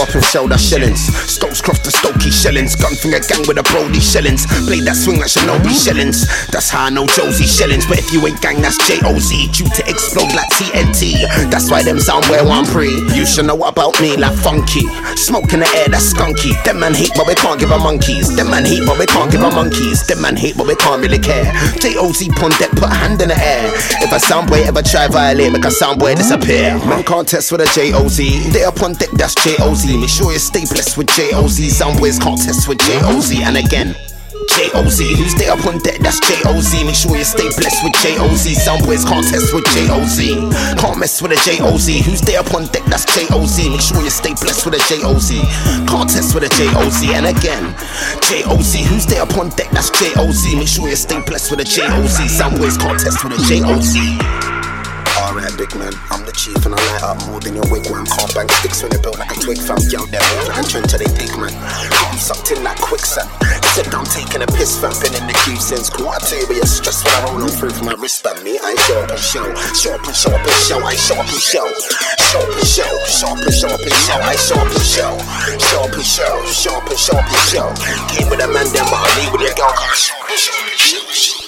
up and show the shillings. Stokes cross the Stokey shillings. Gun finger gang with a Brody shillings. Blade that swing like Shinobi shillings. That's how I know Josie shillings. But if you ain't gang, that's J-O-Z. Due to explode like TNT. That's why them sound where one pre. You should know about me like funky. Smoke in the air, that's skunky. Them man hate, but we can't give a monkeys. Them man hate, but we can't give a monkeys. Them man hate, but we can't really care. J-O-Z pon deck, put a hand in the air. If a sound soundboy ever try violate, make a sound soundboy disappear. Man can't test with a J-O-Z. They up on deck, that's J-O-Z. Make sure you stay blessed with J-O-Z. Some boys can't test with J-O-Z. And again, J-O-Z. Who's there up on deck, that's J-O-Z. Make sure you stay blessed with J-O-Z. Some boys can't test with J-O-Z. Can't mess with a J-O-Z. Who's there up on deck, that's J-O-Z. Make sure you stay blessed with a J-O-Z. Can't test with a J-O-Z. And again, J-O-Z. Who's there up on deck, that's J-O-Z. Make sure you stay blessed with a J-O-Z. Some boys can't test with a J-O-Z. Alright, big man, chief and I light up more than your wigwam. Can't bang sticks when they built like a twig fam. Yo, they're real like a trend to they dig, man. I'm sucked in like quicksand. Said I'm taking a piss, fam. Been in the queue since quarter but you're stressed when I roll on through for my wristband. Me, I show up and show, show up and show up and show. I show up and show, show up and show, show up and show up and show. I show up and show, show up and show, show up and show up and show. Came with a man, then but I leave with a girl. Show up and show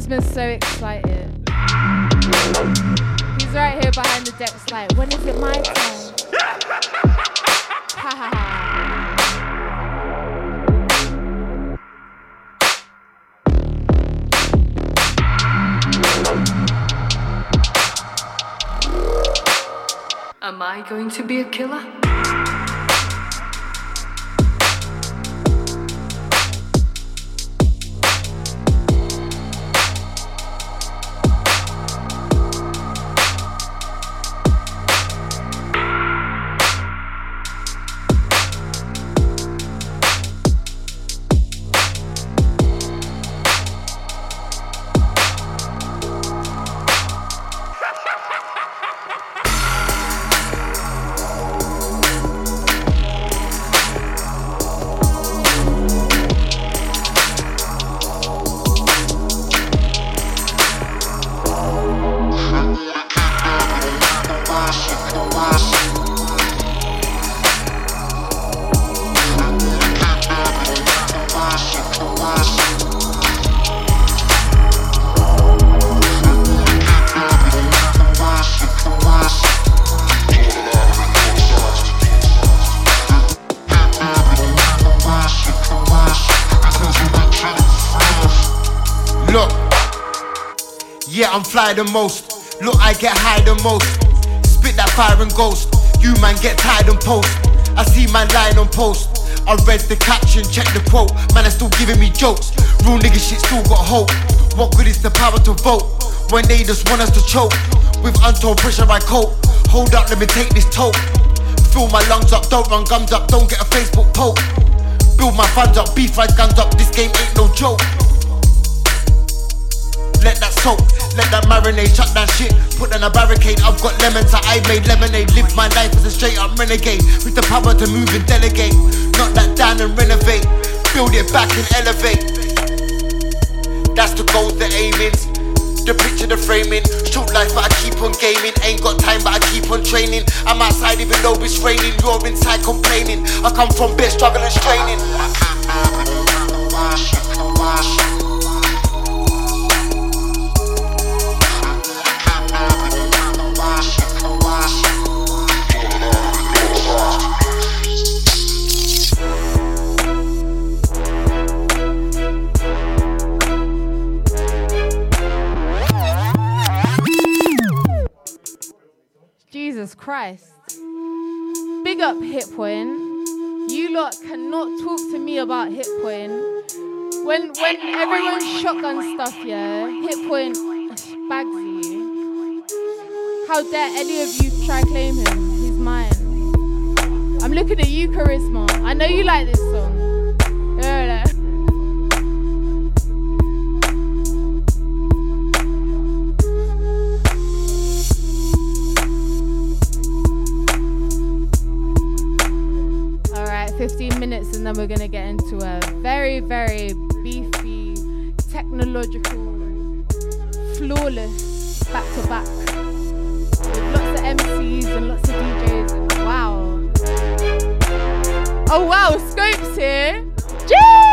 Charisma's so excited. He's right here behind the decks, like, when is it my turn? Am I going to be a killer? Fly the most. Look, I get high the most. Spit that fire and ghost. You man get tired and post. I see man lying on post. I read the caption, check the quote. Man, are still giving me jokes. Real nigga shit still got hope. What good is the power to vote when they just want us to choke? With untold pressure I cope. Hold up, let me take this toke. Fill my lungs up, don't run gums up, don't get a Facebook poke. Build my funds up, beef like guns up, this game ain't no joke. Let that soak, let that marinade, shut that shit. Put on a barricade, I've got lemons, I made lemonade. Live my life as a straight up renegade. With the power to move and delegate. Knock that down and renovate. Build it back and elevate. That's the goal, the aimings. The picture, the framing. Shoot life, but I keep on gaming. Ain't got time, but I keep on training. I'm outside even though it's raining. You're inside complaining. I come from bit struggle and straining. Christ. Big up Point. You lot cannot talk to me about Point. When when everyone's shotgun stuff, yeah, Point bags you. How dare any of you try claim him? He's mine. I'm looking at you, Charisma. I know you like this song. Yeah, then we're gonna get into a very, very beefy, technological, flawless back to back with lots of MCs and lots of DJs. And wow! Oh wow, Scopes here. Jeez,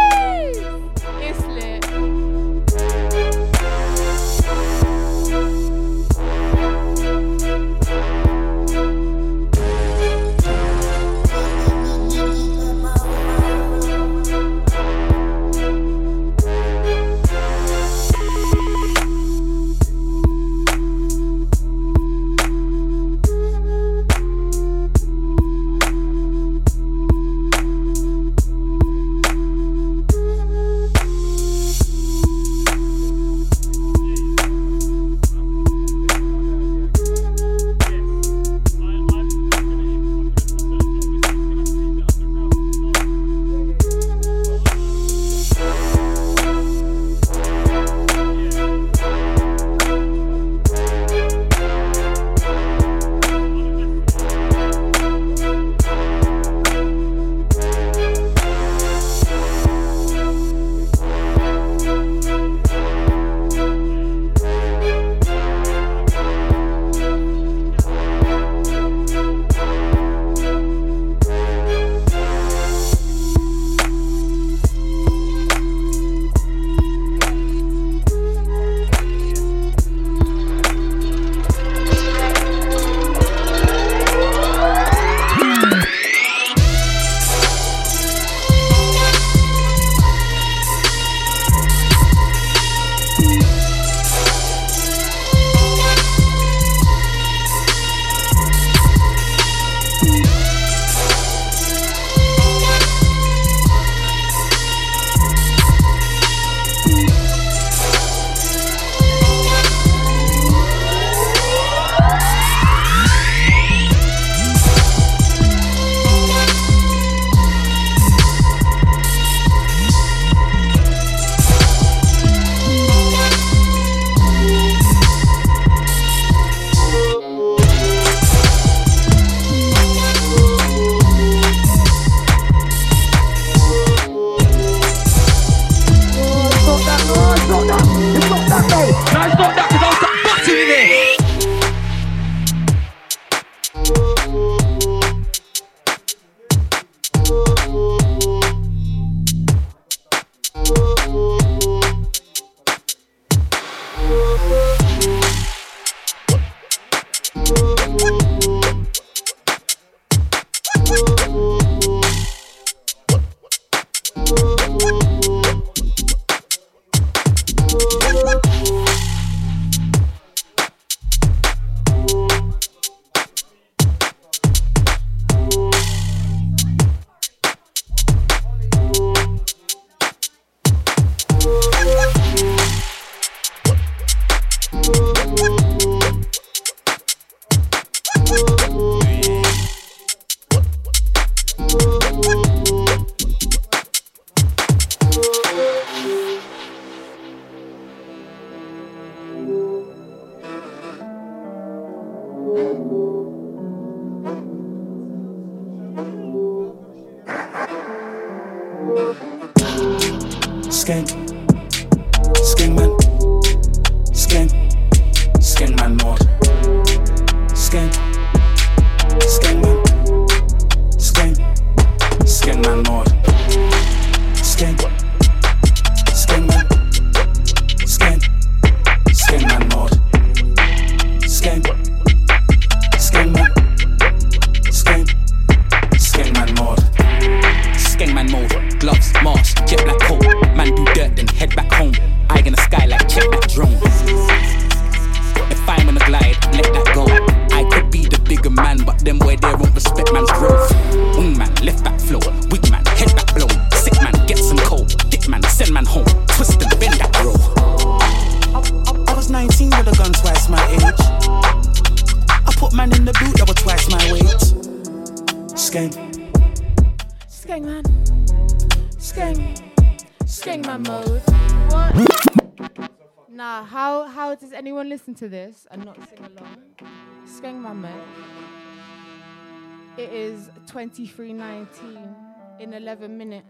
2319 in 11 minutes.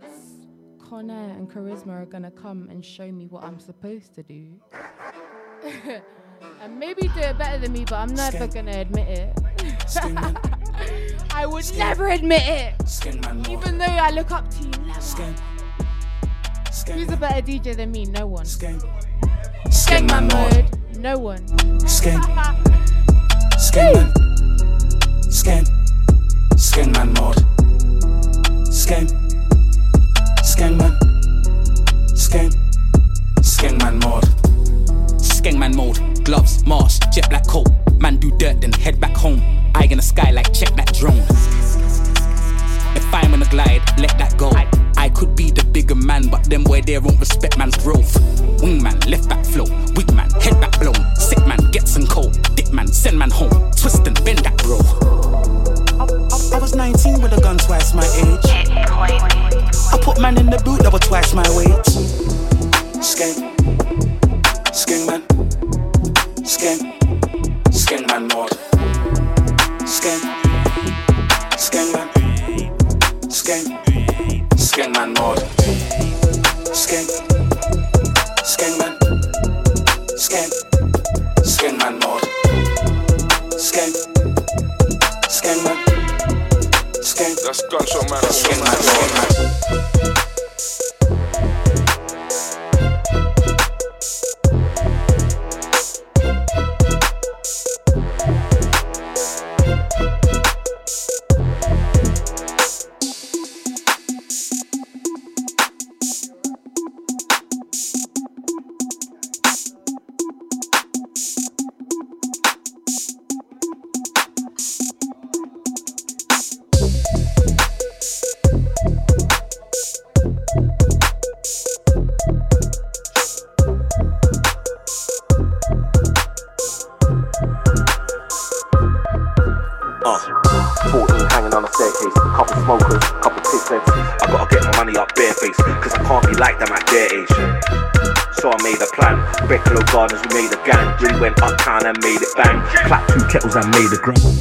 Connor and Charisma are gonna come and show me what I'm supposed to do. and maybe do it better than me, but I'm never Skin. gonna admit it. I would Skin. never admit it. Even though I look up to you, never. Skin. Who's a better DJ than me? No one. Skin, Skin man mode. No one. Skin. Skin man. Skin. Skank man mod. Skank. Skank man. Skank. Skank man mod. Skengman mode, gloves, mask, jet black coat. Man do dirt, then head back home. Eye in the sky like check that drone. If I'm on a glide, let that go. I could be the bigger man, but them where they won't respect man's growth. Wingman, left back flow. Weak man, head back blown. Sick man, get some cold. Dick man, send man home. Twist and bend that bro. I was 19 with a gun twice my age. I put man in the boot that was twice my weight. Skank. Skank man. Skank. Skank man mod. Skank. Skank man. Skank. Skank man mod. Skank. Skank man. Skank. Skank man mod. Skank. Skank man. That's gunshot man. Man. Skank man. Kettles I made a grand.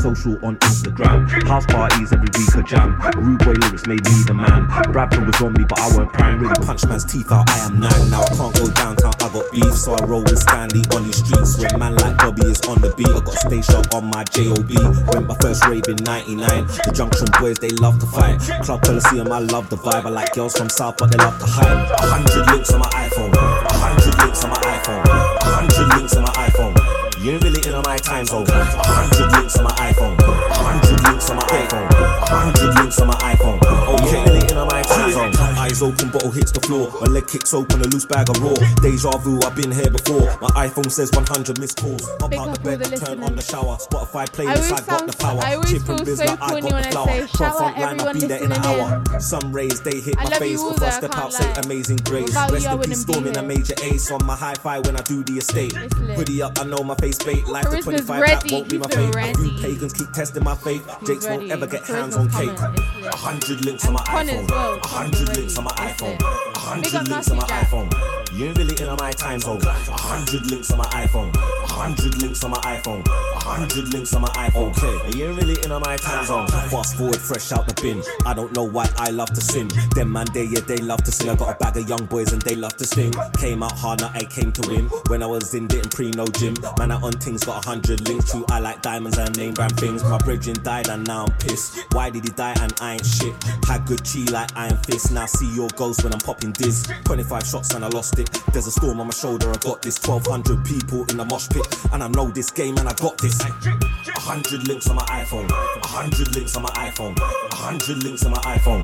Social on Instagram. House parties every week a jam. Rude boy lyrics made me the man. Bradford was on me, but I weren't prime. Really punch man's teeth out, I am nine. Now I can't go downtown, I got beef. So I roll with Stanley on these streets. When man like Bobby is on the beat, I got stage show on my JOB. Went my first rave in 99. The Junction boys, they love to fight. Club Coliseum, I love the vibe. I like girls from South, but they love to hide. A hundred links on my iPhone. A hundred links on my iPhone. A hundred links on my iPhone. You ain't really in on my time zone. Hundred links on my iPhone. Hundred links on my iPhone. Hundred links on my iPhone. Okay, really in on my time zone. Eyes open, bottle hits the floor. My leg kicks open, a loose bag of raw. Deja vu, I've been here before. My iPhone says 100 missed calls. Up Big out the bed, the turn on the shower. Spotify I playlist, always I got the power. I always Chip feel and so I corny got when the I flower. say, shout front line, everyone be there in an hour. Some rays, they hit I my face. Before I I step out, say amazing grace. Without Rest I in peace, storming a major ace on my hi fi when I do the estate. Hoodie up, I know my face bait. Life Charisma's 25 ready, that won't be my fate. You pagans keep testing my faith. Jakes won't ever get hands on cake. A hundred links on my And Con as iPhone. A hundred links on my iPhone. A hundred links on my iPhone. You ain't really in my time zone. A hundred links on my iPhone. A hundred links on my iPhone. A hundred links on my iPhone. Okay, you ain't really in my time zone. Fast forward, fresh out the bin. I don't know why I love to sin. Them man, they yeah, they love to sing. I got a bag of young boys and they love to sing. Came out hard, now I came to win. When I was in it pre no gym, man, I on things got a hundred links. True, I like diamonds and name brand things. My brethren died and now I'm pissed. Why did he die and I ain't shit? Had good chi like Iron Fist. Now see your ghost when I'm popping this. 25 shots and I lost it. There's a storm on my shoulder, I got this. 1200 people in the mosh pit. And I know this game and I got this. A hundred links on my iPhone. A hundred links on my iPhone. A hundred links on my iPhone.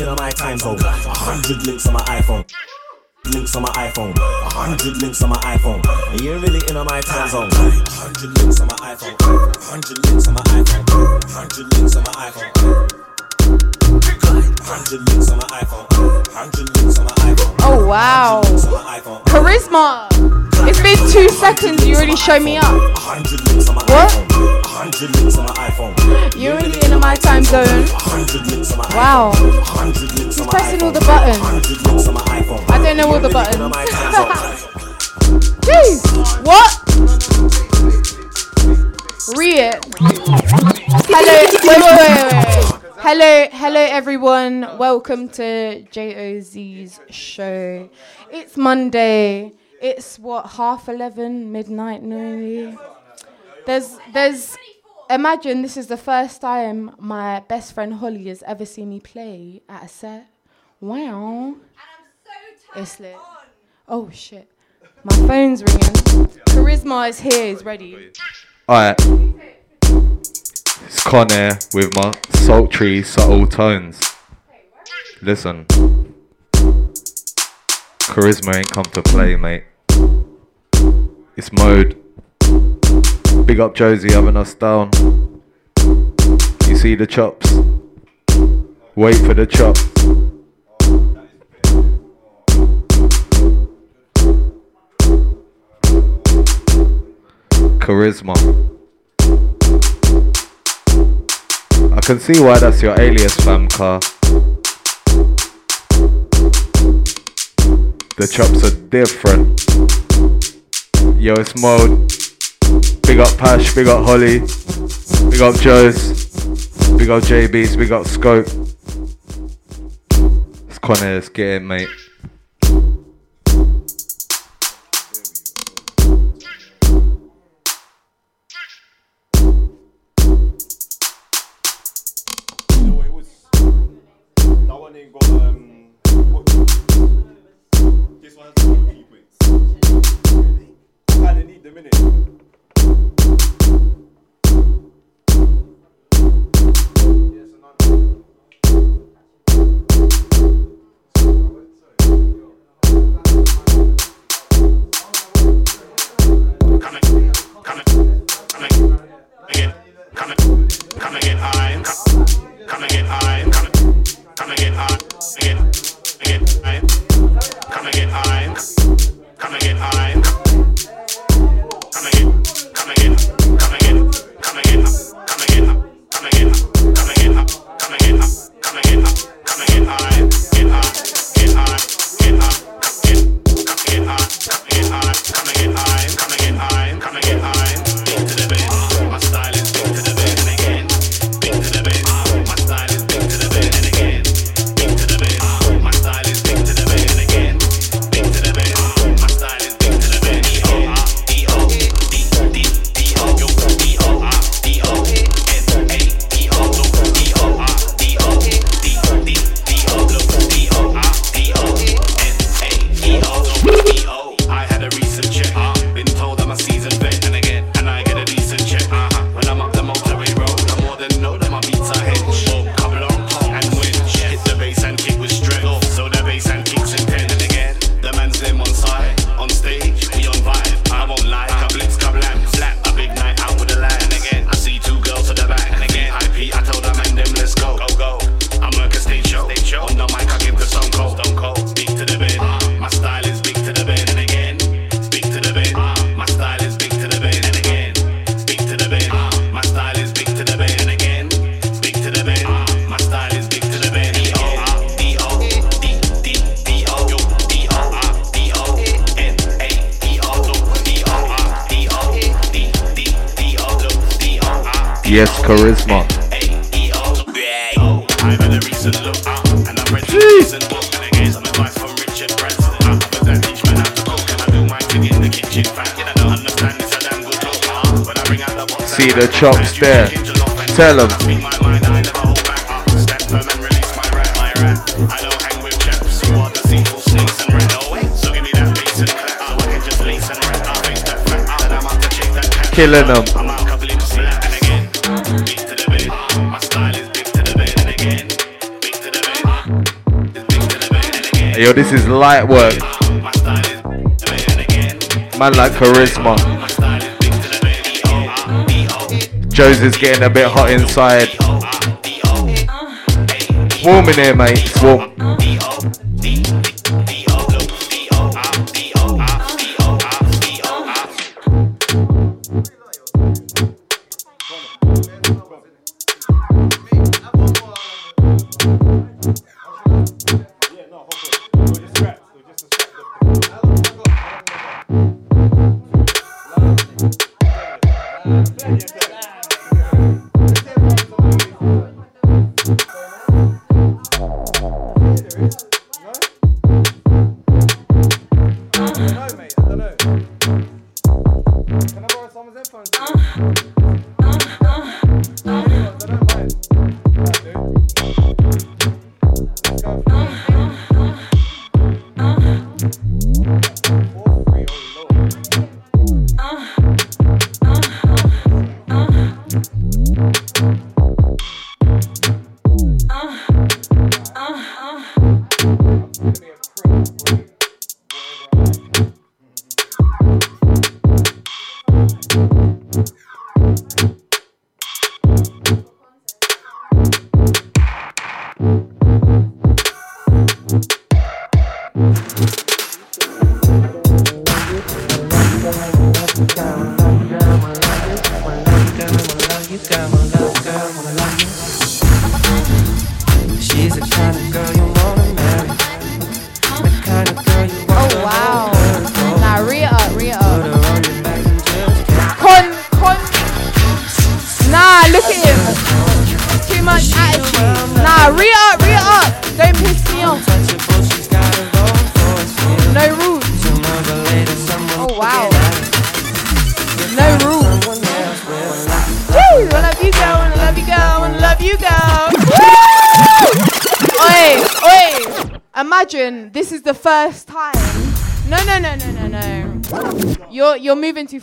In my time zone. A hundred links on my iPhone. Links on my iPhone. A hundred links on my iPhone. And you really in my time zone. A hundred links on my iPhone. A hundred links on my iPhone. A hundred links on my iPhone. Oh wow. Links on my iPhone. Charisma. It's been two seconds. You already showed me up. A hundred links on my What? iPhone. A hundred links on my iPhone. You're really in my time zone. A hundred links on my Wow. iPhone. A hundred links on my pressing all the buttons. A hundred links on my iPhone. I don't know all the You're really in buttons. Jeez. What? Read it. Hello. Wait, wait, wait, wait. Hello, hello, everyone. Welcome to JOZ's show. It's Monday. It's what half eleven, midnight, nearly. There's, there's. Imagine this is the first time my best friend Holly has ever seen me play at a set. Wow. It's lit. Oh shit. My phone's ringing. Charisma is here, is ready. Alright. It's Con Air with my sultry, subtle tones. Listen. Charisma ain't come to play, mate. It's mode. Big up Josie having us down. You see the chops? Wait for the chops. Charisma. I can see why that's your alias, fam car. The chops are different. Yo, it's mode. Big up Pash, big up Holly, big up Joes, big up JBs, big up Scope. It's Connor, let's mate. That killing them. Yo, this is light work. Man like charisma. Joe's getting a bit hot inside. Warm in here, mate. It's warm.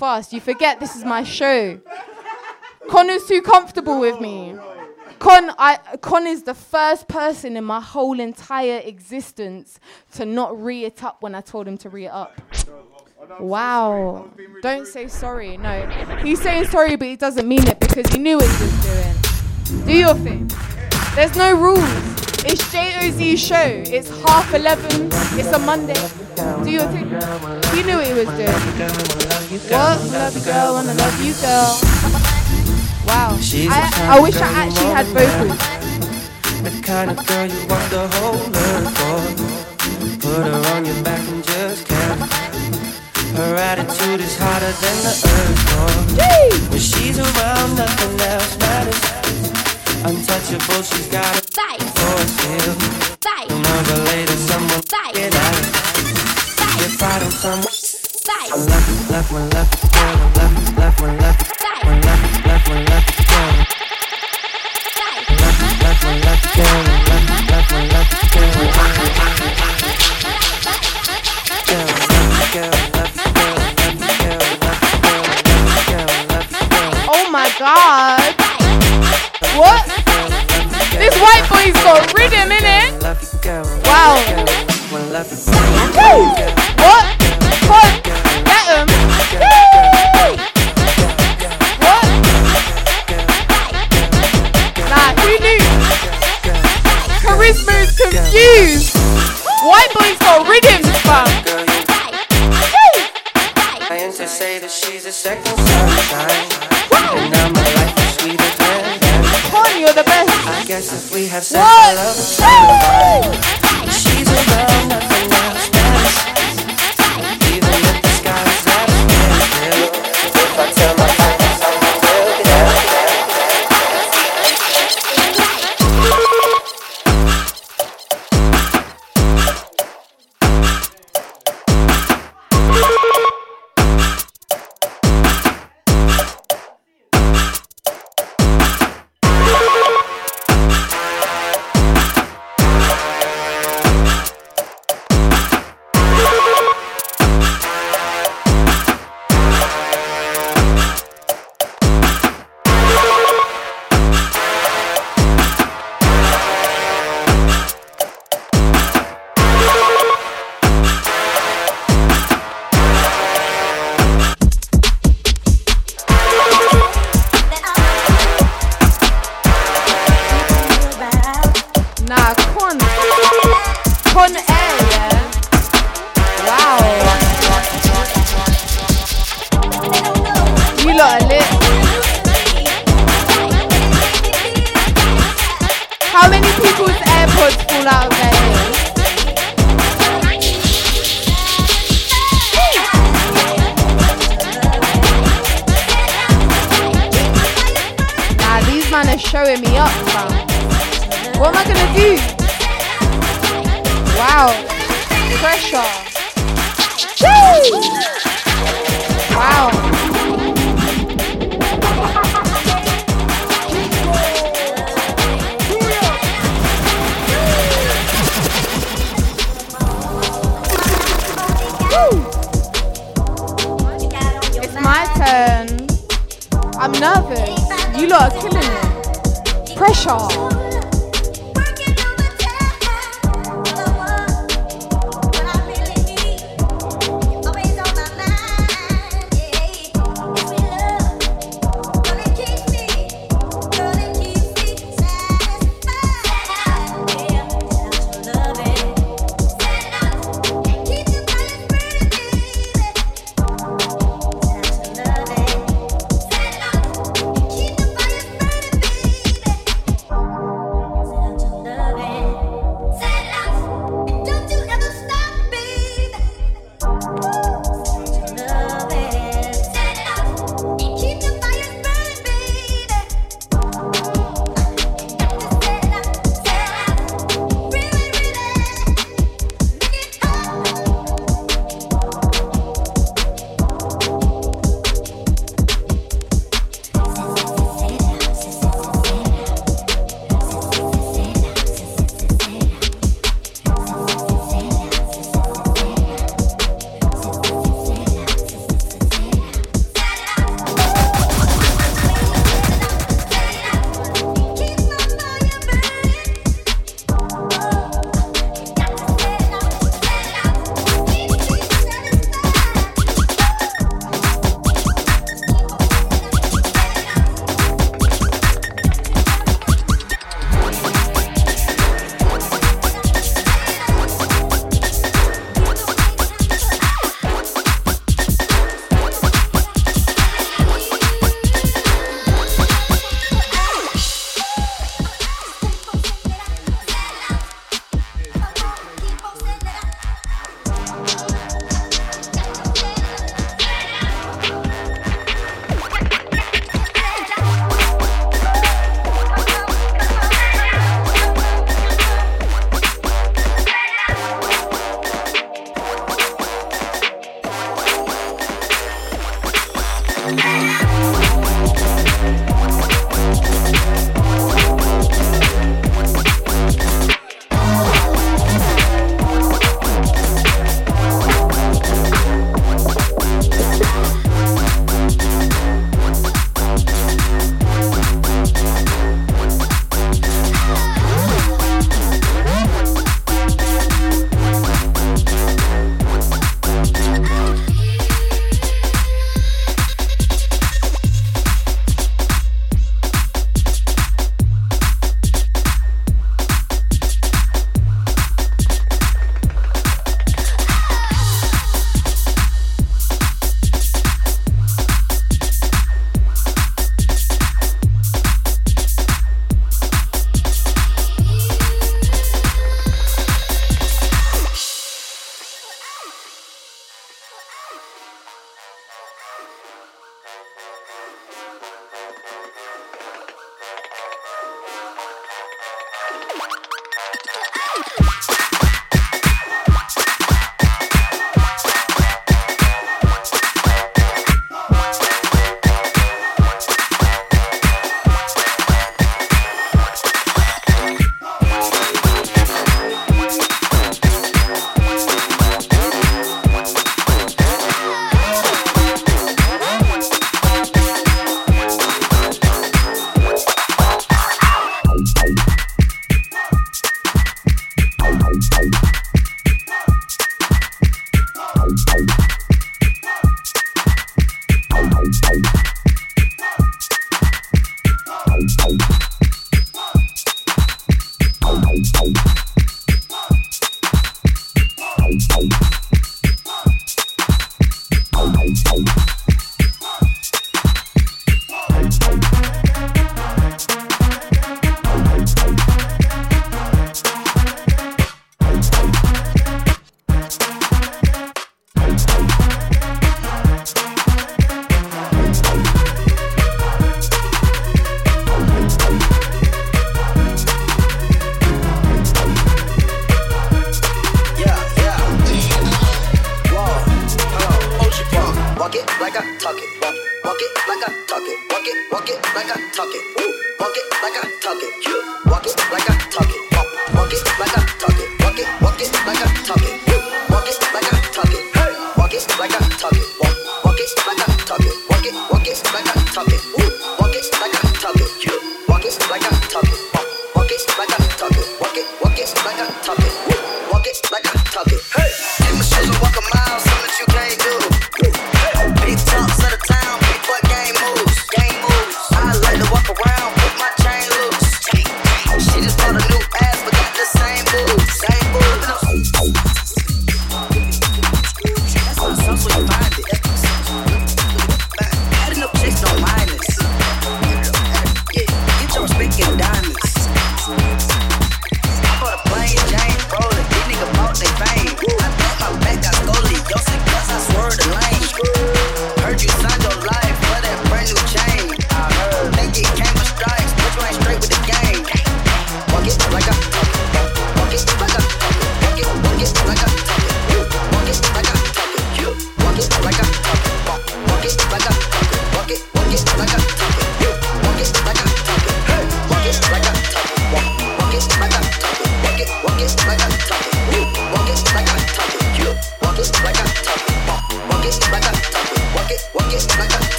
Fast. You forget this is my show. Connor's too comfortable with me. Con, I, Con is the first person in my whole entire existence to not re it up when I told him to re it up. Wow. Don't say sorry. No. He's saying sorry, but he doesn't mean it because he knew what he was doing. Do your thing. There's no rules. It's JOZ's show. It's half 11. It's a Monday. Do your thing. He knew what he was doing. What? Love you, girl, I love you, girl. Wow. I, I wish I actually had vocals. The kind of girl you want the whole earth for. Put her on your back and just carry. Her attitude is hotter than the earth. When she's around, nothing else matters. Untouchable, she's got a fight for a steal. Sooner or later, someone get at it. You're fighting someone. One left, left, one left, girl, one left, left, one left, one left, left, one left, girl. Left, left, one left, girl, one left, left, one left, girl. Girl, left, girl, girl, left, girl, left, This white boy's got rhythm in it. Wow. What? What?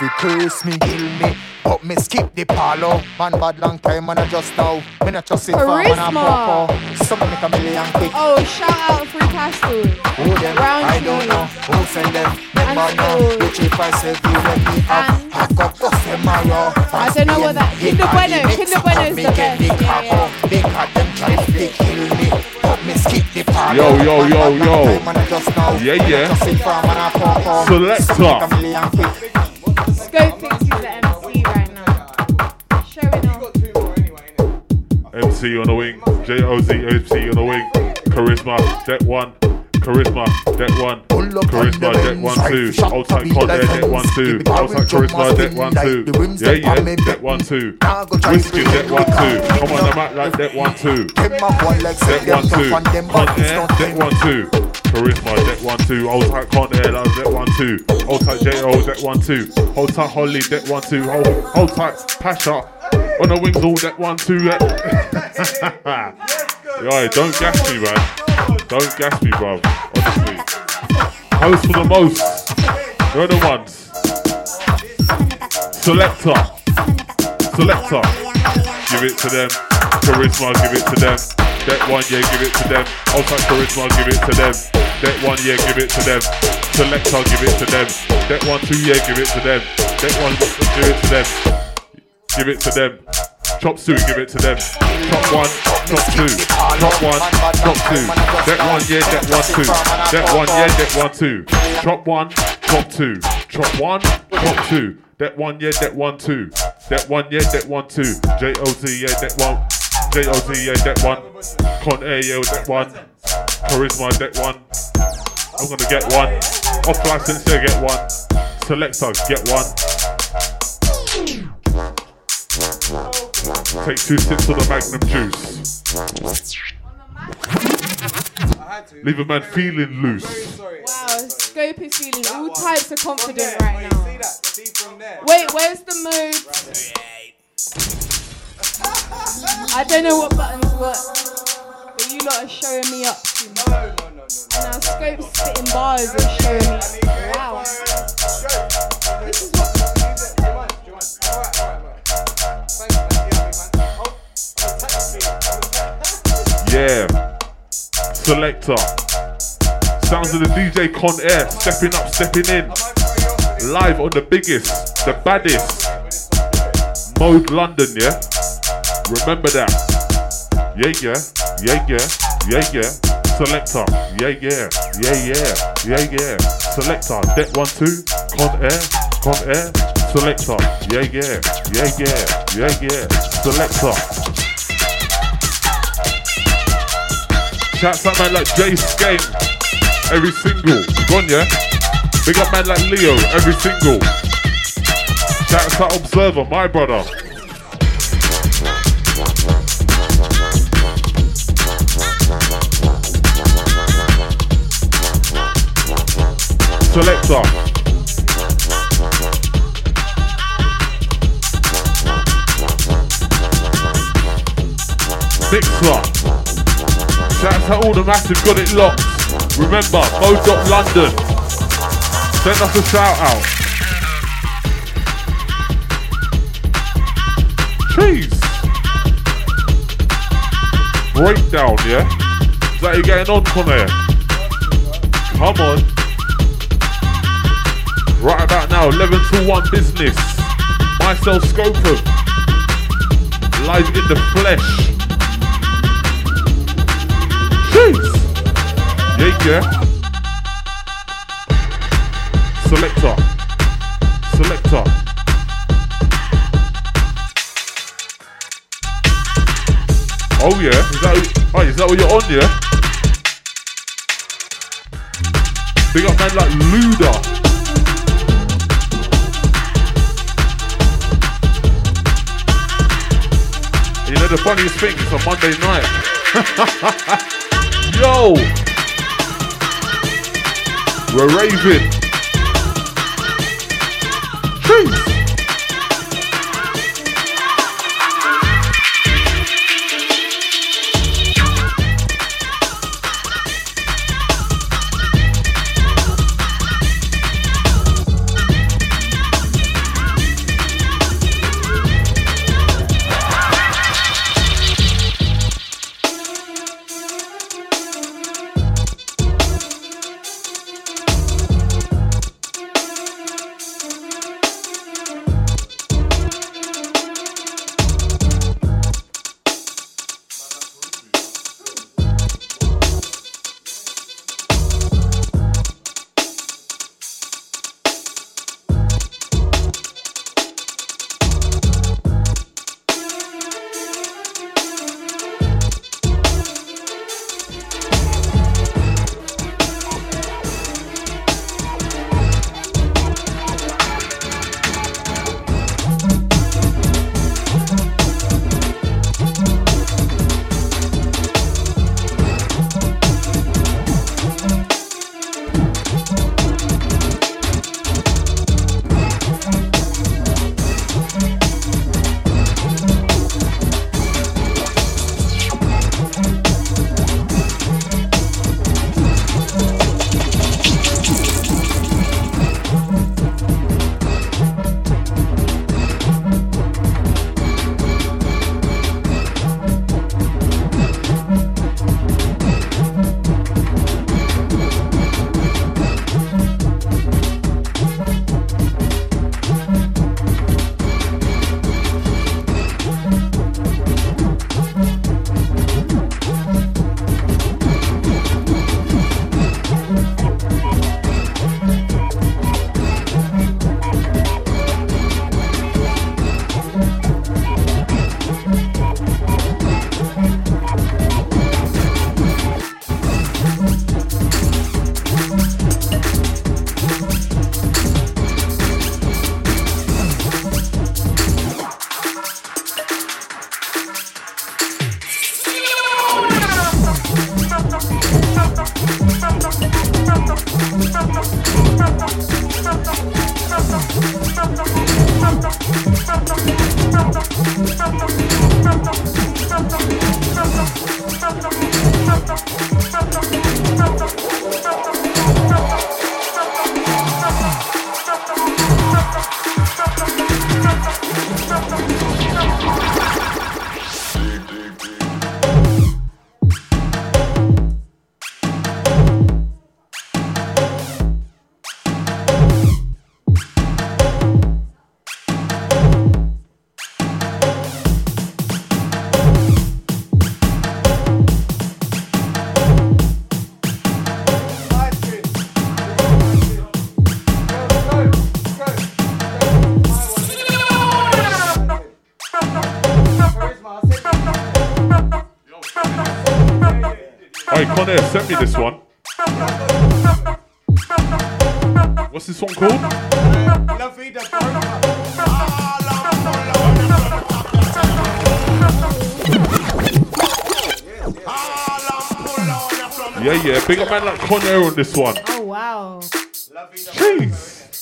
fi curse me, kill me. But me skip the palo. Man bad long time and I just know Me not just it for when I'm proper. Some make a million quick. Oh, shout out Free Castle. Who them? Round I two. don't know. Who send them? Them bad now. Which if I say you let me up. I got bust them. I don't know what that. Kinder Bueno. Kinder Bueno is the best. Yeah, yeah. Them try to kill me. Yo, yo, yo, yo. Yeah, yeah. Selector. MC on the wing, J-O-Z-H-C on the wing, Charisma, Deck 1, Charisma, deck one. Charisma, deck one, two. Outside con air, deck one, two. Outside charisma, deck one, two. Yeah, yeah, deck one, two. Whiskey, deck one, two. Come on, I'm at like deck one, two. Deck one, two. Con air, deck one, two. Charisma, deck one, two. Outside con air, that was deck one, two. Outside J-O, deck one, two. Outside Holly, deck one, two. Outside Pasha, on the wings, all that one two. Eh. Yo, don't gas me, man. Don't gas me, bro. Honestly. Host for the most. They're the ones. Selector. Selector. Give it to them. Charisma, give it to them. That one, yeah, give it to them. Outside charisma, give it to them. That one, yeah, give it to them. Selector, give it to them. That one, two, yeah, give it to them. That one, give it to them. Give it to them. Chop suey, give it to them. Chop one, chop two. Chop one, chop two. That one, yeah, that one, two. That one, yeah, that one, two. Chop one, chop two. Chop one, chop two. That one, yeah, that one, two. That one, yeah, that one, two. J-O-T, yeah, that one. J-O-T, yeah, that one. Con Air, yeah, that one. Charisma, that one. I'm gonna get one. Off license, yeah, get one. Selector, get one. Take two sips of the Magnum juice. Leave a man feeling loose. Wow, Scope is feeling all types of confident right now. Wait, where's the move? I don't know what buttons work, but you lot are showing me up too much. And now Scope's spitting bars and showing me. Wow. This is what. Yeah. Selector. Sounds of the DJ Con Air. Stepping up, stepping in. Live on the biggest, the baddest. Mode London, yeah? Remember that. Yeah, yeah. Yeah, yeah. Yeah, yeah. Selector. Yeah, yeah. Yeah, yeah. Yeah, yeah. Selector. Deck one, two. Con Air. Con Air. Selector. Yeah, yeah. Yeah, yeah. Yeah, yeah. Selector. Shouts out man like Jay Skane, every single. Gone, yeah? Big up man like Leo, every single. Shouts out Observer, my brother. Selector. Mixer. Shouts out all the massive, got it locked. Remember, Mode London. Send us a shout out. Cheese. Breakdown, yeah? Is that you getting on, Connor? Come on. Right about now, 11 to 1 business. Myself, Scopum. Live in the flesh. Yeah, yeah. Selector. Selector. Oh yeah, is that oh, is that what you're on, yeah? Big up man like Luda. You know the funniest thing, it's a Monday night. Yo! We're raving. Jeez. Hey, Con Air sent me this one. What's this one called? La vida Yeah, yeah. Big up man like Con Air on this one. Oh wow. Jeez.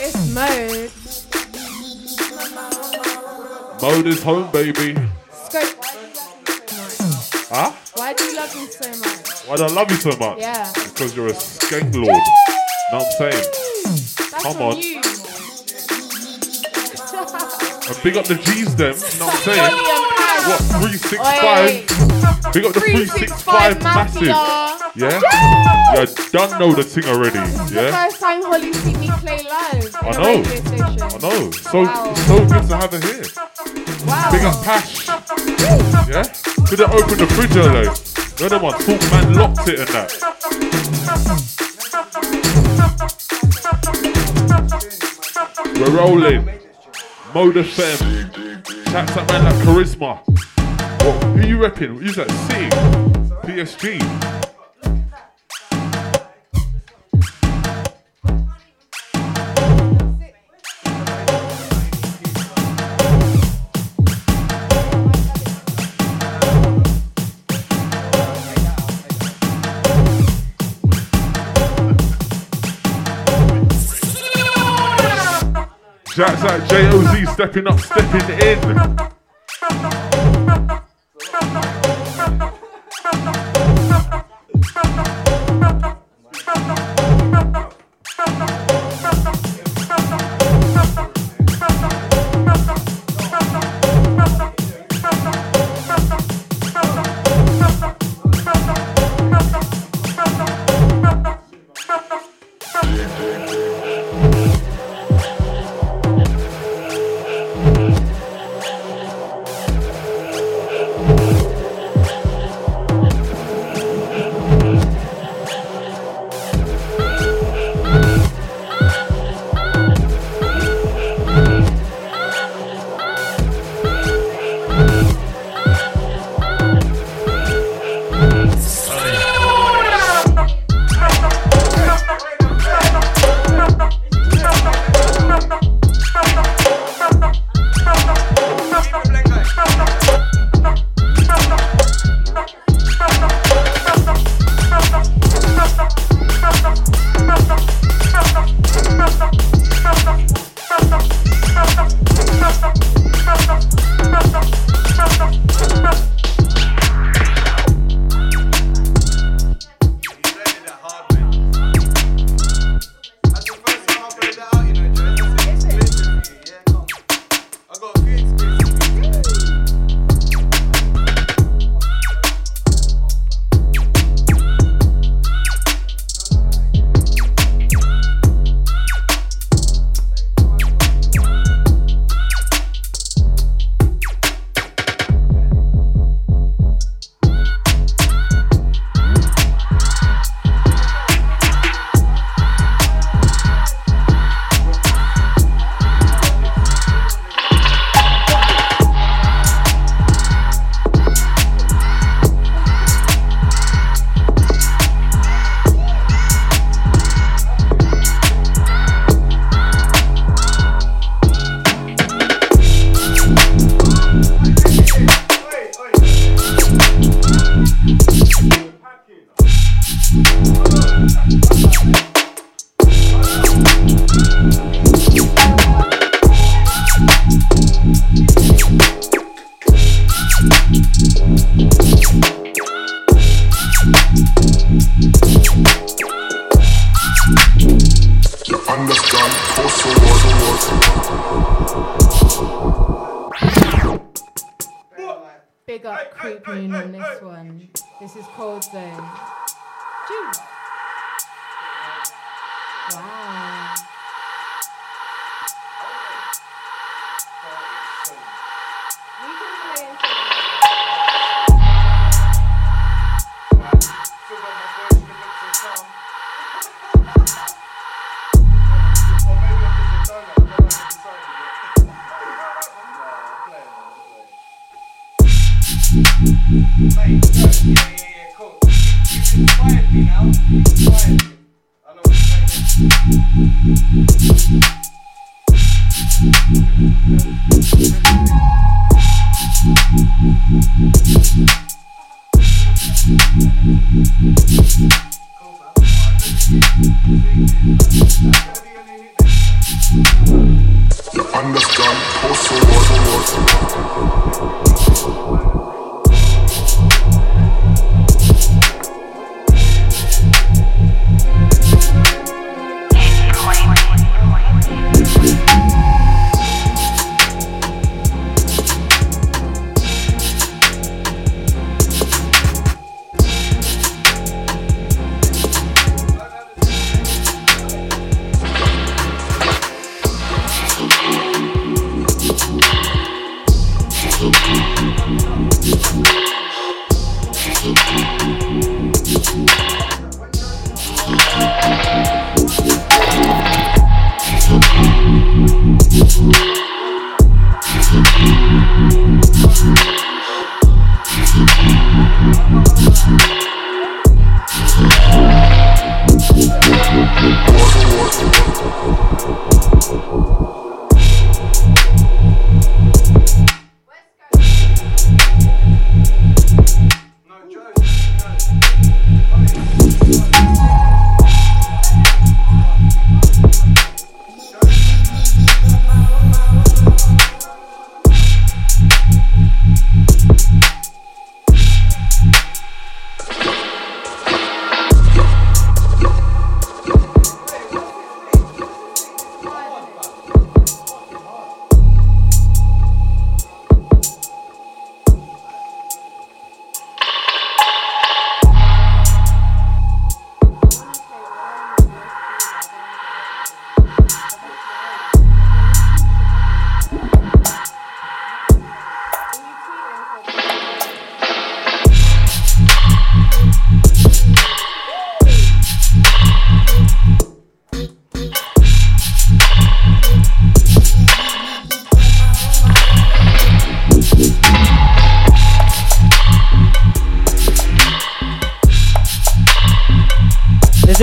It's mode. Mode is home, baby. I love you so much? Yeah. Because you're a skank lord. Know what I'm saying? That's Come on you. And big up the G's them. Know what I'm saying? Ollie and Paz. What, 365? Big up the 365 massive. Yeah? You done know the thing already. The Yeah? first time Holly see me play live. I know. I know. So Wow. so good to have her here. Wow. Big up Pash. Yeah? Could have opened the fridge earlier. The one, Talk Man locked it and that. We're rolling. Mode FM. Chats up man like Charisma. What, who you repping? Who's that? City? PSG. Shouts out JOZ stepping up, stepping in.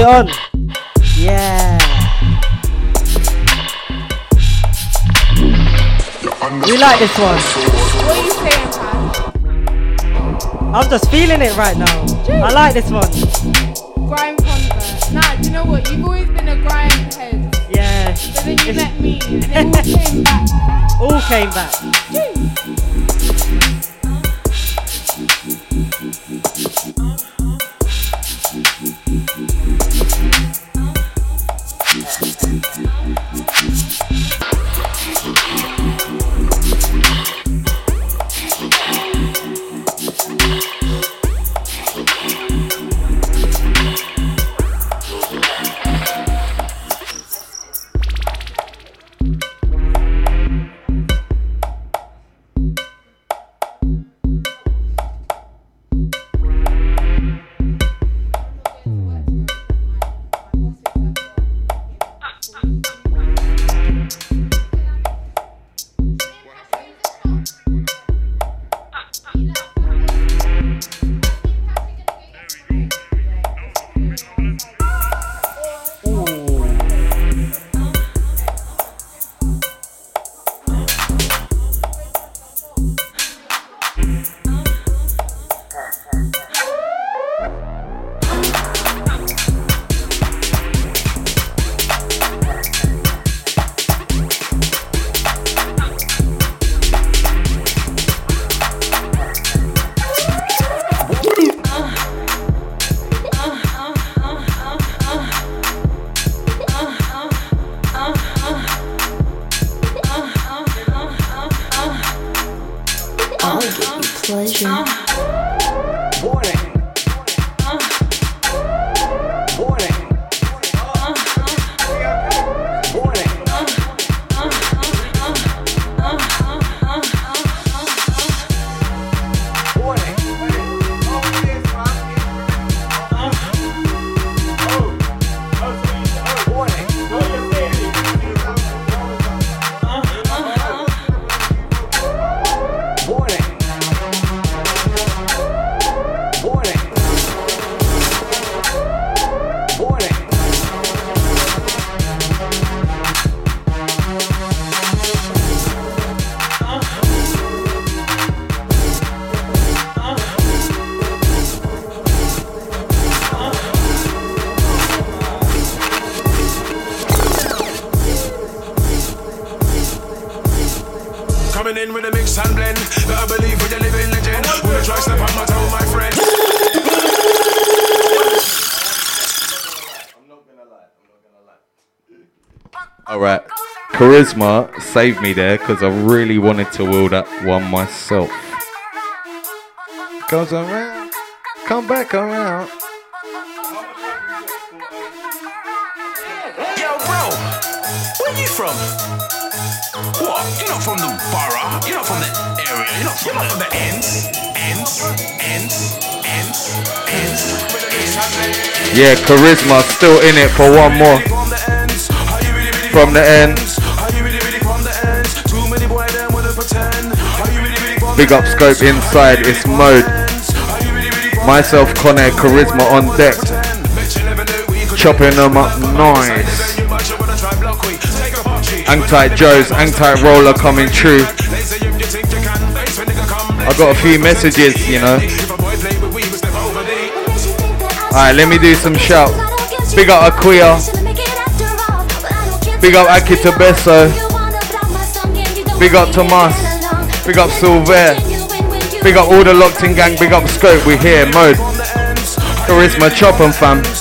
Is on? Yeah. We like this one. What are you saying, Pan? I'm just feeling it right now. I like this one. Grime convert. Nah, do you know what? You've always been a grime head. Yeah. But then you met me and it all came back. All came back. I'll Charisma saved me there because I really wanted to wheel that one myself. Goes around, come back around. Yo, bro, where you from? What? You're not from the borough. You're not from the area. You're not from, you're not from the ends. Ends. Ends. Ends. Ends. Yeah, charisma still in it for one more. From the end. Big up scope inside, it's mode. Myself, Connor, charisma on deck. Chopping them up nice. Tight Joe's, tight roller coming true. I got a few messages, you know. Alright, let me do some shout. Big up Aquia. Big up Akita Besso. Big up Tomas. Big up Silver. Big up all the locked in gang. Big up Scope. We here. Mode. Charisma chop 'em, fam.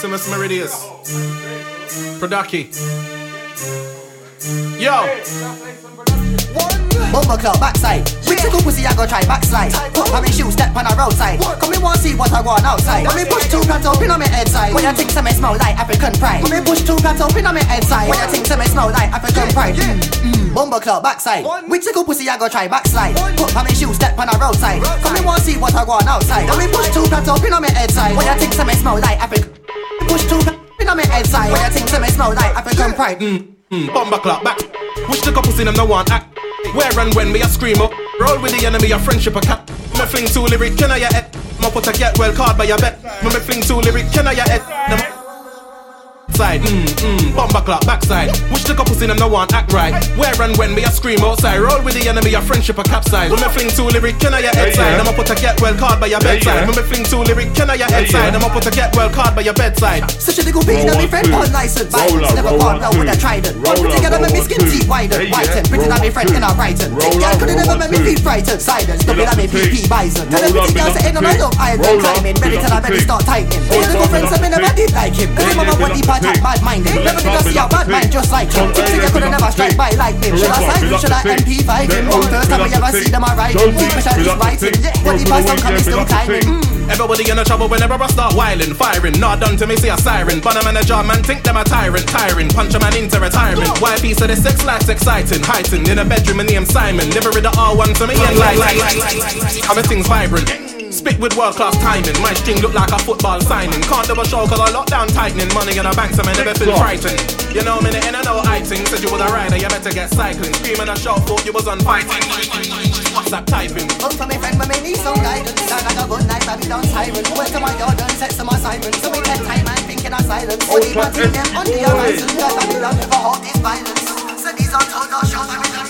Maximus Meridius. Producky. Yo. Bumper club backside. Which a good pussy I go try backslide. Put on me shoes, step on the roadside. Come me want see what I want outside. When me push two plants up in on me head side. When you think some me smell like African pride. When me push two plants up in on me head side. When you think some me smell like African pride. Mm, mm. Bumper club backside. Which a good pussy I go try backslide. Put on me shoes, step on the roadside. Come me want see what I want outside. When me push two plants up in on me head side. When you think some me smell like African. Push two in on me head side. When you think some me smell like African pride. Mm. Mm, bomber clock back. Wish the couple seen them no one act. Where and when me a scream up. Roll with the enemy, a friendship a cat. Me fling two lyric, can I ya head? Me put a get well card by your bet. Me fling two lyric, can I ya head? Them Side, mm, mm, bomber clock backside. Wish the couple seen them no one act right. Where and when me a scream outside. Roll with the enemy, a friendship a capsize. Me me fling two lyric, can I ya head side? I'ma put a get well card by your Yeah, bedside. yeah. Me me fling two lyric, can I ya head Yeah, side? yeah. I'ma put a get well card by your bedside. Such a little bean Roll and me one, friend two. on license. Roll Violence up, never roll gone one, now with a two. trident. Roll Put up, together roll make me one, skin two. teeth widen. Yeah, Whiten, yeah. pretty Roll than me one, friend two. in a Brighton. Roll Think up, I could've roll never one, make me two. feet frightened. Silence, Roll double up than me the PP thing. bison. Tell Roll up, everything roll else up in the and I thing. love island. Roll up, Climbing, ready roll till up I the better thing. start tightening. Roll Little up, friends, roll I up never the did like him. thing. Cause him mama yeah, body roll up part the bad minded. Roll Never up, did I see a bad mind just like him. Roll Think up, you could roll never strike by like him. Should I Roll up, sign him? Should I up the thing. MP5 him? Then First time up we ever see them a ride. thing. Josie, Especially roll up the writing. thing. Yeah, body Roll pass some coming still Roll climbing. Mm. Everybody in the trouble whenever I start whiling, firing. Not done to me, see a siren. But a manager, man, think them a tyrant, tiring. Punch a man into retirement. Why piece of the sex life's exciting, heightened. In a bedroom, and name Simon. Never read the R1 to me and like, like, like, like, like. I'm a thing's vibrant. Spit with world class timing. My string look like a football signing. Can't do a show cause I lock down tightening. Money in the bank, so I never feel frightened. You know, minute in I know I think. Said you was a rider, you better get cycling. Screaming a shout, thought you was on fighting. WhatsApp typing. Come from me friend, but me need some guidance. Sound like a good night, Babylon siren. Went to my yard and set some assignments. So we take time and think in our silence. So the party them on the horizon. Cause Babylon never hold this violence. So these are told our shows, Babylon get a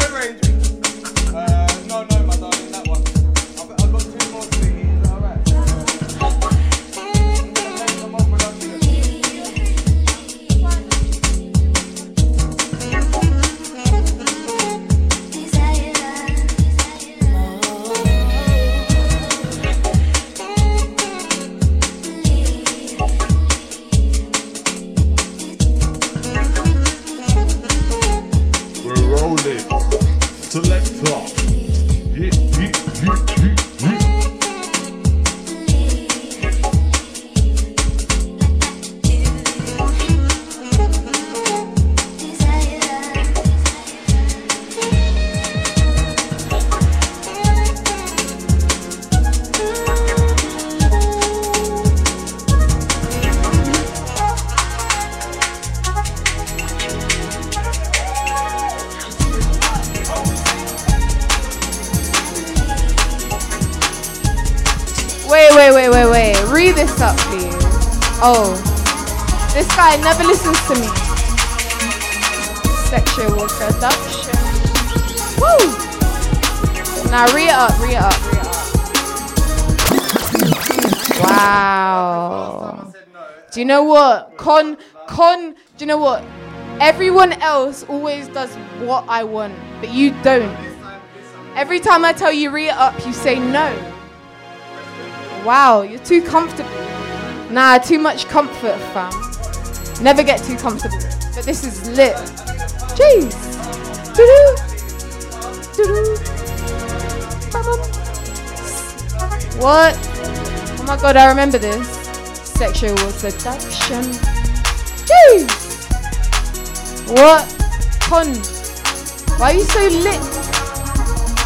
Wait, wait, wait, wait, wait. Read this up, please. Oh, this guy never listens to me. Sexual seduction. Woo! Now read it up, read it up, read up. Wow. Do you know what? Con, con, do you know what? Everyone else always does what I want, but you don't. Every time I tell you read it up, you say no. Wow, you're too comfortable. Nah, too much comfort, fam. Never get too comfortable. But this is lit. Jeez. Doo-doo. Doo-doo. What? Oh my god, I remember this. Sexual seduction. Jeez. What? Con. Why are you so lit?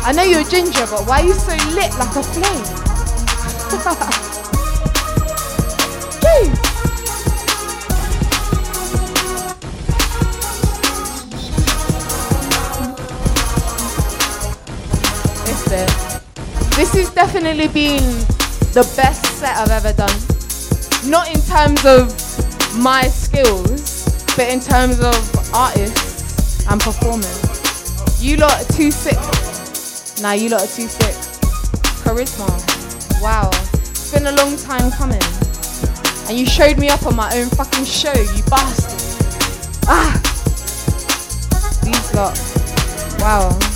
I know you're ginger, but why are you so lit like a flame? This has definitely been the best set I've ever done. Not in terms of my skills, but in terms of artists and performance. You lot are too sick. Nah, you lot are too sick. Charisma. Wow. It's been a long time coming. And you showed me up on my own fucking show, you bastard. Ah! These lot. Wow.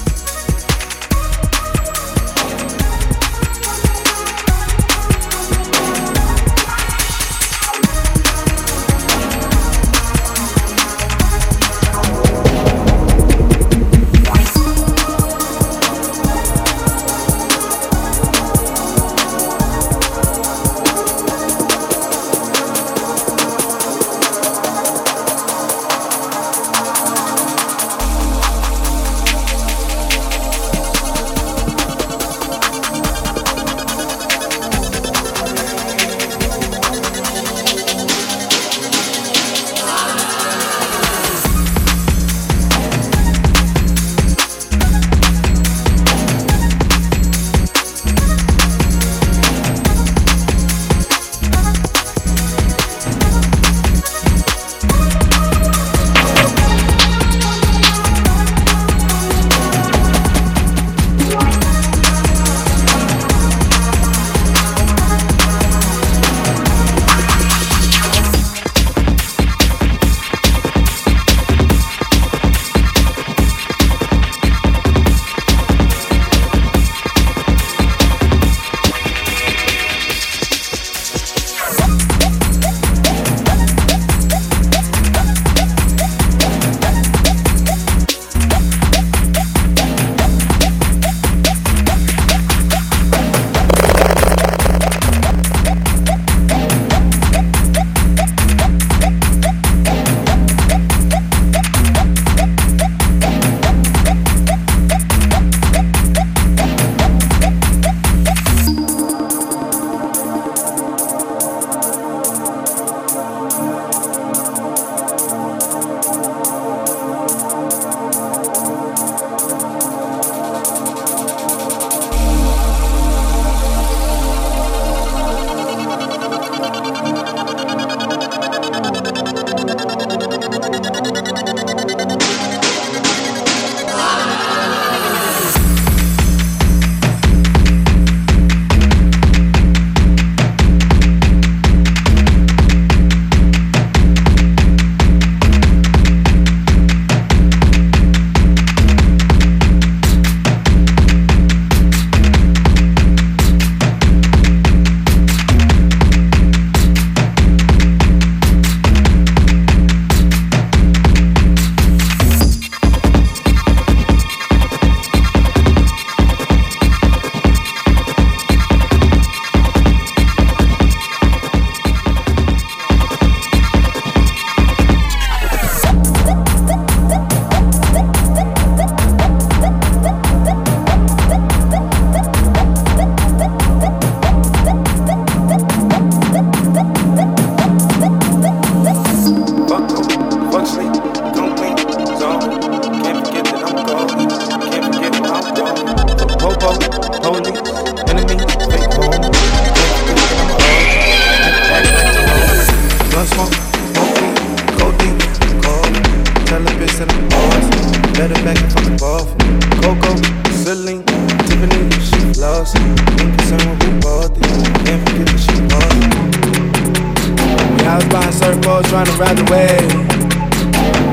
Trying to ride wave.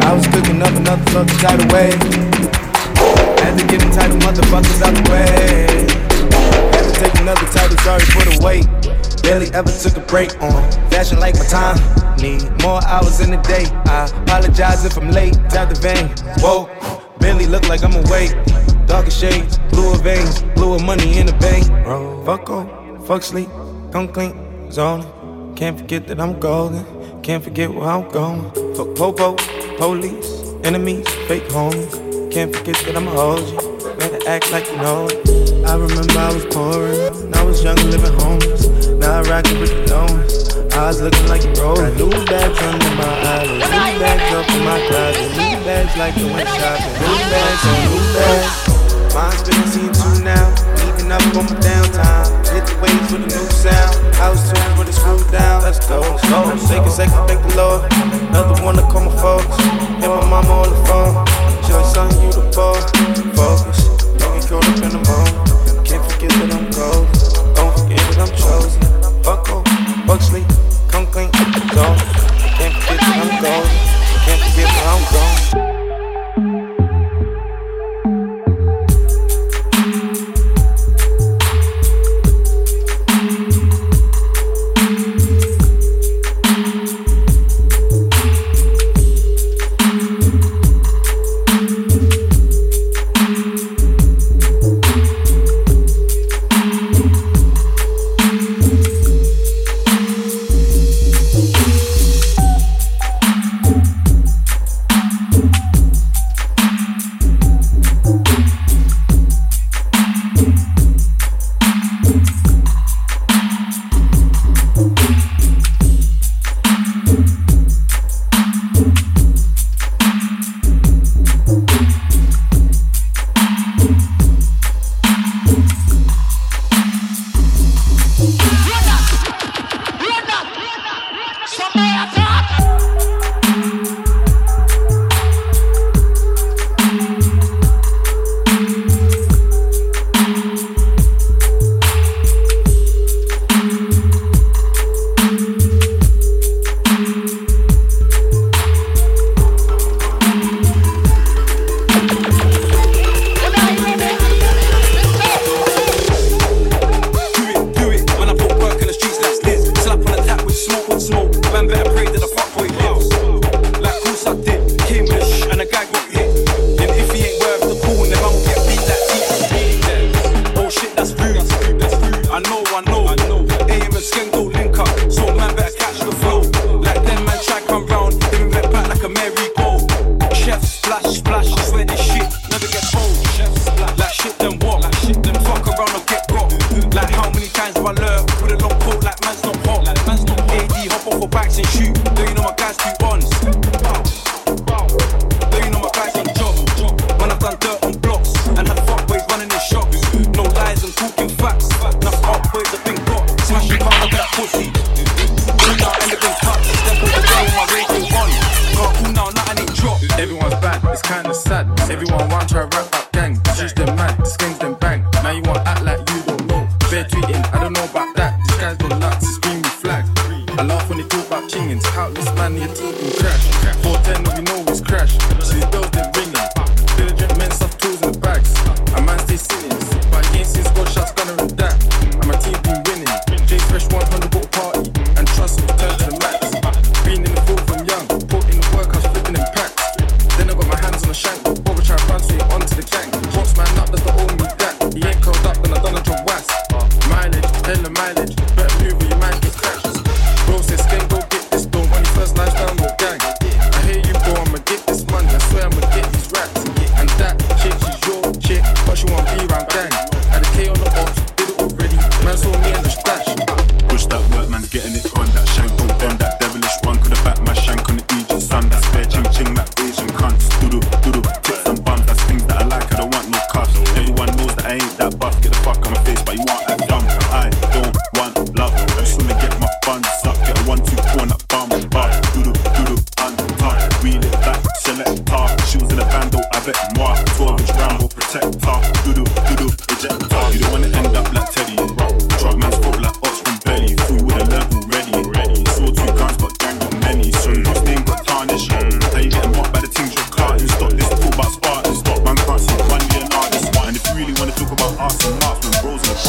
I was cooking up another fucking tidal wave. Had to get them title motherfuckers out the way. Had to take another title, sorry for the wait. Barely ever took a break on fashion like my time. Need more hours in the day. I apologize if I'm late. Tap the vein. Whoa, barely look like I'm awake. Darker shades, bluer veins, bluer money in the bank. Fuck on, fuck sleep, come clean, zone. Can't forget that I'm golden. Can't forget where I'm going. Fuck popo, police, enemies, fake homies. Can't forget that I'ma hold you. Better act like you know it. I remember I was poor and I was young living homeless. Now I rock it with the loans. Eyes looking like you roll. New bags under my eyelids. New bags up in my closet. New bags like you went shopping. New bags new bags. Mine's been seen now. Leaving up on my downtime. Hit the waves with a new sound. House tunes with a screw down. Let's go, let's go. Take a second, thank the Lord. Another one to call my folks. Hit my mama on the phone. Joy, son, you the ball. Focus. Don't get caught up in the moment. Can't forget that I'm cold. Don't forget that I'm chosen. Fuck off,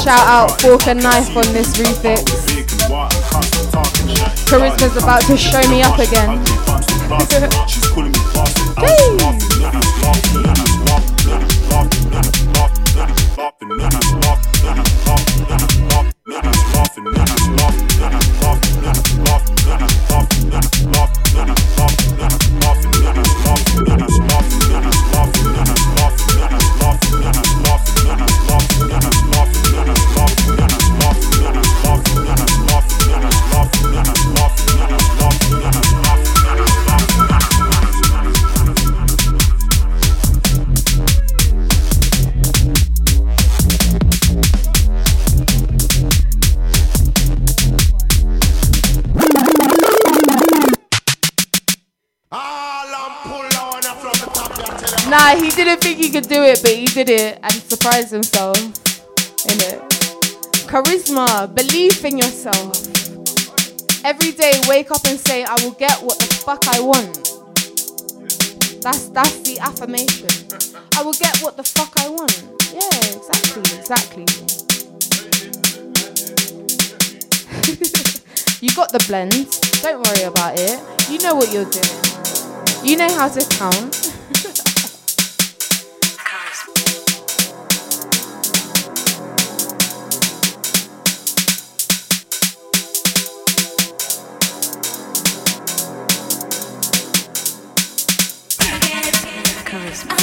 Shout out Fork and Knife on this refix. Charisma's about to show me up again. didn't think he could do it, but he did it and surprised himself. In it. Charisma, belief in yourself. Every day, wake up and say, "I will get what the fuck I want." That's that's the affirmation. I will get what the fuck I want. Yeah, exactly, exactly. you got the blend. Don't worry about it. You know what you're doing. You know how to count. Selector.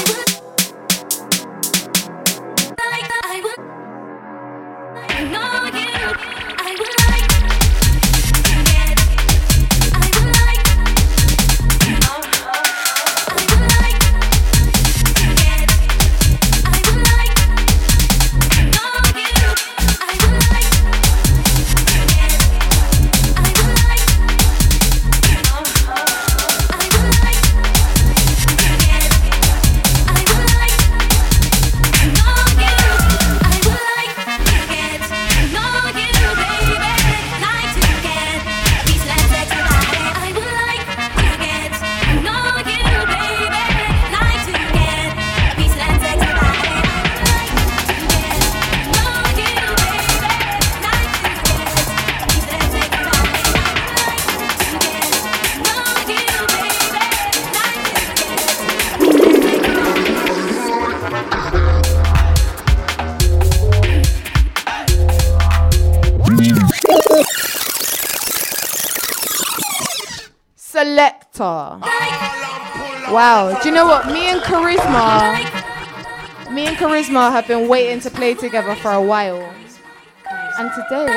Do you know what? Me and Charisma, me and Charisma have been waiting to play together for a while. And today,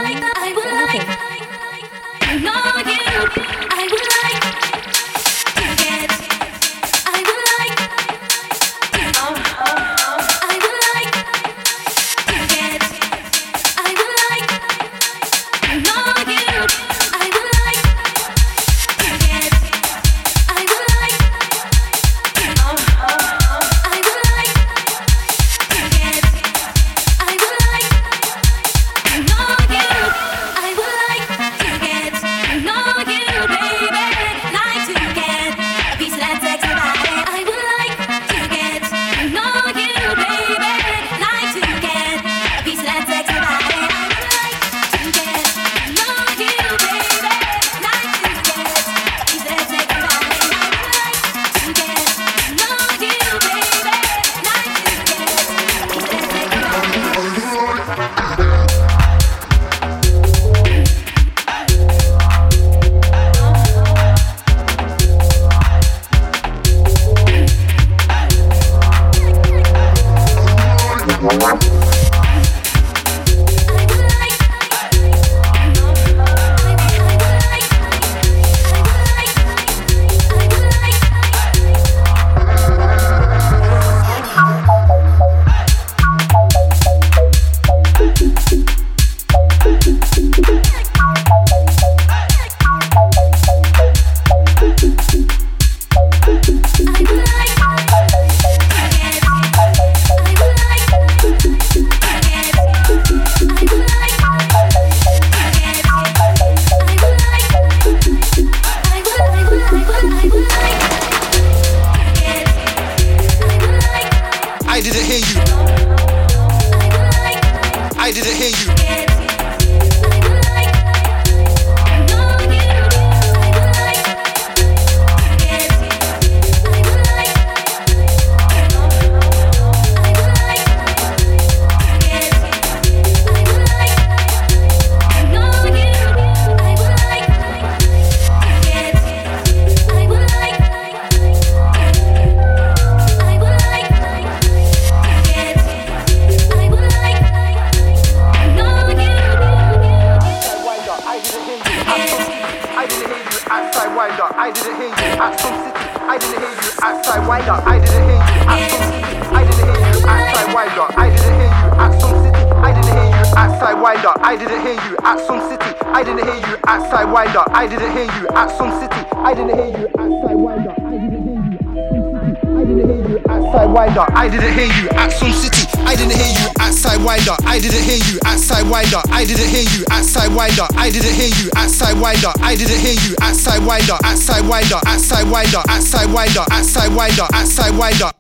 I didn't hear you at Sun City. I didn't hear you at Sidewinder. I didn't hear you at Sidewinder. I didn't hear you at Sidewinder. I didn't hear you at Sidewinder. I didn't hear you at Sidewinder. At Sidewinder. At Sidewinder. At Sidewinder. At Sidewinder. At Sidewinder.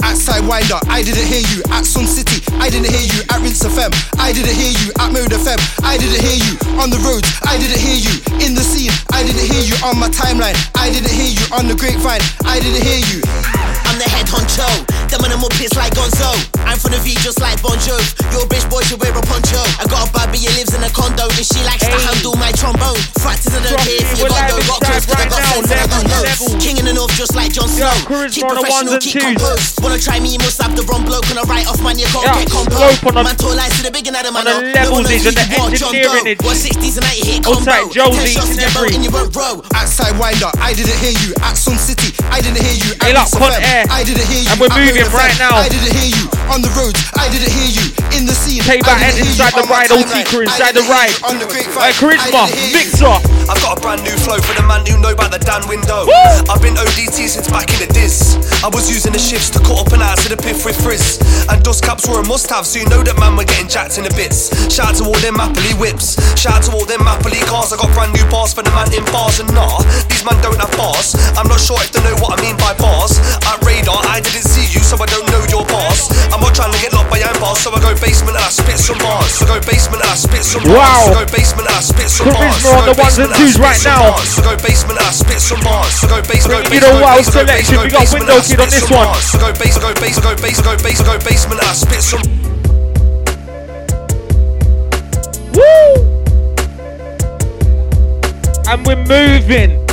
At Sidewinder, I didn't hear you at Sun City. I didn't hear you at Rinse FM. I didn't hear you at Mode FM. I didn't hear you on the roads. I didn't hear you in the scene. I didn't hear you on my timeline. I didn't hear you on the grapevine. I didn't hear you. The head honcho. Them and them up piss like Gonzo. I'm from the V just like Bon Jovi. Your bitch boy should wear a poncho. I got a baby, he lives in a condo. And she likes to handle my trombone. Factors I don't care if you got no got close, cause I got sense and I got nose. King in the north just like Jon Snow. Keep professional, keep composed. Wanna try me, you must have the wrong bloke. And I write off man, you can't Yeah, get slope combo. on a- Man, tall lies to the big and Adam, on man. the levels is who and the you are, John engineering Doe. is- What 60s and 80 hit Outside combo. Josie Ten shots in your boat every. and row. At Sidewinder, I didn't hear you at Sun City. I didn't hear you at Hey, look, Rinse Con FM. Air. I didn't hear you. And we're at moving Mode right now. I didn't hear you on the roads. I didn't hear you in the scene. Payback I head didn't hear inside the on ride, OT timeline. crew inside the didn't ride. you On the grapevine. Hey, Charisma, I didn't hear you. Mixer. I've got a brand new flow for the man who know about the Dan window. I've been ODT since back in the diz. I was using the shifts to cut up and out to the piff with frizz. And dust caps were a must have, so you know that man were getting jacked in the bits. Shout out to all them Mapley whips. Shout out to all them Mapley cars. I got brand new bars for the man in bars and nah. These man don't have bars. I'm not sure if they know what I mean by bars. At radar, I didn't see you, so I don't know your bars. I'm not trying to get locked by bars, so I go basement and I spit some bars. I go basement and I spit some bars. Wow. I go basement and I spit some bars. On go basement and twos I spit right some now. bars. I go basement and I spit some bars. I go base, go Bring base, it all go out base, go base, selection. We got basement, Window Kid on this one. I go base, go base, go base, go base, go basement and I spit some. Woo! And we're moving.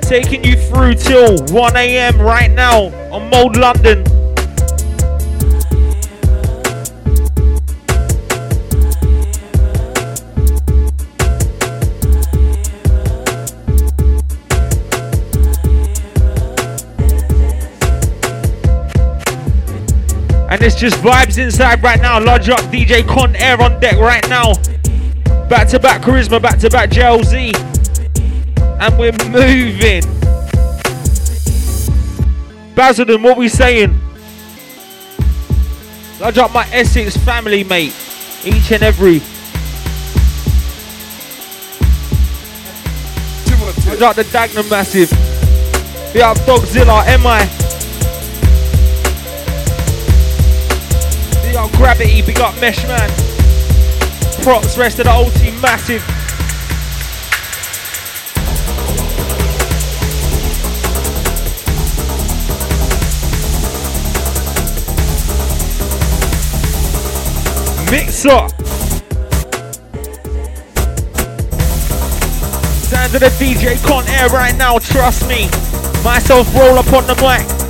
Taking you through till 1 a.m. right now on Mold London. And it's just vibes inside right now. Lodge up DJ Con Air on deck right now. Back to back charisma, back to back JLZ. And we're moving. Basildon, what we saying? Lodge up my Essex family, mate. Each and every. Lodge up the Dagenham Massive. Be up Dogzilla, MI. Gravity, big up Meshman. Props, rest of the old team, massive. Mixer. Sounds of the DJ Con Air right now, trust me. Myself roll up on the mic.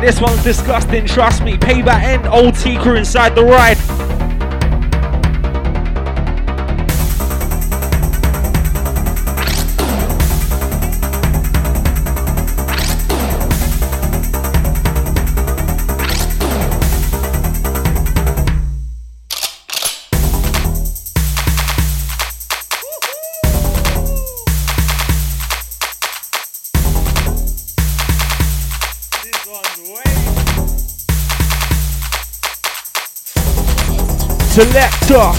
This one's disgusting, trust me. Payback end, old T crew inside the ride. Selector.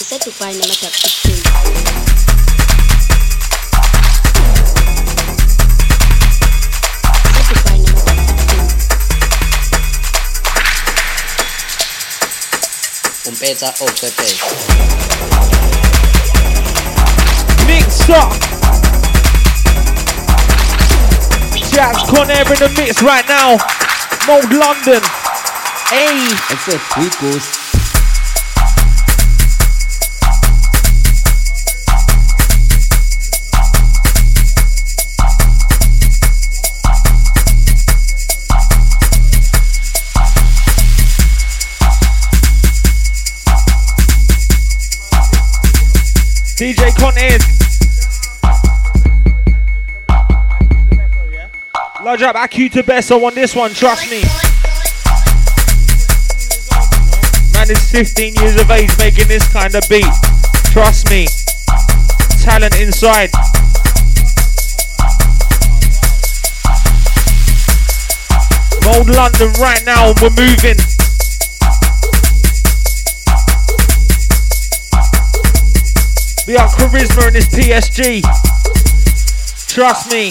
Isa tufanye na matapiti. Un pezza o Pepe. Mix up. Jax Con Air in the mix right now. Mold London. Hey. Ese es Quicos. DJ Con Air. Large up Aku to Besso on this one, trust me. Man is 15 years of age making this kind of beat. Trust me. Talent inside. Mold London right now we're moving. We got charisma in this PSG. Trust me.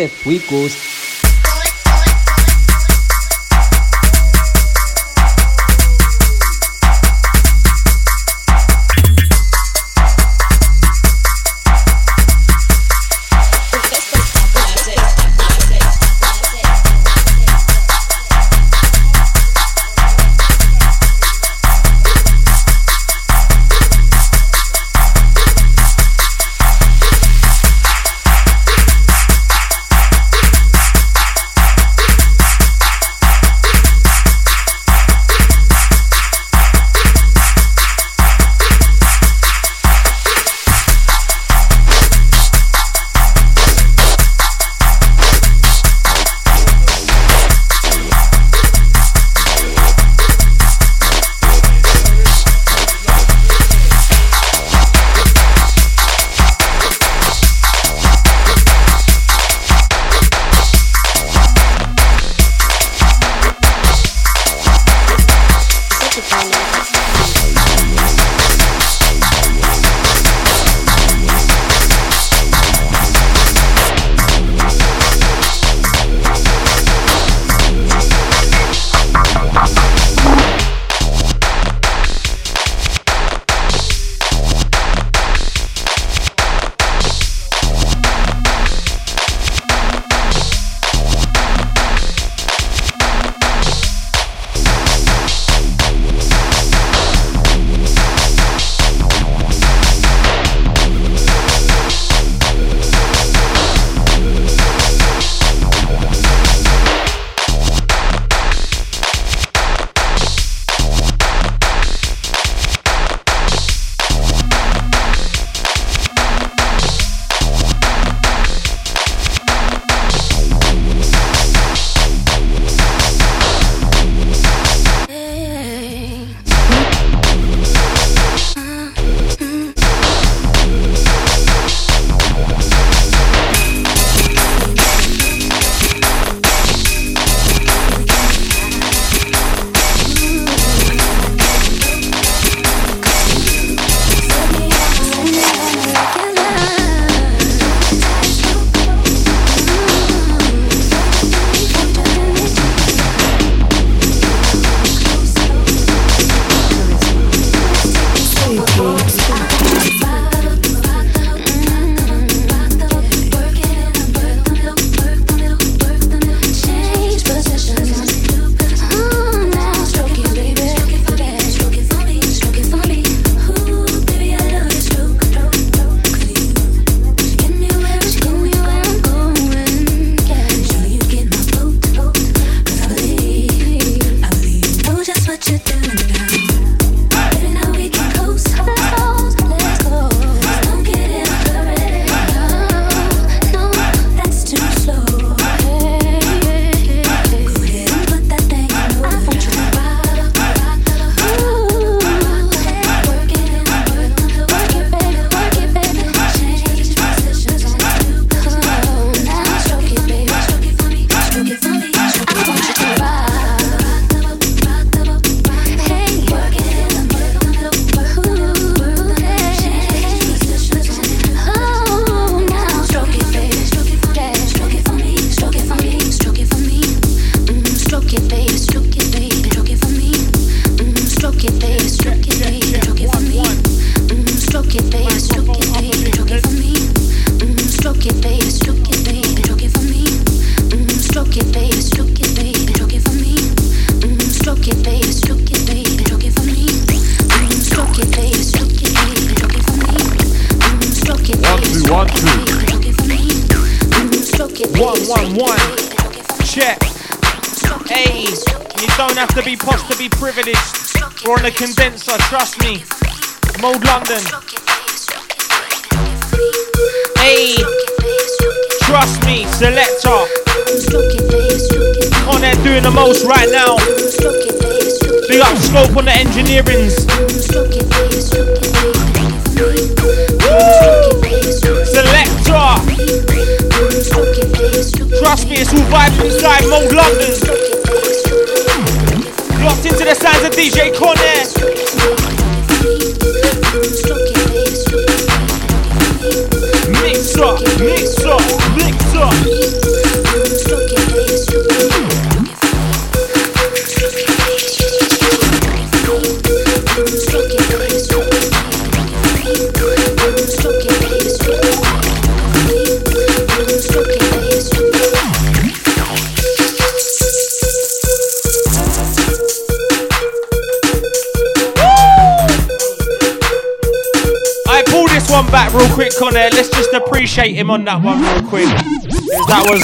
de Fuicus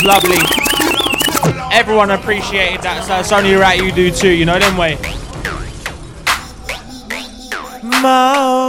lovely. Everyone appreciated that, so it's only right you do too, you know them way. Mo.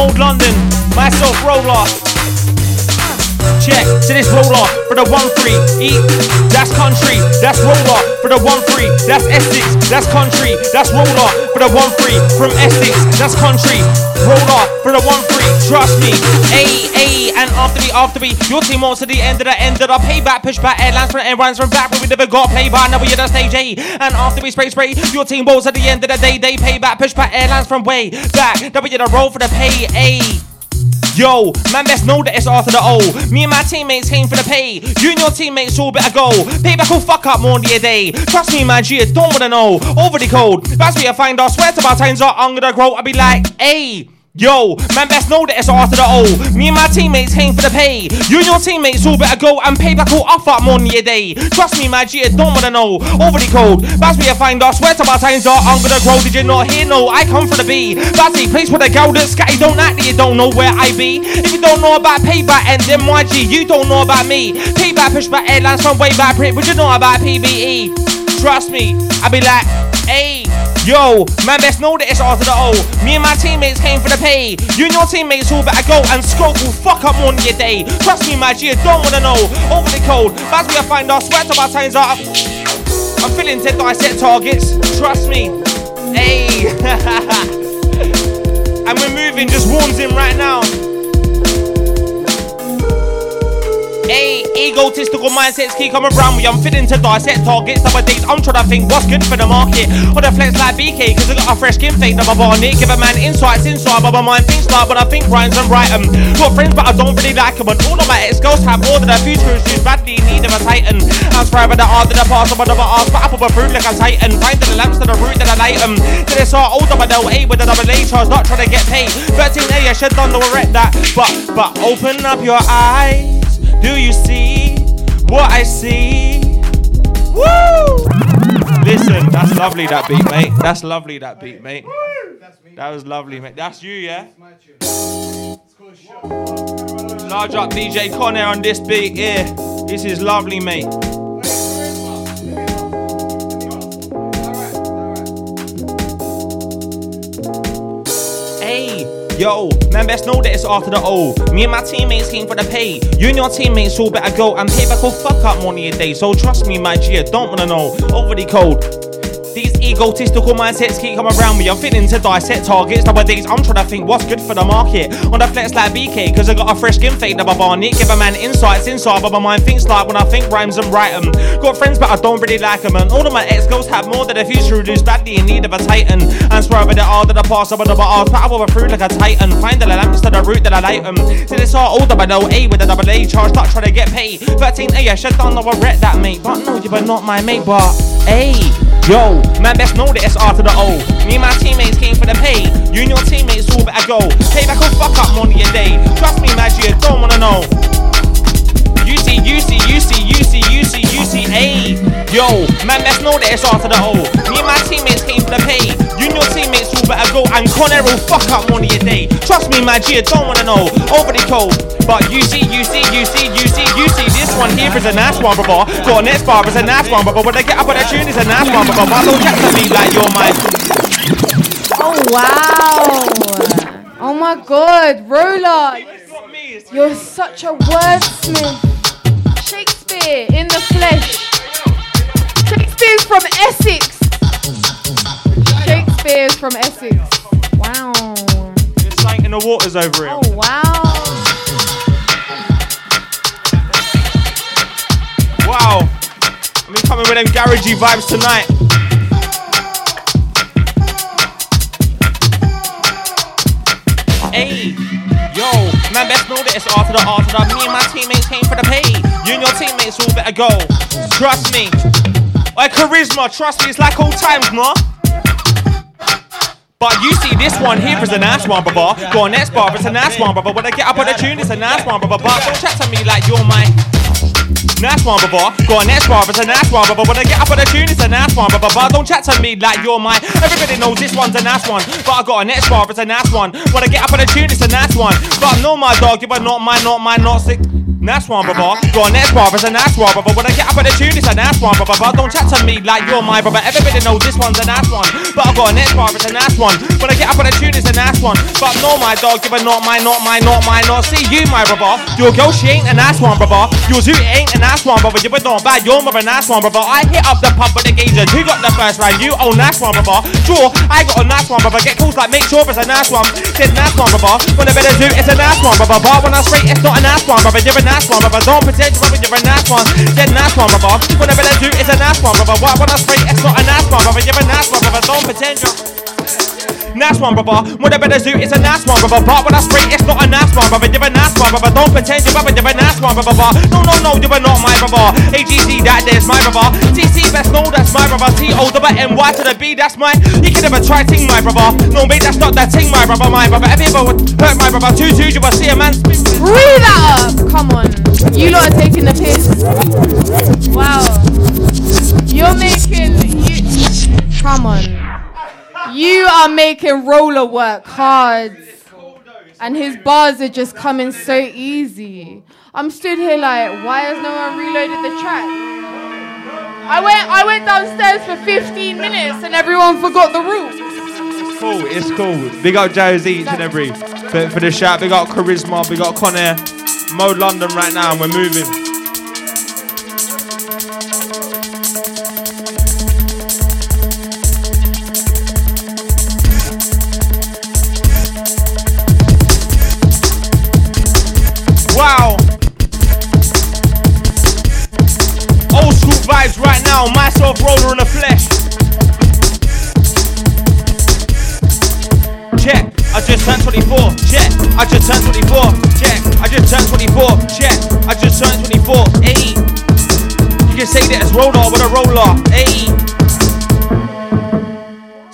Mode London. Myself, Roller. To this roller for the one free. Eat, that's country. That's roller for the one free. That's Essex. That's country. That's roller for the one free. From Essex. That's country. Roller for the one free. Trust me. A A and after me, after me. Your team wants to the end of the end of the payback. Push back airlines from airlines from back. But we never got play by. Now we at the stage A. And after we spray spray. Your team balls at the end of the day. They pay back. Push back airlines from way back. Now we at the roll for the pay A. Yo, man, best know that it's after the O. Me and my teammates came for the pay. You and your teammates all better go. Payback will fuck up more than a day. Trust me, my G, don't wanna know. Over the code. That's where you find out. Swear to my times are under the grow. I be like, hey. Yo, man, best know that it's after the O. Me and my teammates aim for the pay. You and your teammates all better go and payback will off up than a day. Trust me, my G, don't wanna know. Over cold. That's where you find out. Swear to my times are gonna grow. Did you not hear? No, I come for the B. That's the place where the girl that scatty don't act that you don't know where I be. If you don't know about payback and then YG, you don't know about me. Payback push back airlines from way back print, but you know about PBE. Trust me, I be like, hey. Yo, man, best know that it's R to the O. Me and my teammates came for the pay. You and your teammates all better go and scope will fuck up more than your day. Trust me, my G, I don't wanna know. Over the cold, that's where I find our sweat our times up. I'm feeling to dissect targets. Trust me. Hey. and we're moving, just warms him right now. Hey, egotistical mindsets keep coming round me. I'm fitting to dissect targets. Nowadays, I'm trying to think what's good for the market. On the flex like BK, cause I got a fresh skin fake number it. Give a man insights inside, but my mind thinks like when I think rhymes and write 'em. Got friends, but I don't really like like 'em. And all of my ex girls have more than a future issues. Badly in need of a titan. I'm scribing the art of the past, but never ask for apple but fruit like a titan. Finding the lamps to the root that I light 'em. To this are older, but they'll A with a double A charge, not trying to get paid. 13A, I should done the wreck that. But, but open up your eyes. Do you see what I see? Woo! Listen, that's lovely that beat, mate. That's lovely that beat, mate. That was lovely, mate. That's you, yeah? Large up DJ Con Air on this beat, yeah. This is lovely, mate. Yo, man, best know that it's after the O. Me and my teammates came for the pay. You and your teammates all better go and pay back or fuck up money a day. So trust me, my G, I don't wanna know. Overly cold. Egotistical mindsets keep coming around me. I'm fitting to dissect targets. Nowadays, I'm trying to think what's good for the market. On the flex like BK, cause I got a fresh skin fake number on it. Give a man insights inside, but my mind thinks like when I think rhymes and write 'em. Got friends, but I don't really like like 'em. And all of my ex girls have more than a future who lose badly in need of a titan. And swear with the art of the past, but never ask, but I will through like a titan. Find the lamps to the root that I light 'em. See, this all older, but no A with a double A charge, not trying to get paid. 13A, I should done the regret that, mate. But no, you but not my mate, but A. Yo, man, best know that it's to the O. Me and my teammates came for the pay. You and your teammates all better go. Pay back or fuck up money a day. Trust me, Maggie, I don't wanna know. You see, you see, you see, you see, you see, you see, ayy. Yo, man, best know that it's R to the O. Me and my teammates came for the pay. You and your teammates all better go. And Conner will fuck up money a day. Trust me, Maggie, I don't wanna know. Overly cold. But you see, you see, you see, you see, you see, this one here is a nice one, brother. Got next bar is a nice one, brother. When they get up on that tune, it's a nice one, brother. Why don't chat to me like you're my. Oh wow! Oh my god, Roller! You're such a wordsmith. Shakespeare in the flesh. Shakespeare's from Essex. Shakespeare's from Essex. Wow. There's something in the waters over here. Oh wow. Wow. I'm coming with them garagey vibes tonight. Man, best know that it's after the after the. Me and my teammates came for the pay. You and your teammates all better go. Trust me. Like charisma, trust me, it's like old times, no? But you see, this one here is a nice one, brother. Go on, next bar, it's a nice one, brother. When I get up on the tune, it's a nice one, brother. But don't chat to me like you're my nice one, brother. Go on, next bar, it's a nice one, brother. When I get up on the tune, it's a nice one. But don't chat to me like you're my. Everybody knows this one's a nice one. But I got a next bar, it's a nice one. When I get up on the tune, it's a nice one. But no, my dog, you are not my, not my, not sick. Nice one, brother. Go on, next bar, it's a nice one, brother. When I get up on the tune, it's a nice one, brother. Don't chat to me like you're my brother. Everybody knows this one's a nice one. But I got a next bar, it's a nice one. When I get up on the tune, it's a nice one. But no, my dog, you are not my, not my, not my, not. See you, my brother. Your girl, she ain't a nice one, brother. Your zoo ain't a nice one, brother. You are not bad. You're more a nice one, brother. I hit up the pub with the gauges. Who got the first round? You, oh, nice one, brother. Sure, I got a nice one, brother. Get calls like make sure it's a nice one. Said nice one, brother. When I better do, it's a nice one, brother. But when I straight, it's not a nice one, brother. You're a nice one, brother. Don't pretend brother, you're a nice one. Said nice one, brother. I better do, it's a nice one, brother. Why when I straight, it's not a nice one, brother. You're a nice one, brother. Don't pretend you're. Nice one, brother. What I better do is a nice one, brother. But when I spray, it's not a nice one, brother. You're a nice one, brother. Don't pretend you're brother. You're a nice one, brother. No, no, no, you are not my brother. AGC, that there's my brother. TC, best no, that's my brother. T O double M Y to the B, that's my. You can never try ting, my brother. No, mate, that's not that ting, my brother. My brother. If you ever would hurt my brother, two two, you will see a man. Breathe that up. Come on. You lot are taking the piss. Wow. You're making you. Come on. You are making roller work hard. And his bars are just coming so easy. I'm stood here like, why has no one reloaded the track? I went I went downstairs for 15 minutes and everyone forgot the roof. Cool, it's cool. Big up Josie each and every for, for the shout. Big up Charisma, big up Con Air. Mode London right now and we're moving. I just turned 24. Check. I just turned 24. Check. I just turned 24. Hey. You can say that as roller with a roller. Hey.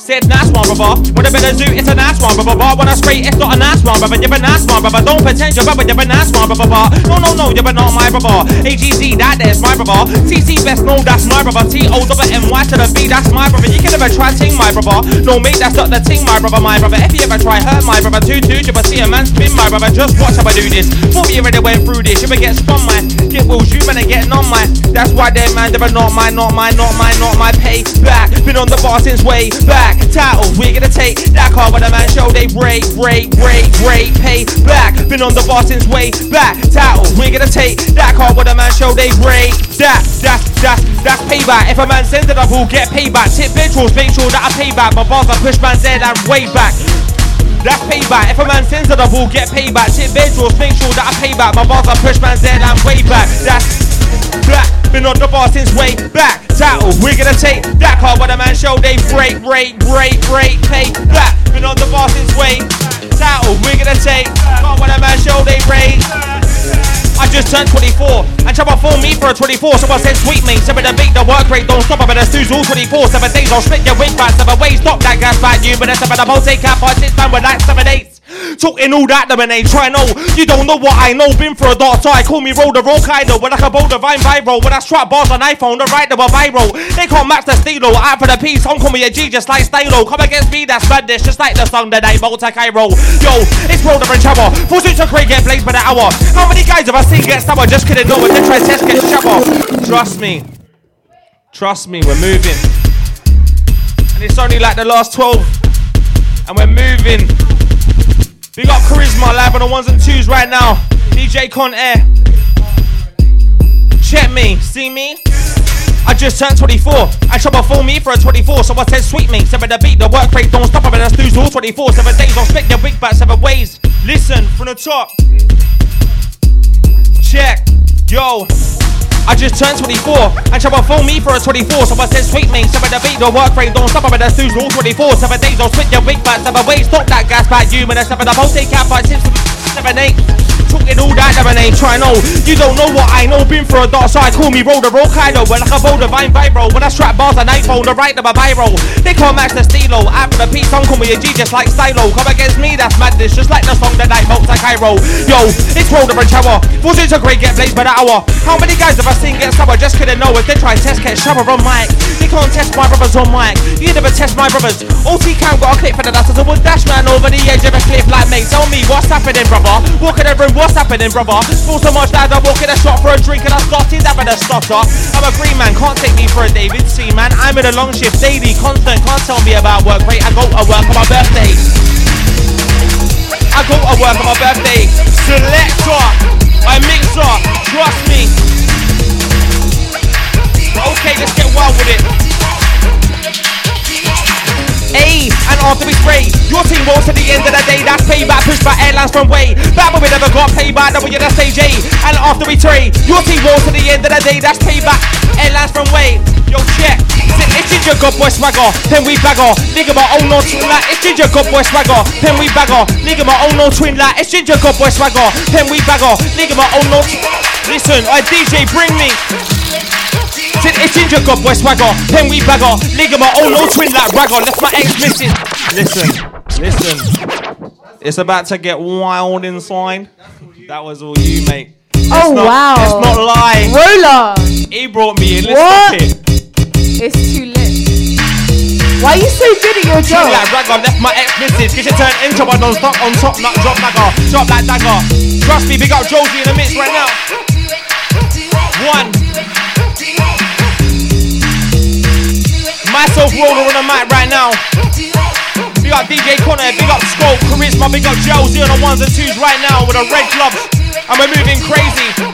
Said nice one, brother. What I better do, it's a nice one, brother. When I spray, it's not a nice one, brother. You're a nice one, brother. Don't pretend you're brother. You're a nice one, brother. No, no, no, you're not my brother. AGZ, that there's my brother. TC best, no, that's my brother. T O W M Y to the B, that's my brother. You can never try ting, my brother. No, mate, that's not the ting, my brother, my brother. If you ever try hurt my brother, two two, you will see a man spin, my brother. Just watch how I do this. Thought you already went through this. You better get spun, man. Get wills, you better get on, man. That's why they're man, they're not mine, not mine, not mine, not my pay back. Been on the bar since way back. Titles, we're gonna take that car with a man show. They break, break, break, break, pay back. Been on the bar since way back. Titles, we're gonna take that car with a man show. They break that, that, that, that's payback. If a man sends it up, we'll get payback. Tip visuals, make sure that I pay back. My bars are push man's head and way back. That's payback. If a man sends it up, get payback. Tip visuals, make sure that I pay back. My bars are push man's head and way back. That's black. Been on the bar since way back. Title, we're gonna take that car with a man show. They break, break, break, break, pay black. Been on the since way. Title, we're gonna take car with a man show. They break. I just turned 24 and trouble for me for a 24. Someone said, Sweet me, seven to beat the work rate, don't stop. I better snooze all 24. Seven days, I'll split your wing back. Seven ways, stop that gas back. You better seven the multi cap. I sit down with like seven eights. Talking all that, them and they try no. You don't know what I know. Been for a dark side. Call me roll the roll Kaido. When I can bowl divine viral. When I strap bars on iPhone, the right they were viral. They can't match the stilo. Out for the piece. Don't call me a G just like Stylo. Come against me, that's madness. Just like the song that I multi Cairo. Yo, it's roll the shower. Full suits of Craig get blazed by the hour. How many guys have I seen get stabbed? Just kidding, no, when they try test get shower. Trust me. Trust me, we're moving. And it's only like the last 12. And we're moving. We got Charisma live on the ones and twos right now. DJ Con Air. Check me, see me? I just turned 24. I trouble for me for a 24. So I said, sweet me. Seven the beat, the work rate don't stop. I'm gonna snooze all 24. Seven days, I'll split your wig back seven ways. Listen from the top. Check. Yo. I just turned 24 and trouble for me for a 24. So I said, sweet me, seven the beat, the work rate don't stop. Gonna snooze all 24. Seven days, I'll split your wig back seven ways. Stop that gas back, you. Man, seven, I'm take cap by six, seven, eight. Talking all that, never ain't try no. You don't know what I know. Been for a dark side, call me roll the roll Kaido. When I can bowl divine vibro. When I strap bars on iPhone, the right of my viral. They can't match the stilo. For the piece, some call me a G just like stylo. Come against me, that's madness. Just like the song that night I multi Cairo. Yo, it's roll the shower. Force it's a great get blazed by the hour. How many guys have I seen get sour? Just couldn't know if they try test get shower on mic. They can't test my brothers on mic. You never test my brothers. OT cam got a clip for the dust. I would dash man over the edge of a cliff like mate. Tell me what's happening, brother. Walk in the room, what's happening, brother? Feel so much that I walk in a shop for a drink and I started having a stutter. I'm a green man, can't take me for a David C man. I'm in a long shift daily, constant. Can't tell me about work rate. I go to work on my birthday. I go to work on my birthday. Selector, I mixer, trust me. Okay, let's get wild with it. Ayy, and after we spray, your team rolls to the end of the day. That's payback, pushed by airlines from way. Back we never got paid by W, that's stage And after we trade, your team rolls to the end of the day. That's payback, airlines from way. Yo, check. It's ginger god boy swagger, then we bagger. Nigga, my own no twin like it's ginger god boy swagger, then we bagger. Nigga, my own no twin like it's ginger god boy swagger, then we bagger. Nigga, my own no. Listen, I DJ, bring me. Said it's ginger god boy swagger, then we bagger. My own oh, no twin like ragger. Left my ex missing. Listen, listen. It's about to get wild inside. That was all you, mate. Let's Oh, not, wow. Let's not lie. Roller. He brought me in. Let's What? it. It's too lit. Why are you so good at your job? like ragger, left my ex missus. Get your turn into one non stop on top, not drop dagger. Drop like dagger. Trust me, big up Josie in the mix right now. One. Myself roller on the mic right now. Big up DJ Con Air, big up Scope, Charisma, big up Josie on the ones and twos right now with a red club. And we're moving crazy.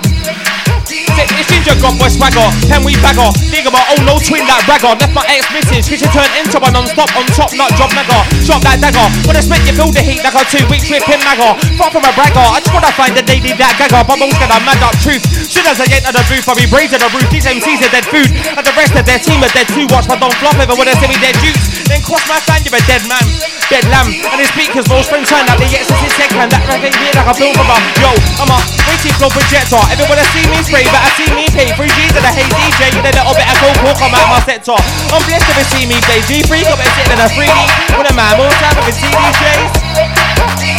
It's ginger god boy swagger, ten we bagger. Big about oh no twin that ragger. Left my ex missus, kitchen turn into a non-stop on top, not job mega. Shot that dagger. When I spent you feel the heat like a two week trip in magger. Far from a bragger, I just wanna find the lady that gagger. But most gonna mad up truth. Should as I get to the booth, I'll be brazen the roof. These MCs are dead food. And the rest of their team are dead too. Watch my don't flop ever when they see me dead juice. Then cross my fan, you're a dead man. Dead lamb. And his speakers all spring turn like the yes, it's his second. That record here like a film from yo. I'm a waiting flow projector. Everyone see me spray, but I see me pay. Three G's and a hey DJ. You a little bit of coke, walk come out my sector. I'm blessed to be see me play G3. Got me sitting in a 3D. With a man, more time with CDJs.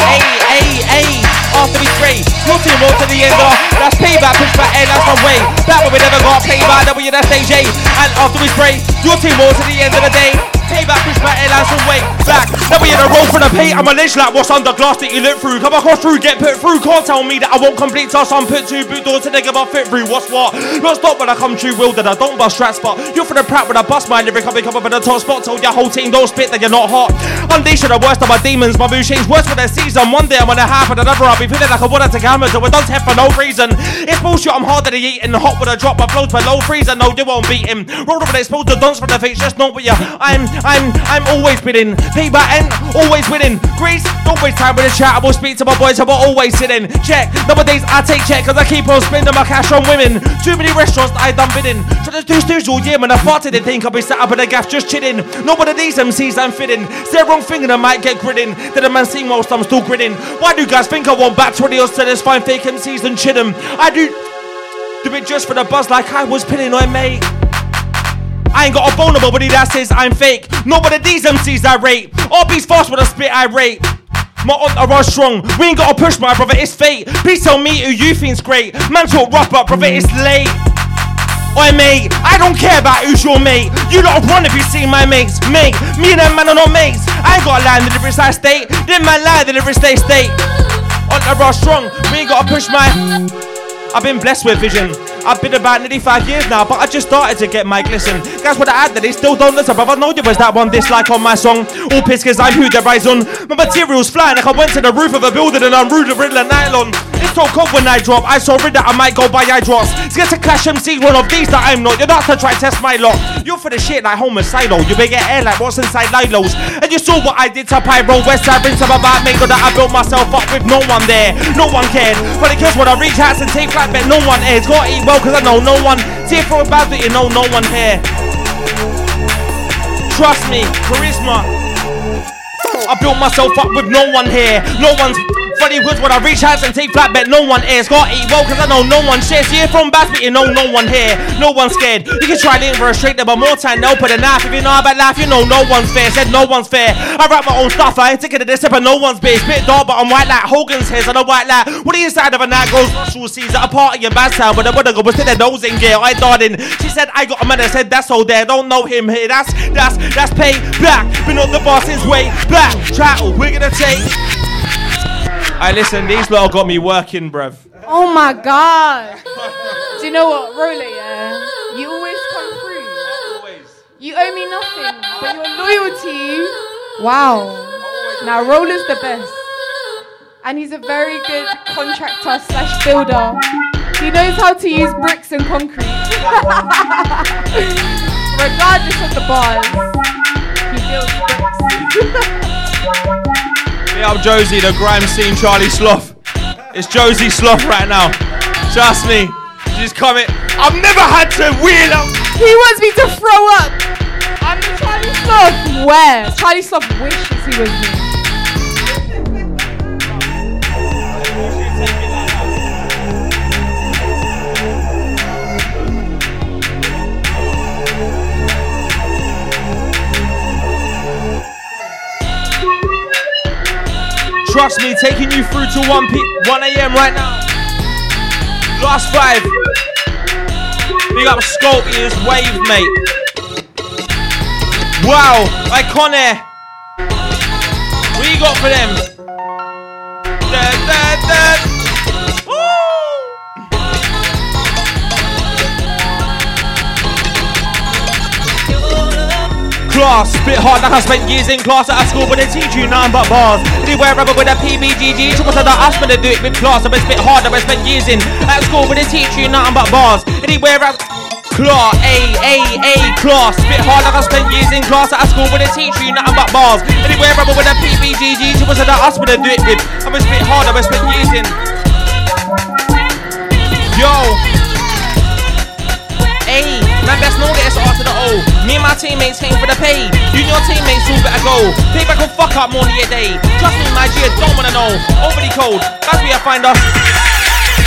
Hey, hey, hey. After we spray, your team roll to the end of. That's payback, push back, air, that's my way. That way we never got playback, W, that's AJ. And after we spray, your team roll to the end of the day. Payback, push back, air, that's my way. Back, now we in a roll for the pay. I'm a ledge like what's under glass that you look through. Come across through, get put through. Can't tell me that I won't complete task. I'm put two boot doors to nigga, but fit through. What's what? Not stop when I come true, will that I don't bust rap spot. You're for the prat when I bust my lyric. Be coming up in the top spot. Told your whole team don't spit that you're not hot. Unleashing the worst of my demons. My mood change worse for the season. One day I'm on gonna happen, another I'll be feeling like I wanna take hammer. So it don't test for no reason. It's bullshit, I'm harder to eat and hot with a drop. My flows below freezer. No, you won't beat him. Roll over the exposed the dance from the face. Just know what you. I'm, I'm, I'm always winning. Paper and always winning. Grease, don't waste time with the chat. I will speak to my boys, I will always sitting. Check. Nowadays I take check cause I keep on spending my cash on women. Too many restaurants that I done bidding. Trying to do snooze all year when I farted. They think I'll be sat up in the gaff just chilling. Not one of these MCs I'm fitting. Say the wrong thing and I might get grinning. Then a man sing whilst I'm still grinning. Why do you guys think I want back 20 or so? Let's find fake MCs and chin 'em. I do do it just for the buzz like I was pinning on mate. I ain't got a nobody that says I'm fake. Not one these MCs I rate. RB's fast with a spit I rate. My entourage strong. We ain't gotta push my brother, it's fate. Please tell me who you think's great. Man talk rough, but brother, it's late. Oi mate, I don't care about who's your mate. You lot run if you see my mates. Mate, me and them man are not mates. I ain't gotta lie in the lyrics I state. Then man lie the lyrics they state. Entourage strong. We ain't gotta push my. I've been blessed with vision. I've been about nearly five years now, but I just started to get my glisten. Guys, what I add that they still don't listen, but I know there was that one dislike on my song. All pissed cause I'm who they rise on. My materials flying like I went to the roof of a building and I'm rude of Riddler nylon. It's so cold when I drop. I saw rid that I might go buy eye drops. get to clash MC, one of these that I'm not. You're not to try test my lot. You're for the shit like homicidal. You big air like what's inside Lilo's. And you saw what I did to Pyro West Side Rinse about that mango that I built myself up with no one there. No one cared. But it kills when I reach out and take flight, but No one airs. Gotta eat well cause I know no one. Tear for a bad that you know no one here. Trust me, charisma. I built myself up with no one here. No one's funny words when I reach out and take flat, bet No one airs. Gotta eat well cause I know no one shares. Here from Bass, but you know no one here. No one's scared. You can try it for a straight but more time. No, put a knife. If you know about life, you know no one's fair. Said no one's fair. I write my own stuff. I ain't taking it this but no one's bitch. Bit dark, but I'm white like Hogan's hairs on a white light. What the inside of a night goes Russell sees at a party in Badstown, but the would go was still their nose in gear. I darling. She said I got a man that said that's all there. Don't know him here. That's that's that's pay black. Been on the bar since way black. Chattel, we're gonna take. I listen, these lot got me working, bruv. Oh my god. Do you know what, Roller, yeah? You always come through. You owe me nothing, but your loyalty. Wow. Now Roller's the best. And he's a very good contractor slash builder. He knows how to use bricks and concrete. Regardless of the bars, he builds bricks. Yeah, I'm Josie, the grime scene Charlie Sloth. It's Josie Sloth right now. Trust me. She's coming. I've never had to wheel up. He wants me to throw up. I'm the Charlie Sloth. Where? Charlie Sloth wishes he was me. Trust me, taking you through to 1 p 1 a.m. right now. Last five. Big up Scorpions Wave, mate. Wow, iconic. What you got for them? Da, da, da. Class, spit hard like I spent years in class at a school, but they teach you nothing but bars. Anywhere rubber with a PBGG, triple said that I spent to do it with class. I been spit hard, I been spent years in at school, but they teach you nothing but bars. Anywhere I Claw, A, A, A, class. Spit hard like I spent years in class at a school where they teach you nothing but bars. Anywhere rubber with a PBGG, triple said that I spent to do it with. I been spit hard, I been spent years in. Yo. Man, best know that it's R to the O. Me and my teammates aim for the pay. You and your teammates all better go. Payback will fuck up than your day. Trust me, my G, don't wanna know. Overly cold, that's where I find us.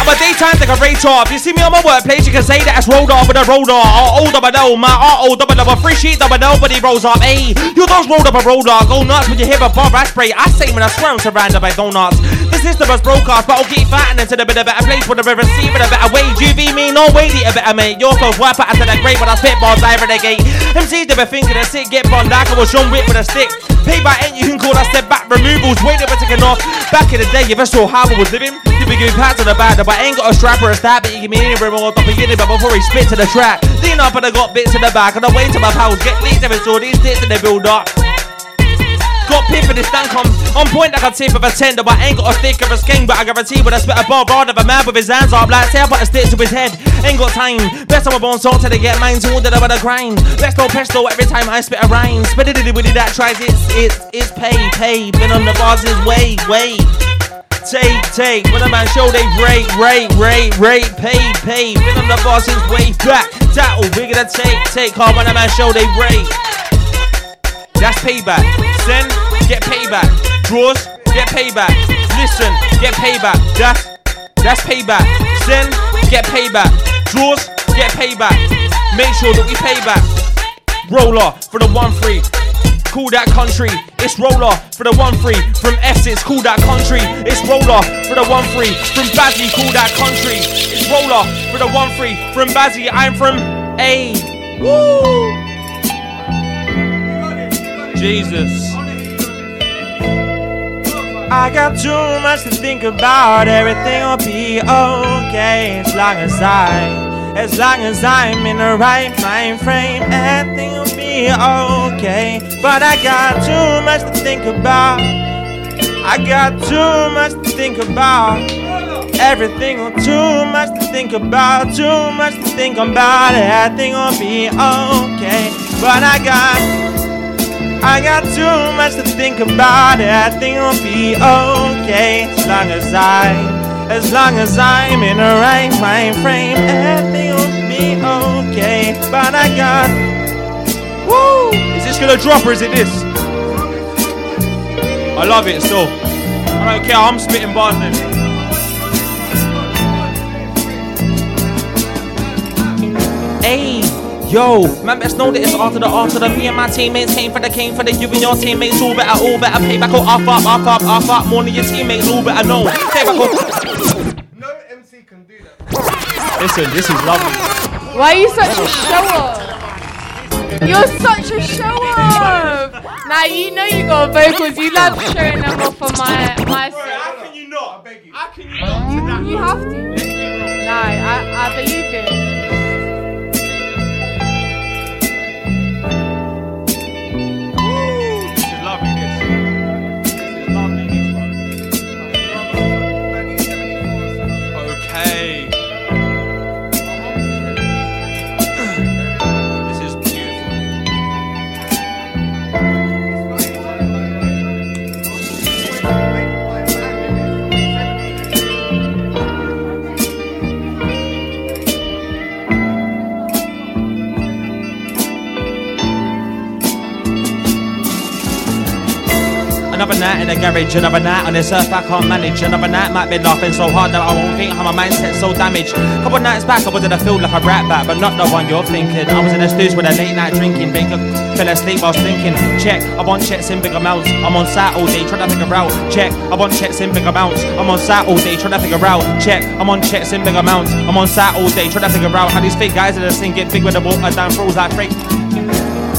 A daytime decorator. If you see me on my workplace, you can say that it's rolled off with a roller. Or old double O, my R O double double free sheet double nobody rolls up. Hey, you those rolled up a roller. Go nuts when you hear a bar I spray. I say when I swear I'm surrounded by donuts. This is the best broadcast, but I'll keep fighting until a bit of better place with a receiver a better. You be me, no way, a better mate. Your close wipe out to the great when I spit bars I renegade. MCs never thinking of sick, get bond like I was John Wick with a stick. Pay by ain't you can call that step back removals. Wait never taking off. Back in the day, if I saw how I was living, you'd be giving pats to the bad, but I ain't got a strap or a stab, but you give me any or top of your but before he spit to the track. Lean up and I got bits in the back, and I wait till my pals get leads every saw these tits and they build up. Got pip for this stand comes on point like a tip of a tender, but I ain't got a stick of a skin. But I guarantee when I spit a bar rather of a man with his hands up, like I put a stick to his head. Ain't got time. Best I'm born salt till they get mine, all that I wanna grind. Pesto pesto every time I spit a rhyme. Spit it with that tries it's it's it's pay pay. Been on the bars is way way. Take, take, when a man show they rate, rate, rate, rate, pay, pay. Been on the bars since way back. That'll we gonna take, take hard when a man show they rate. That's payback. Send, get payback. Draws, get payback. Listen, get payback. That's that's payback. Send, get payback. Draws, get payback. Make sure that we pay back. Roller for the one free. Call that country. It's roller for the one free. From Essex, call that country. It's roller for the one free. From Bazzy, call that country. It's roller for the one free. From Bazzy, I'm from A. Woo! Jesus. I got too much to think about. Everything will be okay as long as I, as long as I'm in the right mind frame. Everything will be okay. But I got too much to think about. I got too much to think about. Everything will too much to think about. Too much to think about. Everything will be okay. But I got. I got too much to think about it. I think I'll be okay as long as I, as long as I'm in the right mind frame. Everything will be okay. But I got, woo! Is this gonna drop or is it this? I love it so. I don't care. I'm spitting bars then. Hey. Yo, man, best know that it's after the after the me and my teammates came for the came for the you and your teammates all better, all better. Pay back, all off up, off up, off up. More than your teammates, all better know. Pay back, all. Listen, this is lovely. Why are you such a show off? You're such a show off. Now you know you got vocals. You love showing them off for my my. How can you not? I beg you. How can you not? You, you have to. No, I, I believe it. Another night in the garage, another night on this earth I can't manage. Another night might be laughing so hard that I won't think how my mindset's so damaged. Couple nights back, I was in a field like a rat bat, but not the one you're thinking. I was in the studio with a late night drinking, baker fell asleep whilst thinking. Check, I want checks in big amounts. I'm on site all day trying to figure out. Check, I want checks in big amounts. I'm on site all day trying to figure out. Check, I'm on checks in big amounts. I'm on site all day trying to figure out how these fake guys in the scene get big with the water down froze like freight.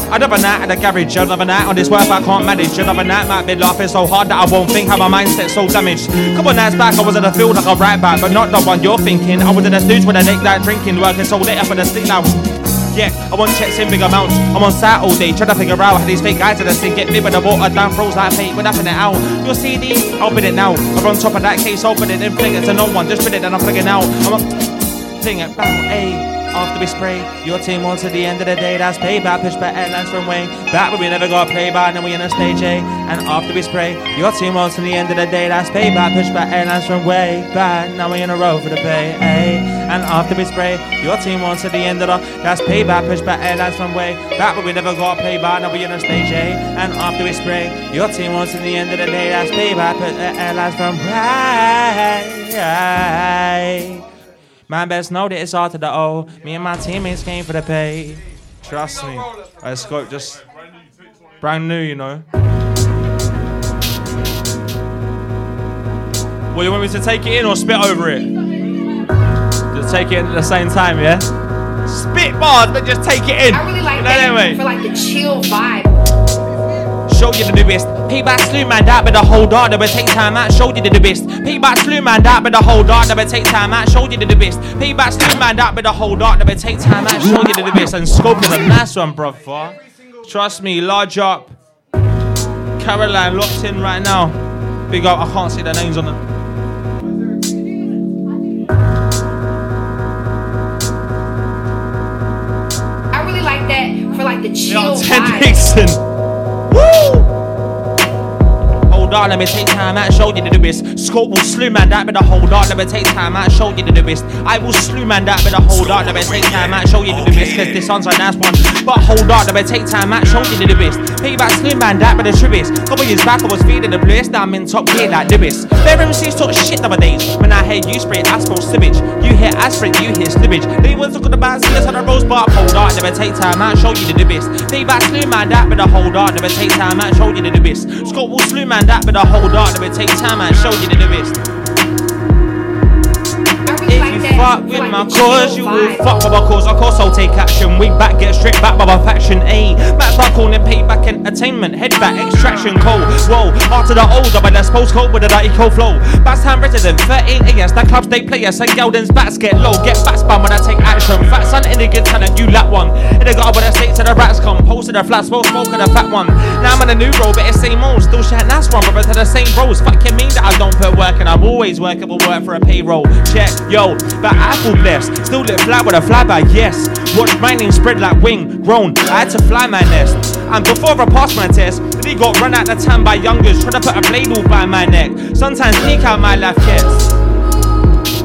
Another night at the garage, another night on this work I can't manage. Another night might be laughing so hard that I won't think how my mindset's so damaged. Couple nights back, I was in the field like a right back, but not the one you're thinking. I was in the with a late night drinking, working so late up in the sleep now. Yeah, I want checks in big amounts. I'm on site all day, trying to figure out how these fake guys are the thing. Get me with the water down, froze like fate, we're nothing it out. Your CD, open it now. I'm on top of that case, open it, then fling it to no one. Just spit it, then I'm fligging out. I'm a it, bang, ayy. After we spray, your team on to the end of the day. That's payback, push back airlines from Wayne. Back when we never got play by, then we in a stage A. And after we spray, your team on to the end of the day. That's payback, push back airlines from way back. Now we in a row for the pay. A. And after we spray, your team on to the end of the. Day, that's payback, push back airlines from way back when we never got play by, now we in a stage A. And after we spray, your team on to the end of the day. That's payback, push back airlines from way. Man best know that it's all to the O. Me and my teammates came for the pay. Trust me. I scope just brand new, you know. Well, you want me to take it in or spit over it? Just take it in at the same time, yeah? Spit bars, but just take it in. I really like You know that anyway. for like the chill vibe. Show you the newest. Payback slew man that but the whole dark never take time out. Showed you the best. Payback slew man that but the whole dark never take time out. Showed you the best. Payback slew man that but the whole dark never take time out. Showed you the best. And scope is a nice one, brother. Trust me, large up. Caroline locked in right now. Big up. I can't see the names on them. I really like that for like the chill Ted vibe. Dixon. Woo! Hold on, let me take time out, show you the best. Scope will slew man that, but the hold on, let me take time out, show you the best. I will slew man that, but the hold on, let me take time out, show you the best. Cause this one's a nice one. But hold on, let me take time out, show you the best. Payback slew man that, the truest. Couple years back, I was feeding the bliss, now I'm in top gear like best. Their MCs talk shit nowadays. When I hear you spray asphalt slippage, you hear aspirin, you hear slippage. They were talking about serious on the rose bar, hold on, let me take time out, show you the best. Payback slew man that, but the hold on, let me take time out, show you the best. Scott will slew man that, but the hold on, let me take time out, show you the best. Fuck with my cause, you will fuck with my cause. Of course, I'll take action. We back, get stripped back by my faction. A back back on and payback entertainment. Head back, extraction, cold. Whoa, after the old, but that's postcode with a dirty cold flow. Bass time resident, 13 against that clubs they play us. And Geldens bats get low, get back spun when I take action. Fat son in the good talent, you lap one. In the gutter where the states and the rats come. Posted a flat smoke, smoke and a fat one. Now I'm in a new role, but it's same old. Still shit, that's one, but to the same bros. Fuck you mean that I don't put work and I'm always working but work for a payroll. Check, yo, but I feel blessed. Still lit fly with a flyby, yes. Watch my name spread like wing, grown. I had to fly my nest. And before I passed my test, they got run out the time by youngers trying to put a blade all by my neck. Sometimes peek out my life gets.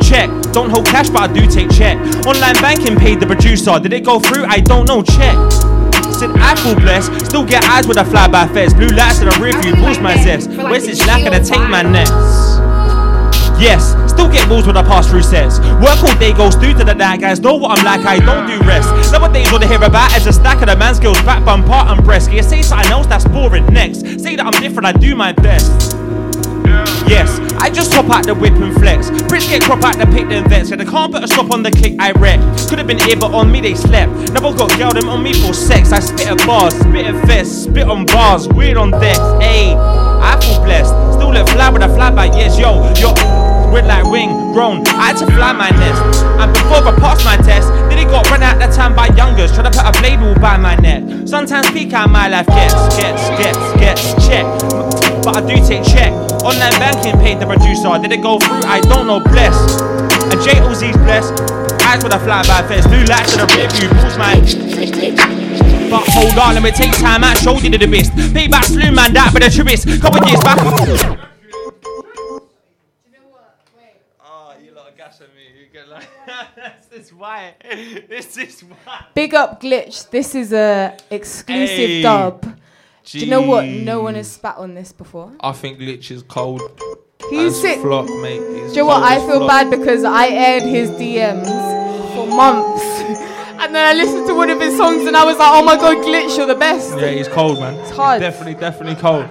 Check, don't hold cash, but I do take check. Online banking paid the producer. Did it go through? I don't know. Check. Said I feel blessed. Still get eyes with a flyby fest. Blue lights in the rear view, boost my zest. Where's this lack of the take my nets? Yes, still get balls when I pass through sets. Work all day goes through to the night, guys. Know what I'm like, I don't do rest. Nowadays, all they hear about is a stack of the man's skills, back bum, part and breast. You say something else that's boring? Next, say that I'm different, I do my best. Yes, I just hop out the whip and flex. Brits get crop out the pick them vets. And I can't put a stop on the kick I rep. Could have been here, but on me they slept. Never got girl them on me for sex. I spit at bars, spit at vests, spit on bars, weird on decks. Ayy, I feel blessed. Still let fly with a fly by Yes, yo, yo. Red like wing, grown. I had to fly my nest. And before I passed my test, then it got run out the time by youngers. Trying to put a blade all by my neck. Sometimes peak out my life gets, gets, gets, gets check. But I do take check. Online banking paid the producer. Did it go through? I don't know. Bless. And J Oz's blessed. Eyes with a flyby fest. Blue lights in the rear view. Pulls my. But hold on, let me take time out. Showed you the best. Payback flew man that, but the truest. Couple years back. This is why. This is why. Big up glitch. This is a exclusive Hey. dub. Do you know what? No one has spat on this before. I think Glitch is cold. He's as sick. Flock, mate. He's Do you know what? I feel flock. bad because I aired his DMs for months. and then I listened to one of his songs and I was like, oh my god, Glitch, you're the best. Yeah, he's cold, man. It's hard. definitely, definitely cold.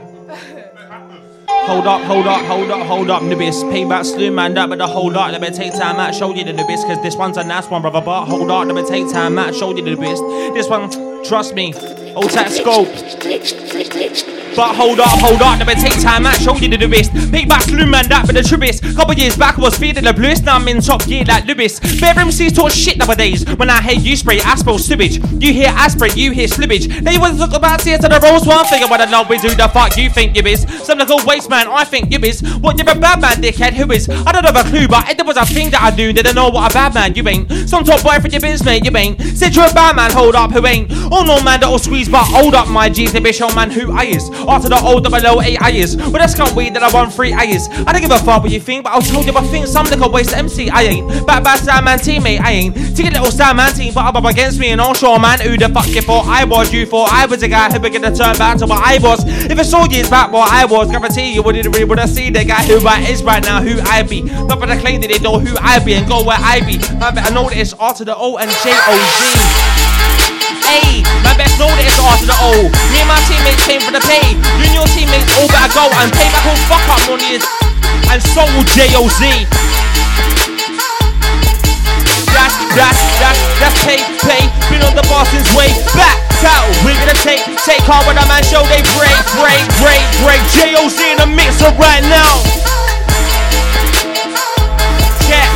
Hold up, hold up, hold up, hold up, Nibis. Payback slew man that, but the hold up, let me take time out, show you the Nibis, cause this one's a nice one, brother. But hold up, let me take time out, show you the Nibis. This one, trust me, Old that scope. But hold up, hold up, never take time out, show you the best. Big back saloon man, that but the truest. Couple years back, I was feeding the bluest, now I'm in top gear like Lewis. Bare MCs talk shit nowadays. When I hear you spray, I spell sewage. You hear I you hear slippage. They was talk about to the rose one thing, I wanna know is who the fuck you think you is. Some little waste man, I think you is. What you're a bad man, dickhead, who is? I don't have a clue, but it was a thing that I do, didn't know what a bad man you ain't. Some top boy for your mate, you ain't. Said you're a bad man, hold up, who ain't? Oh no man, that'll squeeze, but hold up, my G's, the bitch, oh man, who I is. After the old below eight is. Well, that's can't wait that I won three A's. I don't give a fuck what you think, but I'll tell you I think some nigga waste MC. I ain't. Back by Sandman teammate, I ain't. Take a little Sandman team, but I'm up against me and all sure man. Who the fuck you thought I was? You thought I was a guy who began to turn back to what I was. If it's all years back what I was, guarantee you wouldn't really wanna see the guy who I is right now, who I be. Not for the claim that they know who I be and go where I be. Man, better know that it's R to the O and J O Z. Hey, my best know that it's R to the O. Me and my teammates came for the pay. You and your teammates all better go and pay back all fuck up money. is. And so will J-O-Z. That's, that's, that's, that's pay, pay. Been on the Boston's way back out. We're gonna take, take on with a man show. They break, break, break, break. J-O-Z in the mixer right now. Yeah.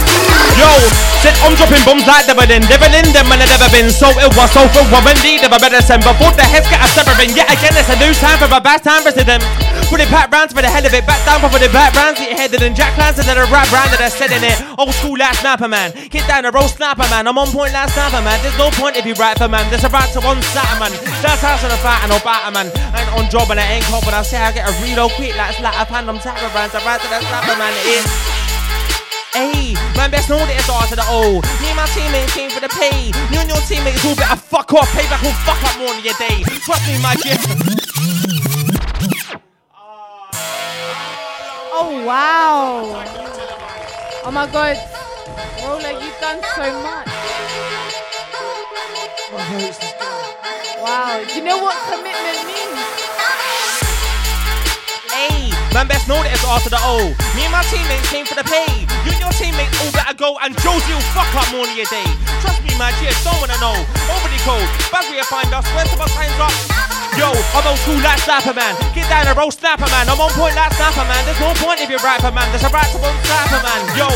Yo, said I'm dropping bombs like never then, never in them and I never been. So it was so for woman need of a better send. Before the heads get a severing, yet again it's a new time for a bad time resident. Put it back rounds for the hell of it, back down for the back rounds, get headed and Jack Clans and then a rap round that I said in it. Old school like sniper man, get down a roast sniper man. I'm on point like sniper man. There's no point if you right for man. There's a right to one satter man. That's house on the fight and no batter man. I ain't on job and I ain't cop when I say I get a reload quick like slap up hand. I'm tapping rounds, I right to the sniper man. It is. Hey, man, best know that it's R to the O. Me and my teammates came for the pay. You and your teammates all better fuck off. Payback will fuck up more than your day. Trust me, my G. Oh wow. Oh my god. Roller, you've done so much. Wow. Do you know what commitment means? Hey, man, best know that it's R to the O. Me and my teammates came for the pay. You and your teammates all better go, and Josie will fuck up more than your day. Trust me, my G, don't wanna know. Overly cold, bad you find us. Where's my signs up? Yo, I'm old school like Snapper Man. Get down and roll Snapper Man. I'm on point like Snapper Man. There's no point if you're for man. There's a right to Snapper Man. Yo,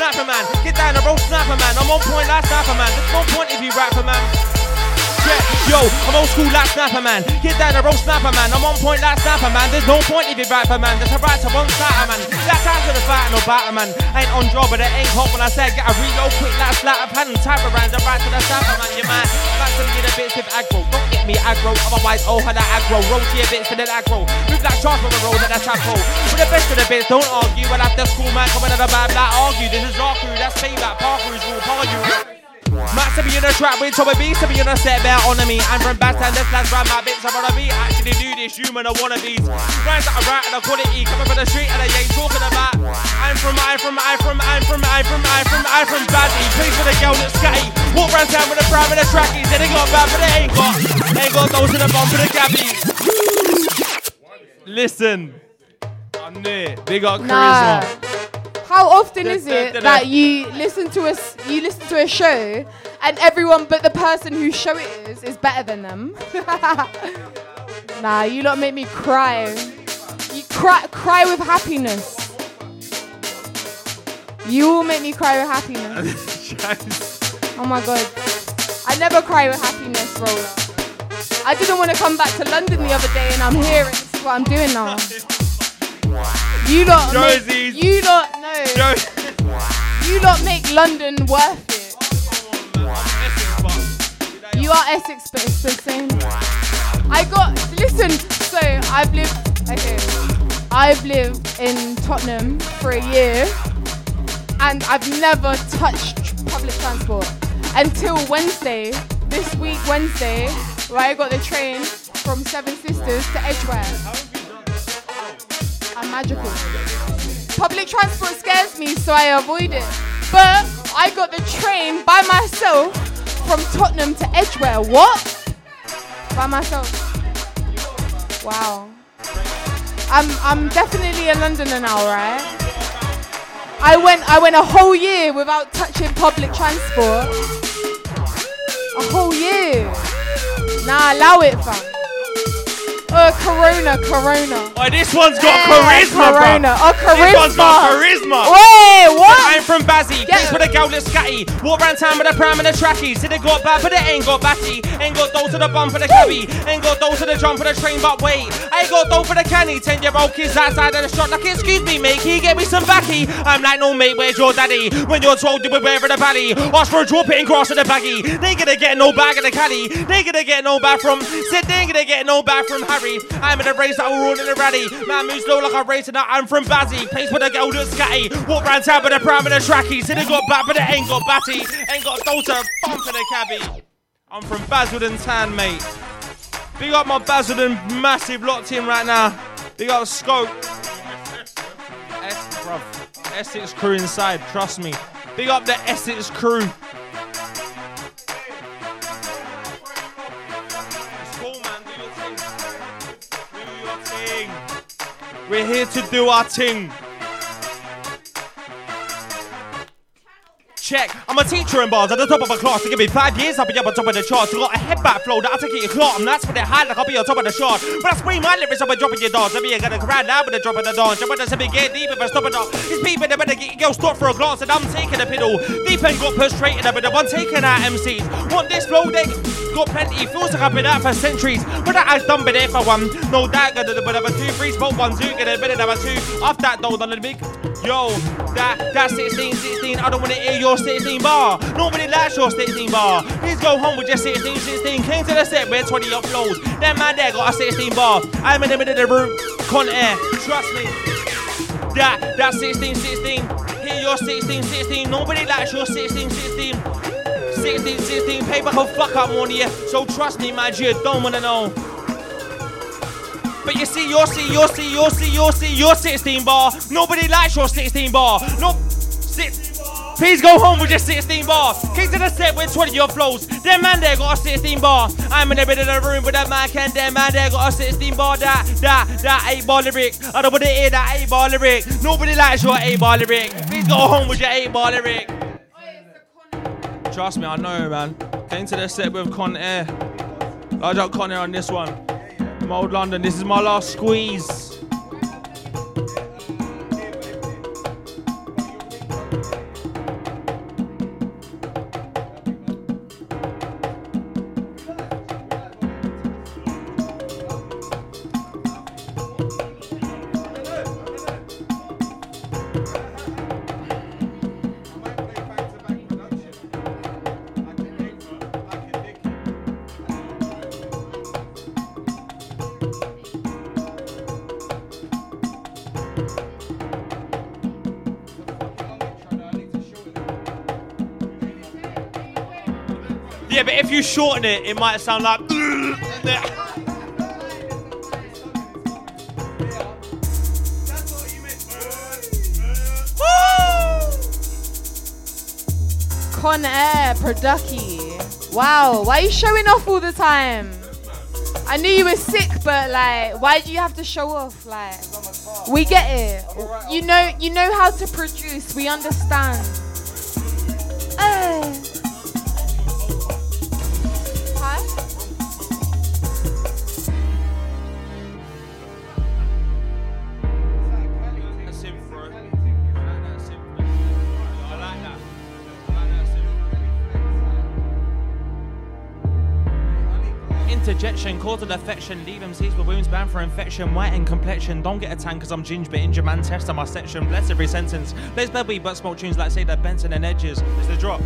Snapper Man. Get down and roll Snapper Man. I'm on point like Snapper Man. There's no point if you for man. Yo, I'm old school like Snapper Man. Get down and roll Snapper Man. I'm on point like Snapper Man. There's no point if you right for man. There's a right to one Snapper Man. That's time to the fight, no batter man. I ain't on job, but it ain't hot when I say get a reload quick like slap of hand. Type around the right to the Snapper Man. You man, back to me in a bit with aggro. Don't get me aggro, otherwise oh how that aggro. Roll to your bits for the aggro. Move like charge from the road that that's chapo. For the best of the bits, don't argue. When after school man coming out of bad like argue. This is our crew, that's payback. Park rule, par you. Max to be in a trap with Toby B to be in a set bear on me. I'm from Bastan, this lads round my bits. I wanna be actually do this, human I wanna be. Rhymes that are right and the quality coming from the street and they ain't talking about. I'm from, I'm from, I'm from, I'm from, I'm from, I'm from, I'm from Badly. Please for the girl that's scatty. Walk round town with a prime and a trackies. They ain't got bad, but they ain't got. They ain't got those in the bomb for the gabbies. Listen. I'm near. They got Nah. How often is it that you listen to a you listen to a show and everyone but the person whose show it is is better than them? nah, you lot make me cry. You cry cry with happiness. You all make me cry with happiness. Oh my god. I never cry with happiness, roller. I didn't want to come back to London the other day and I'm here and this is what I'm doing now. You lot make, you lot no. You lot make London worth it. You are Essex, but it's the same. I got listen. So I've lived. Okay, I've lived in Tottenham for a year, and I've never touched public transport until Wednesday. This week, Wednesday, where I got the train from Seven Sisters to Edgware. I'm magical. Public transport scares me, so I avoid it. But I got the train by myself from Tottenham to Edgware. What? By myself. Wow. I'm I'm definitely a Londoner now, right? I went I went a whole year without touching public transport. A whole year. Nah, allow it, fam. Uh, Corona, Corona. Oh, this one's got Yeah, charisma, Corona. bro. Oh, charisma. This one's got charisma. Wait, what? I'm from Bazzy, place with a girl that's scatty. Walk round town with a pram and a trackie. See they got bad, but it ain't got batty. Ain't got dough to the bump for the cabby. Ain't got dough to the jump for the train, but wait. I ain't got dough for the canny. Ten year old kids outside of the shop like, excuse me, mate, can you get me some backy? I'm like, no, mate, where's your daddy? When you're told you were wearing the valley, ask for a drop it cross in the baggy. They ain't gonna get no bag in the caddy. They ain't gonna get no bag from. Said they ain't gonna get no bag from Harry. I'm in a race that we're all in a rally. Man moves slow like I'm racing. I'm from Bazzy. Place with a girl that's scatty. Walk round town with a pram and a trackie. Said they got back, but they ain't got batty. Ain't got a to bump in the cabbie. I'm from Basildon Town, mate. Big up my Basildon massive locked in right now. Big up Scope. Es- bruv, Essex crew inside, trust me. Big up the Essex crew. We're here to do our thing. Check, I'm a teacher in bars at the top of a class. To give me five years, I'll be up on top of the charts. You got a headback flow that I take it your clock. And that's when it high like I'll be on top of the chart. When I scream my lyrics, I'll be dropping your dogs. I'll be gonna crowd loud with the drop of the dawn. Jump on the semi, get deep if I stop it up. It's people they better get your girl stop for a glance. And I'm taking a piddle. Deep and got pushed straight in the middle. I'm taking out MCs. Want this flow, they got plenty. Like I've been out for centuries. But that I've done been there for one. No gonna do a bit of a two, three, smoke one, two, get a bit of a two. Off that though, done the big. Yo, that that 16, 16. I don't wanna hear your 16 bar. Nobody likes your 16 bar. Please go home with your 16, 16. Came to the set with 20 up flows. That man there got a 16 bar. I'm in the middle of the room. Con air. Trust me. That that 16, 16. Hear your 16, 16. Nobody likes your 16, 16. 16, 16. Paper can fuck of you. So trust me, my G, don't wanna know. But you see, you'll see, you'll see, you'll see, you'll see your 16 bar. Nobody likes your 16 bar. No, six. Please go home with your 16 bar. King to the set with 20 your flows. That man there got a 16 bar. I'm in the middle of the room with that man can. That man there got a 16 bar. That, that, that 8 bar lyric. I don't want to hear that 8 bar lyric. Nobody likes your 8 bar lyric. Please go home with your 8 bar lyric. Trust me, I know, man. Came to the set with Con Air. Large up Con Air on this one. Mode London, this is my last squeeze. Shorten it, it might sound like. Con Air, Producky. Wow, why are you showing off all the time? I knew you were sick, but like, why do you have to show off? Like, we get it. You know, you know how to produce. We understand. Interjection, cause of affection, leave them seeds with wounds bound for infection, white in complexion. Don't get a tan cause I'm ginger, but injure man test on my section. Bless every sentence. Let's baby, but smoke tunes like say that Benson and Edges. It's the drop.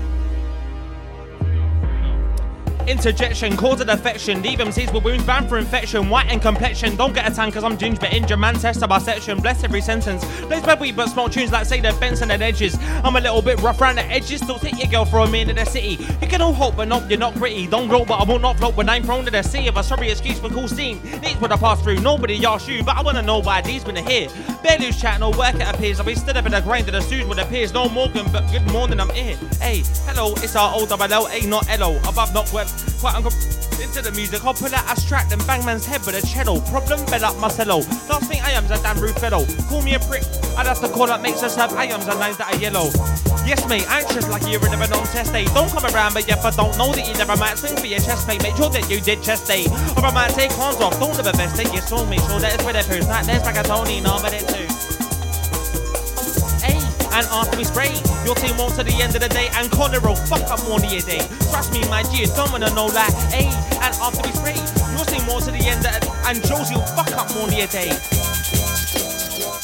Interjection, cause of affection, leave them seeds with wounds bound for infection, white and complexion. Don't get a tan cause I'm ginger, but injure man test on section. Bless every sentence. Blaze baby, but small tunes like say that Benson and then Edges. I'm a little bit rough around the edges, still take your girl for a minute in the city. You can all hope, but no, you're not pretty. Don't grow, but I will not float when I'm thrown to the sea of a sorry excuse for cool steam. Needs what I pass through, nobody asked you, but I wanna know why these been here. Bare loose chat, no work it appears. I'll be stood up in the grind of the suit with appears. No Morgan, but good morning, I'm here. Hey, hello, it's our old double L, A, not L-O. Above, not web. Quite unco- into the music, I'll pull out a strap and bang man's head with a cello. Problem, bed up Marcelo. Last thing I am's a damn rude fellow. Call me a prick, I'd have to call up makes us have IAMs and nines that are yellow. Yes, mate, anxious like you're in a non-test day. Don't come around, but if I don't know that you never might swing for your chest, mate. Make sure that you did chest day. Or I might take horns off, don't live a best day. Your soul, make sure that it's with a purse. Not this Tony, no, but it too. And after we spray, your team won't to the end of the day. And will fuck up more of your day. Trust me, my you don't wanna know like, eh? hey, and after we spray, your team won't to the end of the day. and Josie will fuck up more of your day.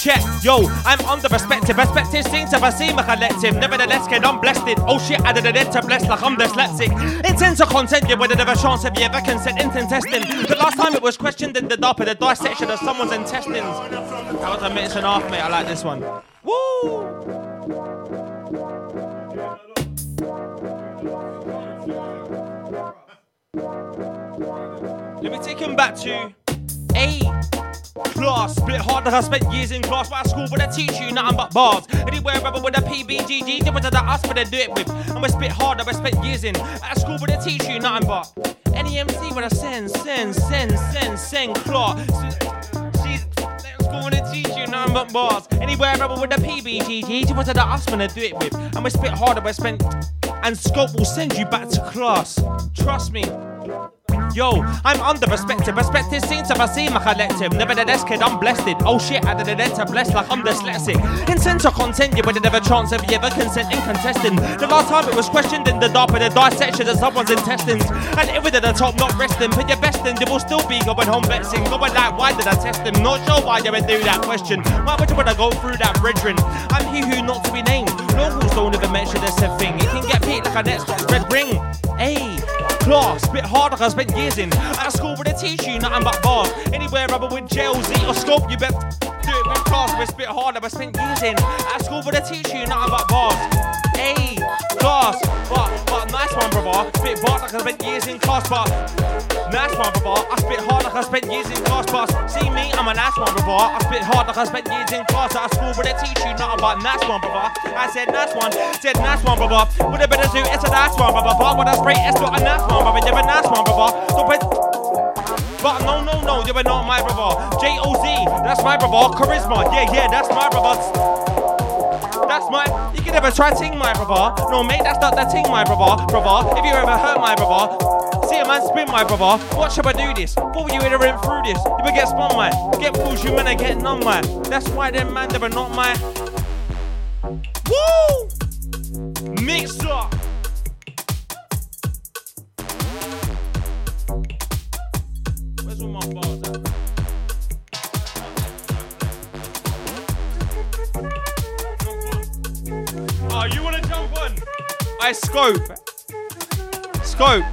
Check, yo, I'm on the perspective. Perspective seems if I seem a collective. Nevertheless, kid, I'm blessed. It. Oh shit, added it to blessed like I'm dyslexic. Intent to content you with a chance of you ever consent intent testing. The last time it was questioned in the dark of the dissection of someone's intestines. That was a minute and a half, mate. I like this one. Woo! Let me take him back to A class. Bit hard like I spent years in class, but at school, but I teach you nothing but bars. Anywhere ever with a PBGG, different to the us, but I do it with. I'm a spit hard, I spent years in. At school, but I teach you nothing but any MC with a send, send, send, send, send class. She's when I teach you nothing but bars. Anywhere ever with a PBGG, different to the us, when I do it with. I'm a spit hard, I spent. And scope will send you back to class. Trust me. Yo, I'm under perspective. Perspective seems to have seen my collective. Nevertheless, kid, I'm blessed. Oh shit, I did it to blessed like I'm dyslexic. Intent to content you, but never chance of you ever consent in contesting. The last time it was questioned in the dark with the dissection of someone's intestines. And it was at the top, not resting. Put your best in, they will still be going home vexing. Going like, why did I test him? Not sure why you would do that question. Why would you wanna go through that, brethren? I'm he who not to be named. Locals don't even mention this thing. It can get beat like a next red ring. Hey, class, bit hard like I spent years in. At school with a teach you nothing but bars. Anywhere rubber with JLZ or scope, you bet do it with class, but spit hard like I spent years in. At school with a teach you nothing but bars. Hey, class, but but nice one, brother. Spit hard like I spent years in class, but nice one, brother. I spit hard like I spent years in class, but see me, I'm a nice one, brother. I spit hard like I spent years in class. At school with a teach you nothing but nice one, brother. I said nice one, said nice one, brother. A bit of zoo, it's a nice one, brother. But with a spray, it's not a nice one, brother. A nice one, brother. Don't put but no, no, no, you are not my brother. J O Z, that's my brother. Charisma, yeah, yeah, that's my brother. That's my. You can never try ting my brother. No, mate, that's not that ting my brother. Brother, if you ever hurt my brother, see a man spin my brother. What should I do this? What were you entering through this? You will get spun, man. Get fools, you man, I get none, man. That's why them man, they are not my. Woo! Mix up. Oh, you wanna jump on? I scope. Scope.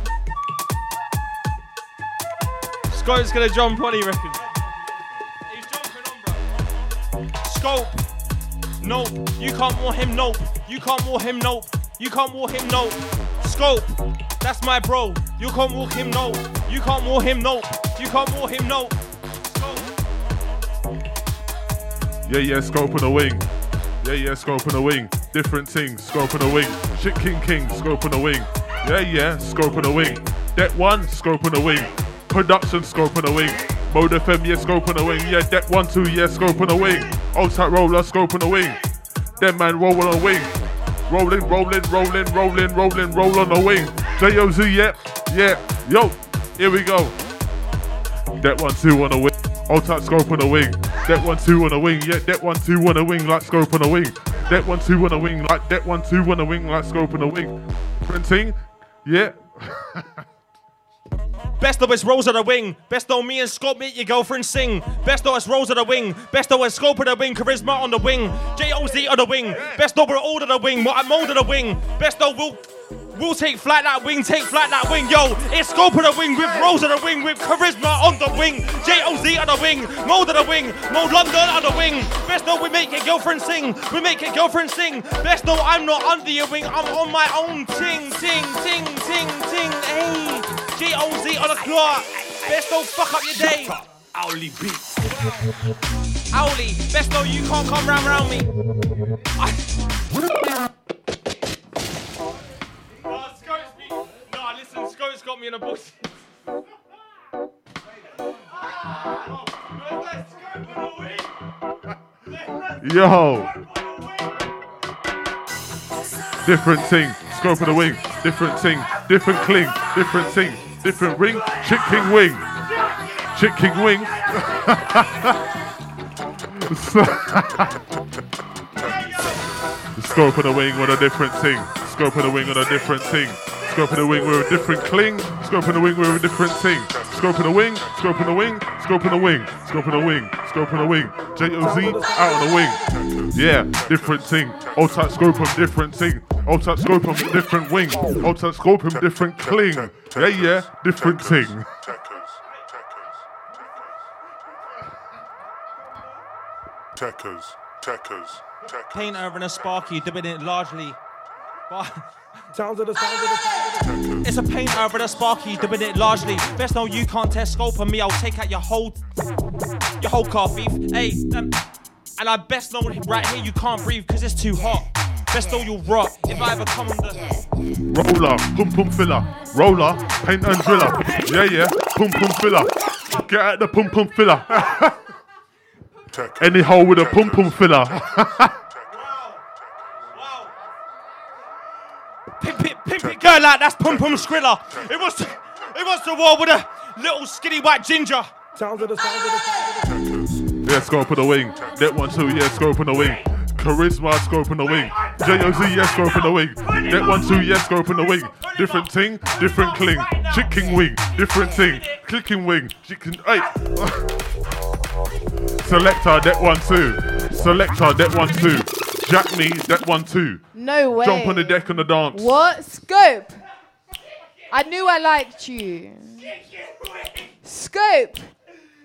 Scope's gonna jump on, he reckons. He's jumping on, bro. Scope. Nope. You can't war him, nope. You can't war him, nope. You can't war him, nope. Scope. That's my bro. You can't walk him, nope. You can't war him, nope. You can't war him, nope. Yeah, yeah, scope on the wing. Yeah, yeah, scope on the wing. Different things, scope on the wing. Shit King King, scope on the wing. Yeah, yeah, scope on the wing. Deck one, scope on the wing. Production, scope on the wing. Mode FM, yeah, scope on the wing. Yeah, deck one, two, yeah, scope on the wing. Outside roller, scope on the wing. Dead man, roll on the wing. Rolling, rolling, rolling, rolling, rolling, roll on the wing. J-O-Z, yeah, yeah. Yo, here we go. Deck one, two on the wing. Hold tight, scope on the wing. Deck one, two on the wing. Yeah, deck one, two on the wing, like scope on the wing. Deck one, two on the wing, like deck one, two on the wing, like scope on the wing. Printing, yeah. Best of us rolls of the wing. Best of me and Scope meet your girlfriend sing. Best of us rolls of the wing. Best of us Scope of the wing. Charisma on the wing. J O Z on the wing. Best of we're all of the wing. What I'm mold of the wing. Best of we'll we'll take flight that wing. Take flight that wing. Yo, it's Scope of the wing with rolls of the wing with charisma on the wing. J O Z on the wing. Mold of the wing. Mode London on the wing. Best of we make your girlfriend sing. We make your girlfriend sing. Best of I'm not under your wing. I'm on my own ting ting ting ting ting. Hey. J-O-Z on the clock. Best don't fuck up your day. Owly beat. Owly, best though you can't come round round me. I- got me in a bush. Yo. Different thing. Scope of the wing. Different thing. Different cling. Different thing. Different ring. Chick King wing. Chick King wing. Scope of the wing with a different thing. Scope of the wing with a different thing. Scope of the wing with a different cling. Scope of the wing with a different thing. Scope of the wing. Scope of the wing. Scope of the wing. Scope of the wing. Scope of the wing. J O Z out of the wing. Yeah, different thing. Old type scope him different thing. Old type scope him different wing. Old type scope him different cling. Yeah, yeah, different thing. Techers, techers, techers. Paint over and a sparky, dubbing it largely. Sounds of the sounds of the sounds of the It's a paint over the sparky, dubbing it largely. Best know you can't test scope on me. I'll take out your whole, your whole car thief. Hey, um, and I best know right here you can't breathe because it's too hot. Best know you'll rot if I ever come on the. Roller, pum pum filler. Roller, paint and driller. Yeah, yeah, pum pum filler. Get out the pum pum filler. Any hole with a pum pum filler. it, pimp it, girl, like that's Pum Pum Skriller. It was, it was the war with a little skinny white ginger. Sounds of the sounds of the sounds of the Yeah, scope on the wing. That one too, yeah, scope on the wing. Charisma, scope on the wing. J-O-Z, yeah, scope on the wing. That one too, yeah, scope on the wing. Different thing, different cling. Chicken wing, different thing. Clicking wing, chicken, hey. Selector, that one too. Selector, that one too. Jack me, that one too. No way. Jump on the deck on the dance. What? Scope. I knew I liked you. Scope.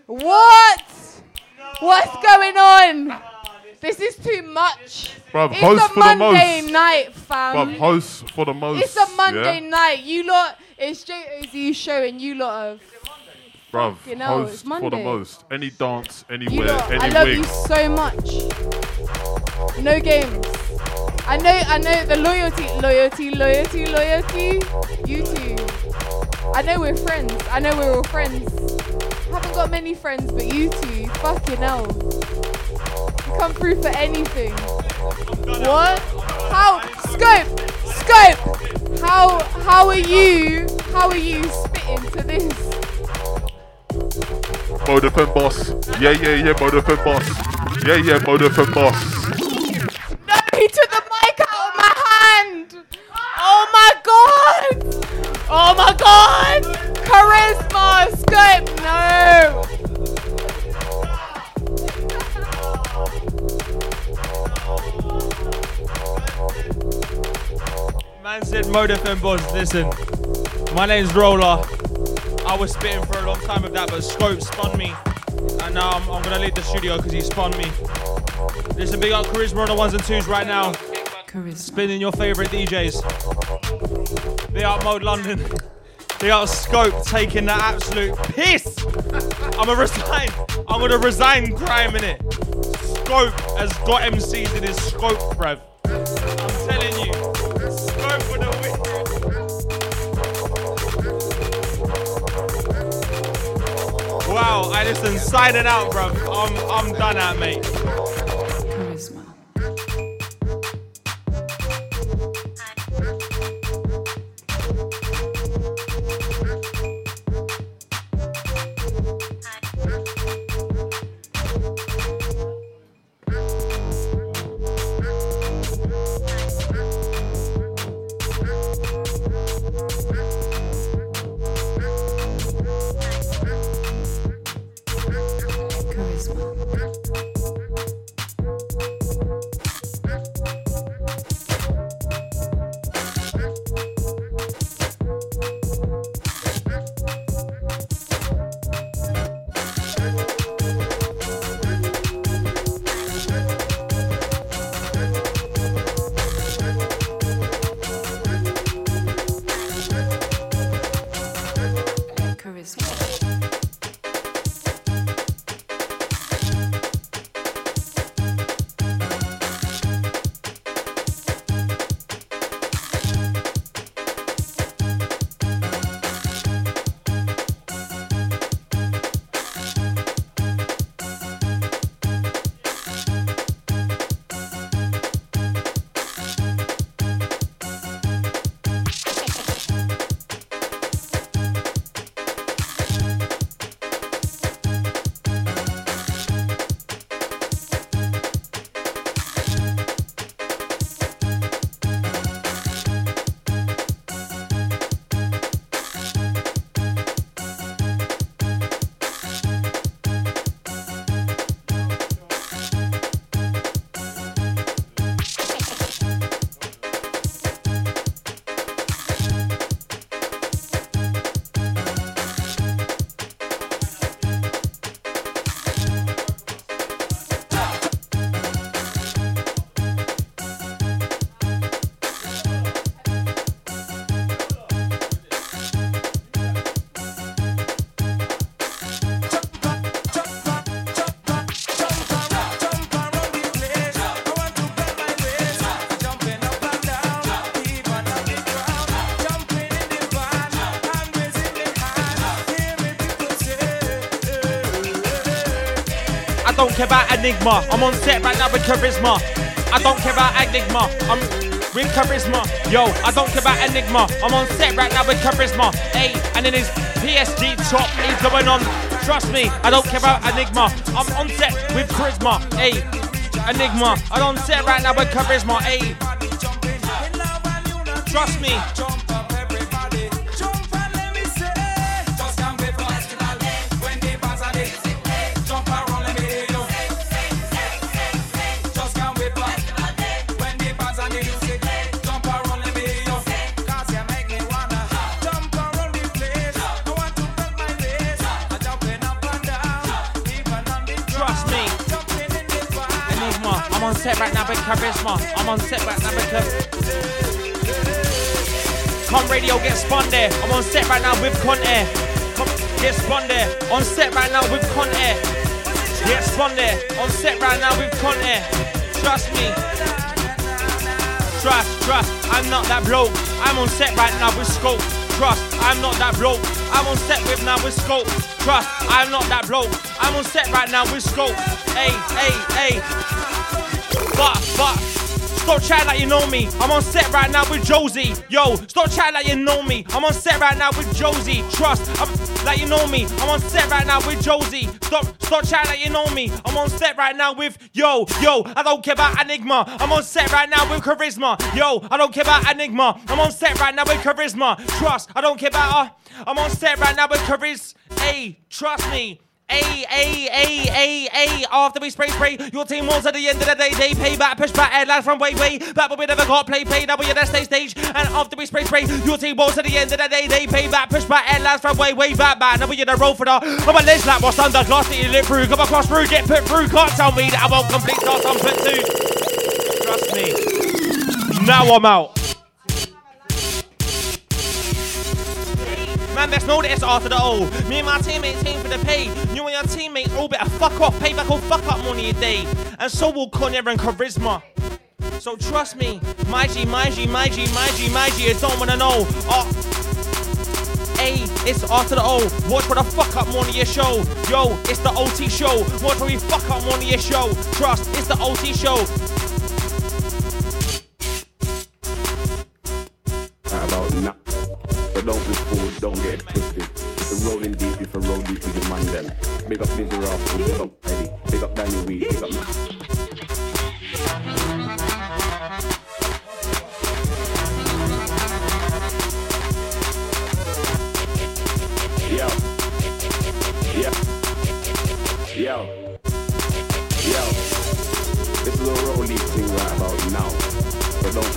What? What's going on? This is too much. Bruv, it's host a for the Monday most. night, fam. Bruv, host for the most. It's a Monday yeah? night. You lot, it's JOZ show and you lot of. Bruv, hell, it's host for the Monday. most. Any dance, You anywhere, lot, any I love you so much. No games. I know, I know the loyalty, loyalty, loyalty, loyalty. You two. I know we're friends. I know we're all friends. Haven't got many friends, but you two. Fucking hell. You come through for anything. What? How? Scope! Scope! How? How are you? How are you spitting to this? Mode FM boss. Yeah, yeah, yeah, Mode FM boss. Yeah, yeah, Mode FM boss. He took the mic out of my hand. Oh my god. Oh my god. Charisma, scope, no. Man said Modif and Boss, listen. My name's Roller. I was spitting for a long time with that, but Scope spun me. And now I'm, I'm gonna leave the studio because he spun me. Listen, big up Charisma on the ones and twos right now. Spinning your favorite DJs. Big up Mode London. Big up Scope taking the absolute piss. I'm gonna resign. I'm gonna resign crime in it. Scope has got MCs in his scope, bruv. I'm telling you. Scope for the win. Wow, I listen, sign it out, bruv. I'm, I'm done at, mate. Don't care about Enigma. I'm on set right now with charisma. I don't care about Enigma. I'm with charisma. Yo, I don't care about Enigma. I'm on set right now with charisma. Hey, and then his PSG top is going on. Trust me, I don't care about Enigma. I'm on set with charisma. Hey, Enigma. I'm on set right now with charisma. Hey, trust me. Charisma. I'm on set right now charisma. Con Radio get spun there. I'm on set right now with Con Air. Con- Get spun there. On set right now with Con Air. Get spun there. On set right now with Con Air. Trust me. Trust, trust. I'm not that bloke. I'm on set right now with Scope. Trust, I'm not that bloke. I'm on set with now with Scope. Trust, I'm not that bloke. I'm on set right now with Scope. Hey, hey, hey. But, but, stop chatting like you know me. I'm on set right now with Josie. Yo, stop chatting like you know me. I'm on set right now with Josie. Trust, I'm like you know me. I'm on set right now with Josie. Stop, stop chatting like you know me. I'm on set right now with yo, yo. I don't care about Enigma. I'm on set right now with charisma. Yo, I don't care about Enigma. I'm on set right now with charisma. Trust, I don't care about her. I'm on set right now with charisma. Hey, trust me. A, A, A, A, A. After we spray, spray, your team wants at the end of the day. They pay back, push back, headlines from way, way. Back, but we never got play, play. Now we're at that stage, stage. And after we spray, spray, your team wants at the end of the day. They pay back, push back, headlines from way, way. Back, back. Now we're in the roll for the. I'm a ledge lap, what's under glass that you live through. Come across through, get put through. Can't tell me that I won't complete task I'm put to. Trust me. Now I'm out. Man, best know that it's after the O. Me and my teammates aim for the pay. You and your teammates all better fuck off, pay back all fuck up money a day. And so will Conner and Charisma. So trust me, my G, my G, my G, my G, my G, you don't wanna know. Uh, oh. Hey, it's after the O. Watch for the fuck up money your show. Yo, it's the OT show. Watch for we fuck up money your show. Trust, it's the OT show. Don't get twisted. You're rolling deep, if you roll deep your man them. Big up Busy Rock, big up Eddie, big up Danny Weed, big up Yo. Yo. Yo. Yo. This is a rolling thing right now. So don't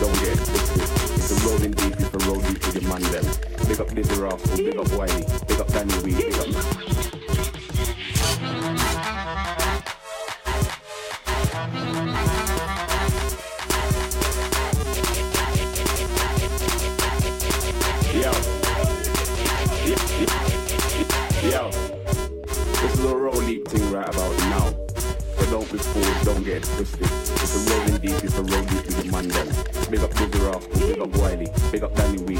don't get twisted. If you're rolling deep, if you roll deep your man them. Big up Rascal, big up Wiley, big up Danny Weed, big up Yo. Yo. This is a roll thing right about now. Don't be fooled, don't get twisted. You're rolling deep, you're roll deep. Big up Rascal, big up Wiley, big up Danny Weed,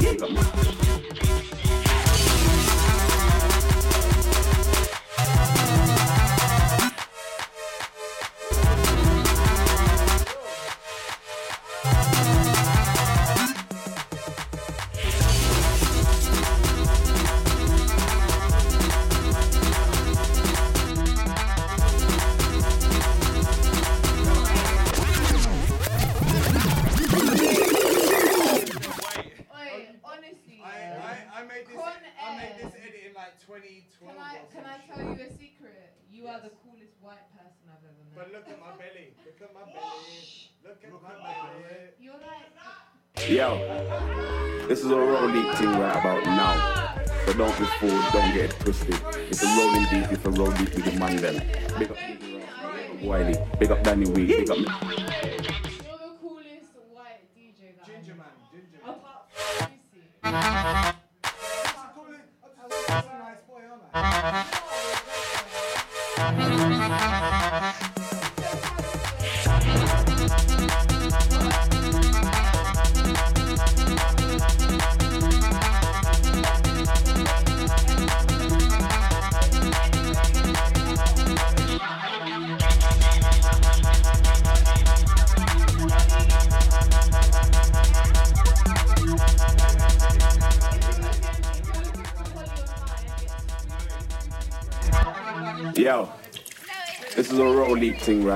Ginger man, ginger man.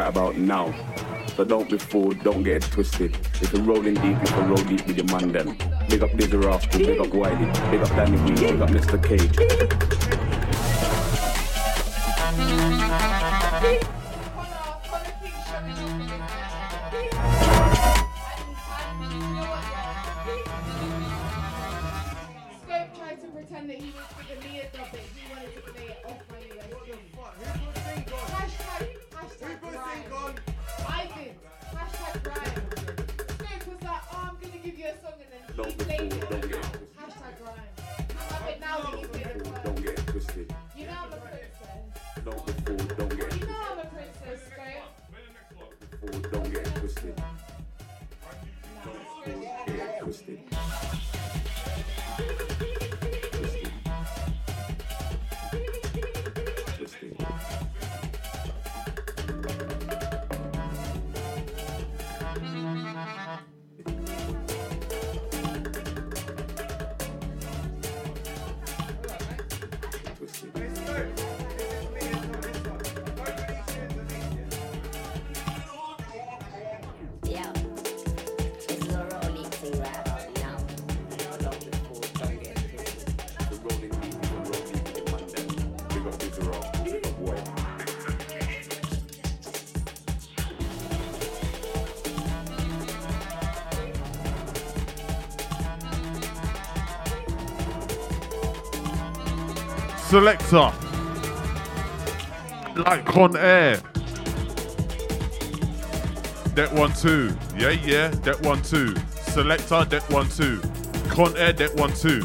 About now. So don't be fooled, don't get it twisted. If you're rolling deep, you can roll deep with your man then. Big up Dizzee Rascal, big up Wiley, big up Danny B, big up Mr. Cage. Don't it. don't get. Hashtag now Selector. Like Con Air. Deck one two. Yeah, yeah, deck one two. Selector, deck one two. Con Air, deck one two.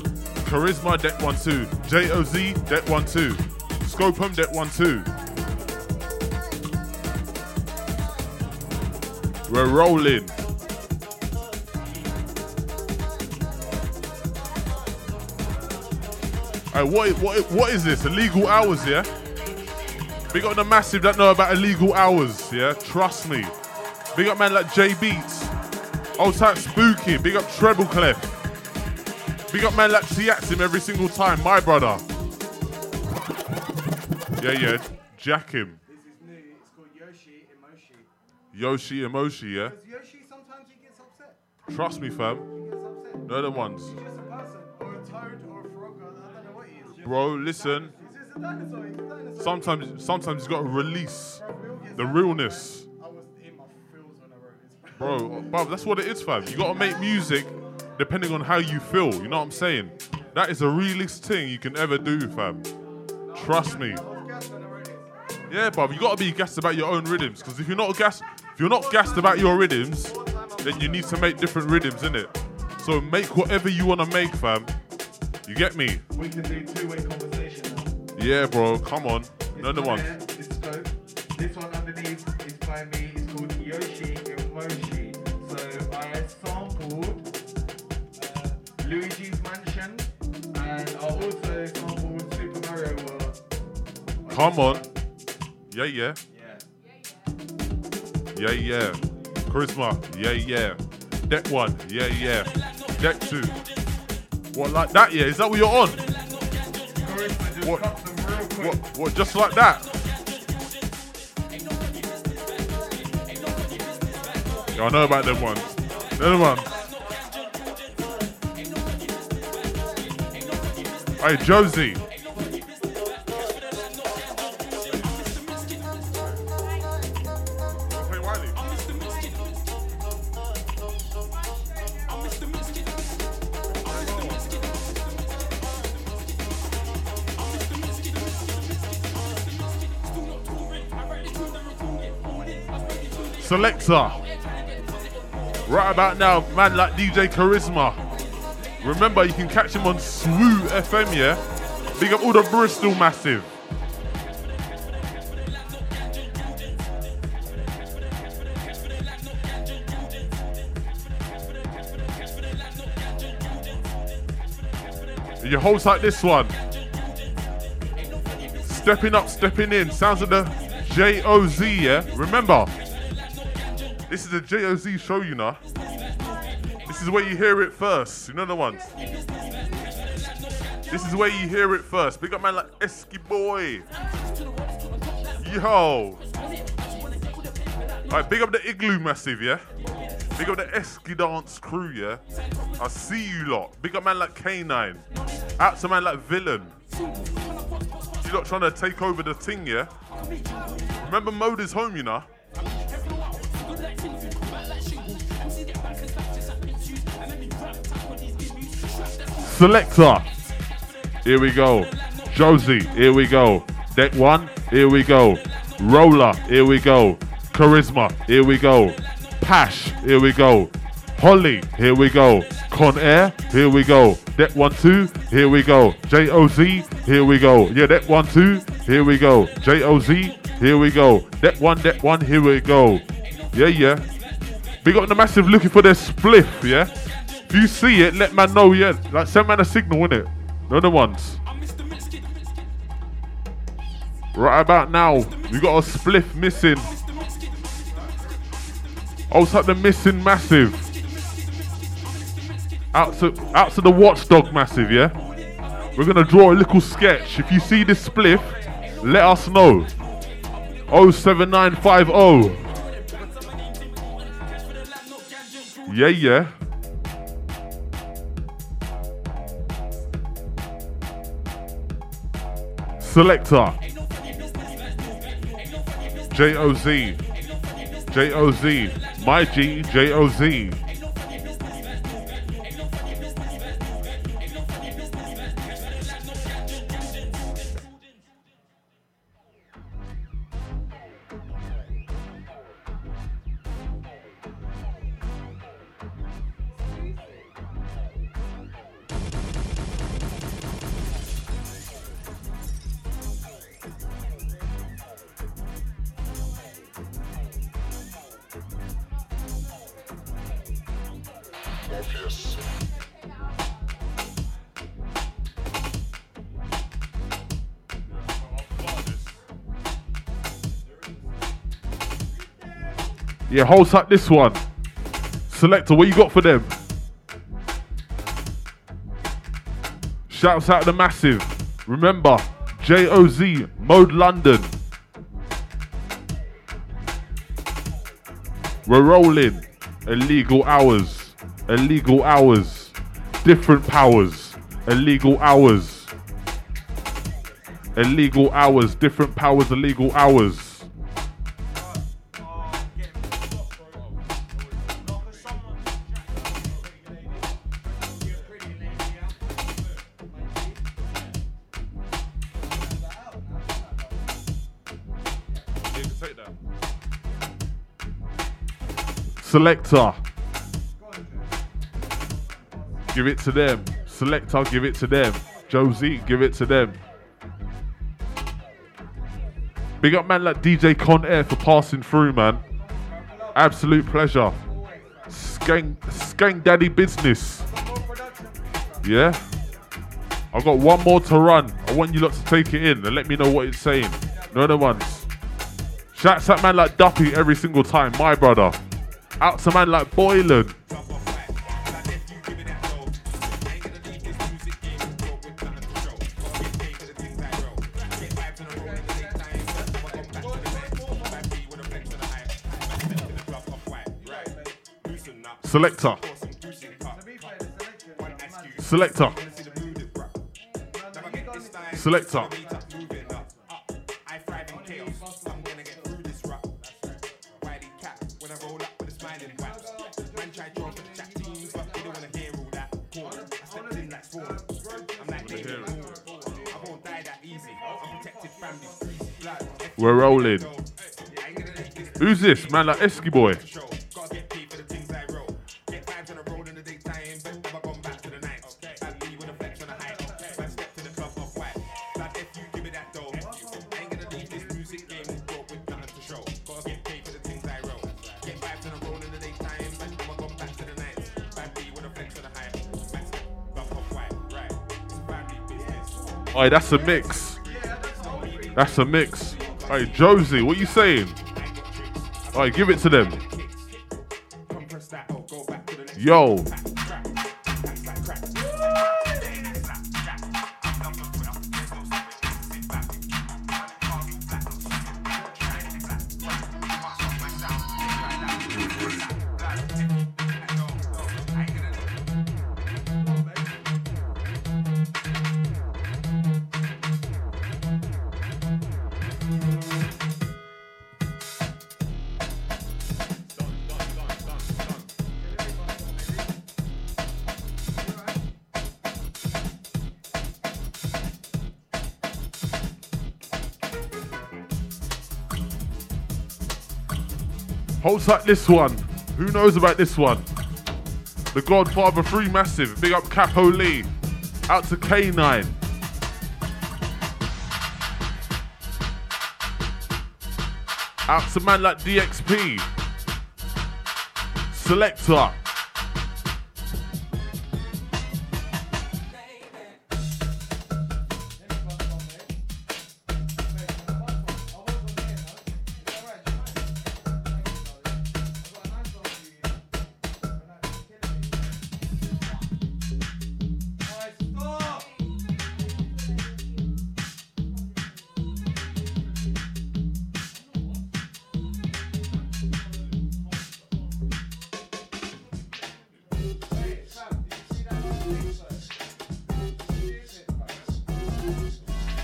Charisma, deck one two. JOZ, deck one two. Scopum, deck one two. We're rolling. Hey, what, what, what is this? Illegal hours, yeah? Big up the massive that know about illegal hours, yeah? Trust me. Big up man like J Beats. Old type Spooky. Big up Treble Clef. Big up man like Tiaxim every single time, my brother. Yeah, yeah. Jack him. This is new. It's called Yoshi Emoshi. Yoshi Emoshi, yeah? Because Yoshi sometimes he gets upset. Trust me, fam. He gets upset. They're the ones. He's just a person, or a toad, Bro, listen. Sometimes, sometimes you got to release the realness. In. Bro, bro, that's what it is, fam. You gotta make music depending on how you feel. You know what I'm saying? That is the realest thing you can ever do, fam. Trust me. Yeah, bruv, you gotta be gassed about your own rhythms. Because if you're not gassed, if you're not gassed about your rhythms, then you need to make different rhythms, innit? So make whatever you wanna make, fam. You get me? We can do two-way conversation. Yeah, bro. Come on. No, the This one. here, This scope. This one underneath is by me. It's called Yoshi Emoshi. So I sampled uh, Luigi's Mansion, and I also sampled Super Mario World. Come on. Yeah, yeah. Yeah, yeah. Charisma. Yeah, yeah. Deck one. Yeah, yeah. Deck two. What, like that? Yeah. Is that what you're on? What? What? What? Just like that? I know about them ones. Them one. Hey, Josie. Selector. Right about now, man like DJ Charisma. Remember, you can catch him on Swoo FM, yeah? Big up all the Bristol massive. Your hold like this one. Stepping up, stepping in. Sounds of the J O Z, yeah? Remember, this is a JOZ show, you know. This is where you hear it first. You know the ones. This is where you hear it first. Big up man like Esky Boy. Yo. Alright, big up the Igloo Massive, yeah? Big up the Esky Dance crew, yeah? I see you lot. Big up man like K9. Out to man like Villain. You lot trying to take over the thing, yeah? Remember Mode is home, you know? Selector. Here we go. Josie. Here we go. Deck one. Here we go. Roller. Here we go. Charisma. Here we go. Pash. Here we go. Holly. Here we go. Con Air. Here we go. Deck one two. Here we go. J O Z. Here we go. Yeah, deck one two. Here we go. J O Z. Here we go. Deck one. Deck one. Here we go. Yeah, yeah. Big up the massive looking for their spliff, yeah? If you see it, let man know, yeah. Like send man a signal, innit? No the ones. Right about now, we got a spliff missing. Also the missing massive. Out to out to the watchdog massive, yeah? We're gonna draw a little sketch. If you see this spliff, let us know. 07950. Yeah, yeah. Selector. J O Z. J O Z. My G, J O Z. Yeah, hold tight this one. Selector, what you got for them? Shouts out the massive. Remember, J O Z, Mode London. We're rolling. Illegal hours. Illegal hours. Different powers. Illegal hours. Illegal hours. Different powers. Illegal hours. Selector. Give it to them. Selector, give it to them. Josie, give it to them. Big up man like DJ Con Air for passing through, man. Absolute pleasure. Skank, skank daddy business. Yeah? I've got one more to run. I want you lot to take it in and let me know what it's saying. No other ones. Shouts out man like Duppy every single time, my brother. Out to man like Boylan. Selector. Selector. Selector. We're rolling. Who's this? Man like Esky boy. Alright, that's a mix. That's a mix. Alright, Josie, what you saying? Alright, give it to them. Yo. Like this one. Who knows about this one? The Godfather 3 Massive. Big up Capo Lee. Out to K9. Out to man like DXP. Selector.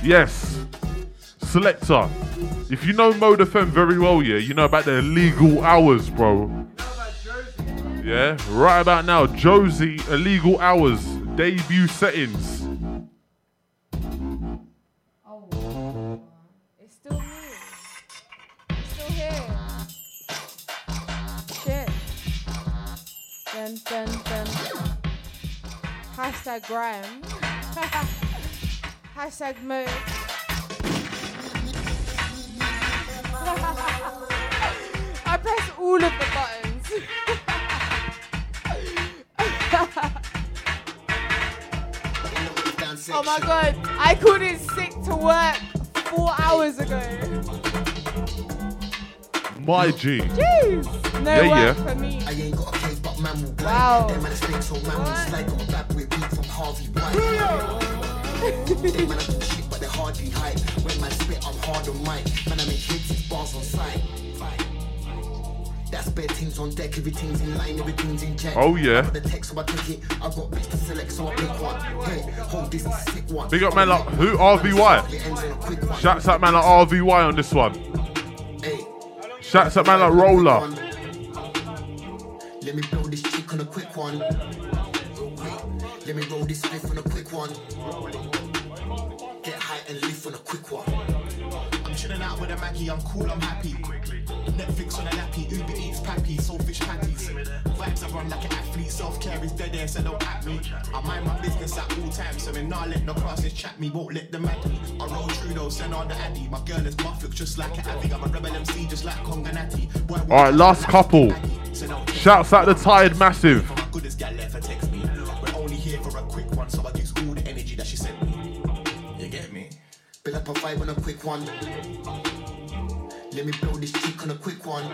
Yes. Selector. If you know Mode FM very well, yeah, you know about their illegal hours, bro. Yeah, right about now, Josie illegal hours debut settings. Oh, it's still here. It's still here. Shit. Hashtag grime. Hashtag move. I press all of the buttons. oh my god, I called it sick to work four hours ago. My G. Jeez, no Yeah, work yeah. for me. I ain't got a case, but man will Wow. Them man snakes, so man will slide. Got a bad boy beat from Harvey White. But they spit, I'm hard on sight. That's on deck, everything's in line, everything's in check. Oh, yeah. Big up man like who? RVY. Shouts out man like RVY on this one. Shouts out man like Roller. I'm cool, I'm happy. Netflix on a nappy, Uber Eats, Pappy, Soulfish patties. Vibes I run like an athlete, self care is dead air, so don't at me. I mind my business at all times, so when not let no crosses chat me, won't let them at me. I roll Trudeau, send on the Addy. My girl is buff, looks just like an Abby. I'm a rebel MC, just like Congo Natty. Boy, I Alright, last couple. Shouts out the Tired Massive. good as gal left her text me. We're only here for a quick one, so I use all the energy that she sent me. You get me? Build up a vibe on a quick one. Let me blow this chick on a quick one.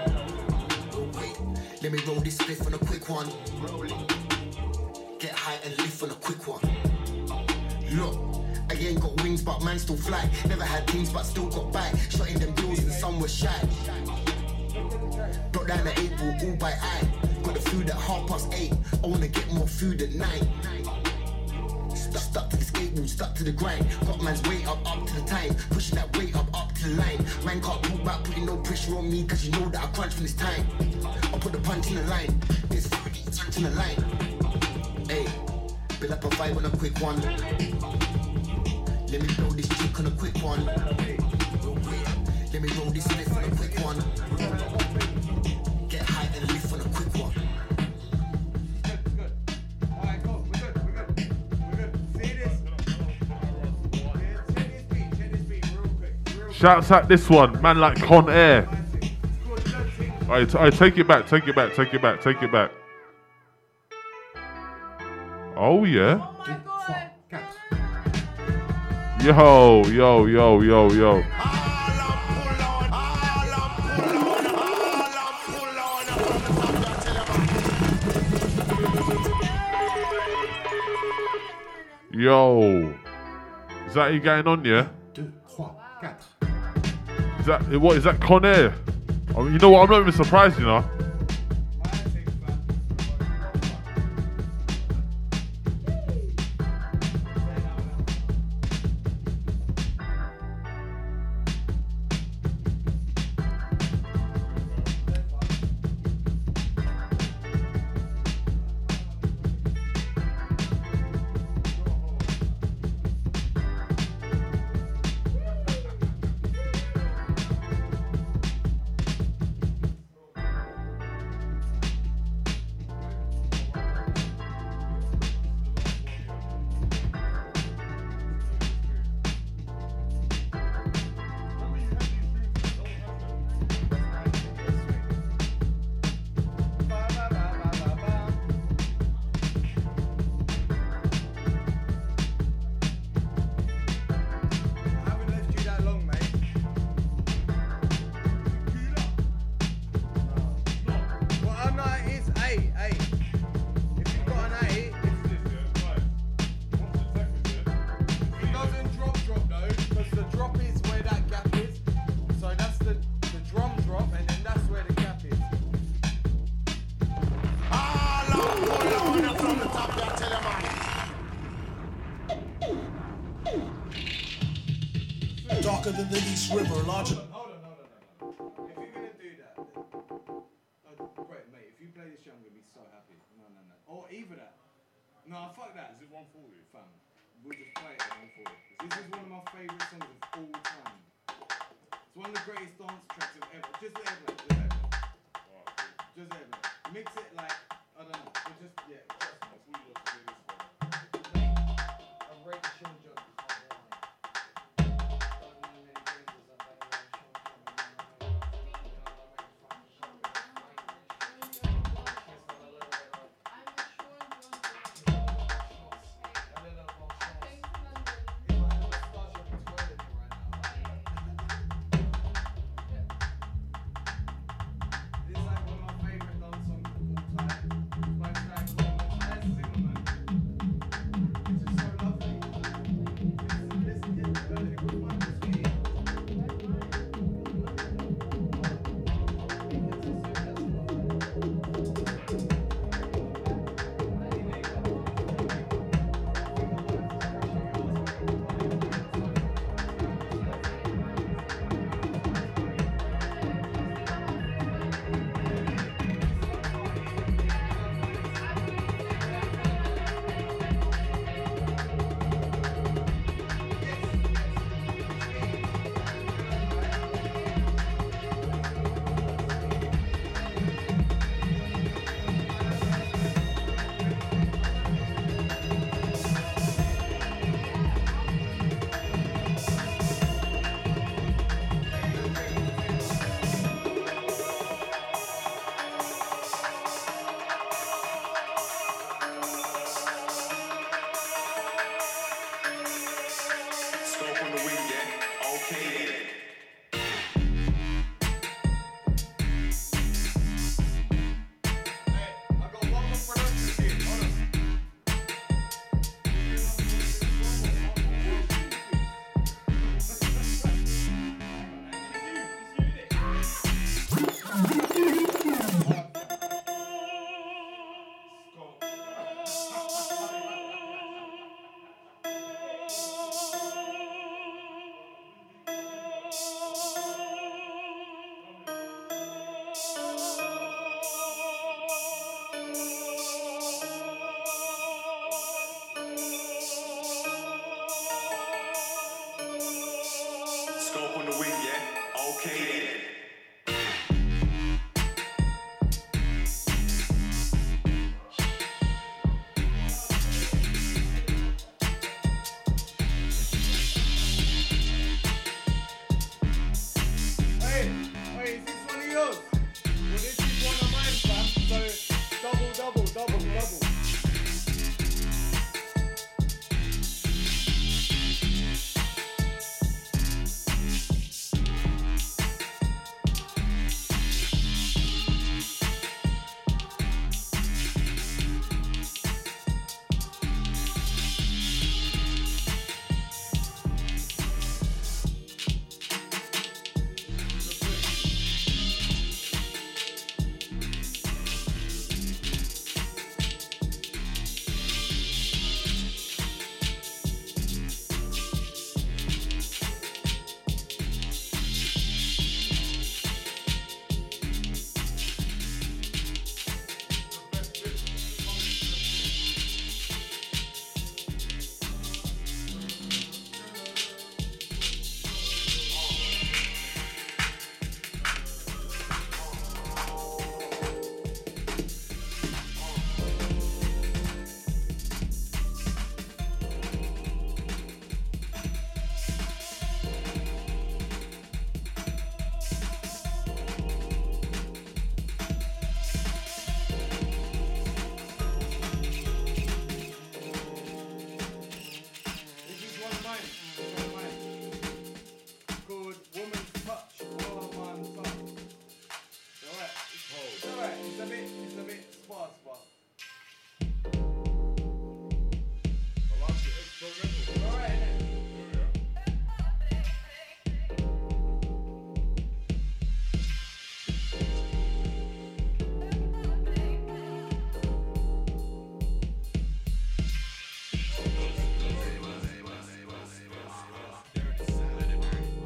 Let me roll this spliff on a quick one. Get high and lift on a quick one. Look, I ain't got wings, but man still fly. Never had teams, but still got back. Shot in them deals and some were shy. Brought down the eight ball all by eye. Got the food at half past eight. I wanna get more food at night. Stuck, to the skateboard, stuck to the grind. Got man's weight up, up to the time. Pushing that weight up, up to the line. Man can't talk about putting no pressure on me, cause you know that I crunch when it's time. I put the punch in the line. Food punch in the line. Hey, build up a vibe on a quick one. Let me blow this chick on a quick one. Let me roll this spliff on a quick one. Shouts out this one, man like Con Air. Alright, take it back, take it back, take it back, take it back. Oh yeah. Yo, yo, yo, yo, yo. Yo. Is that you getting on, yeah? Is that what is that Con Air? I mean, you know what? I'm not even surprised, you know. East River, larger. Hold on, hold on, hold on. If you're gonna do that, then, uh, great, mate. If you play this, I'm gonna be so happy. No, no, no. Or either that. No, fuck that. Is it 140? Fam, we'll just play it at 140. This is one of my favourite songs of all time. It's one of the greatest dance tracks of ever. Just let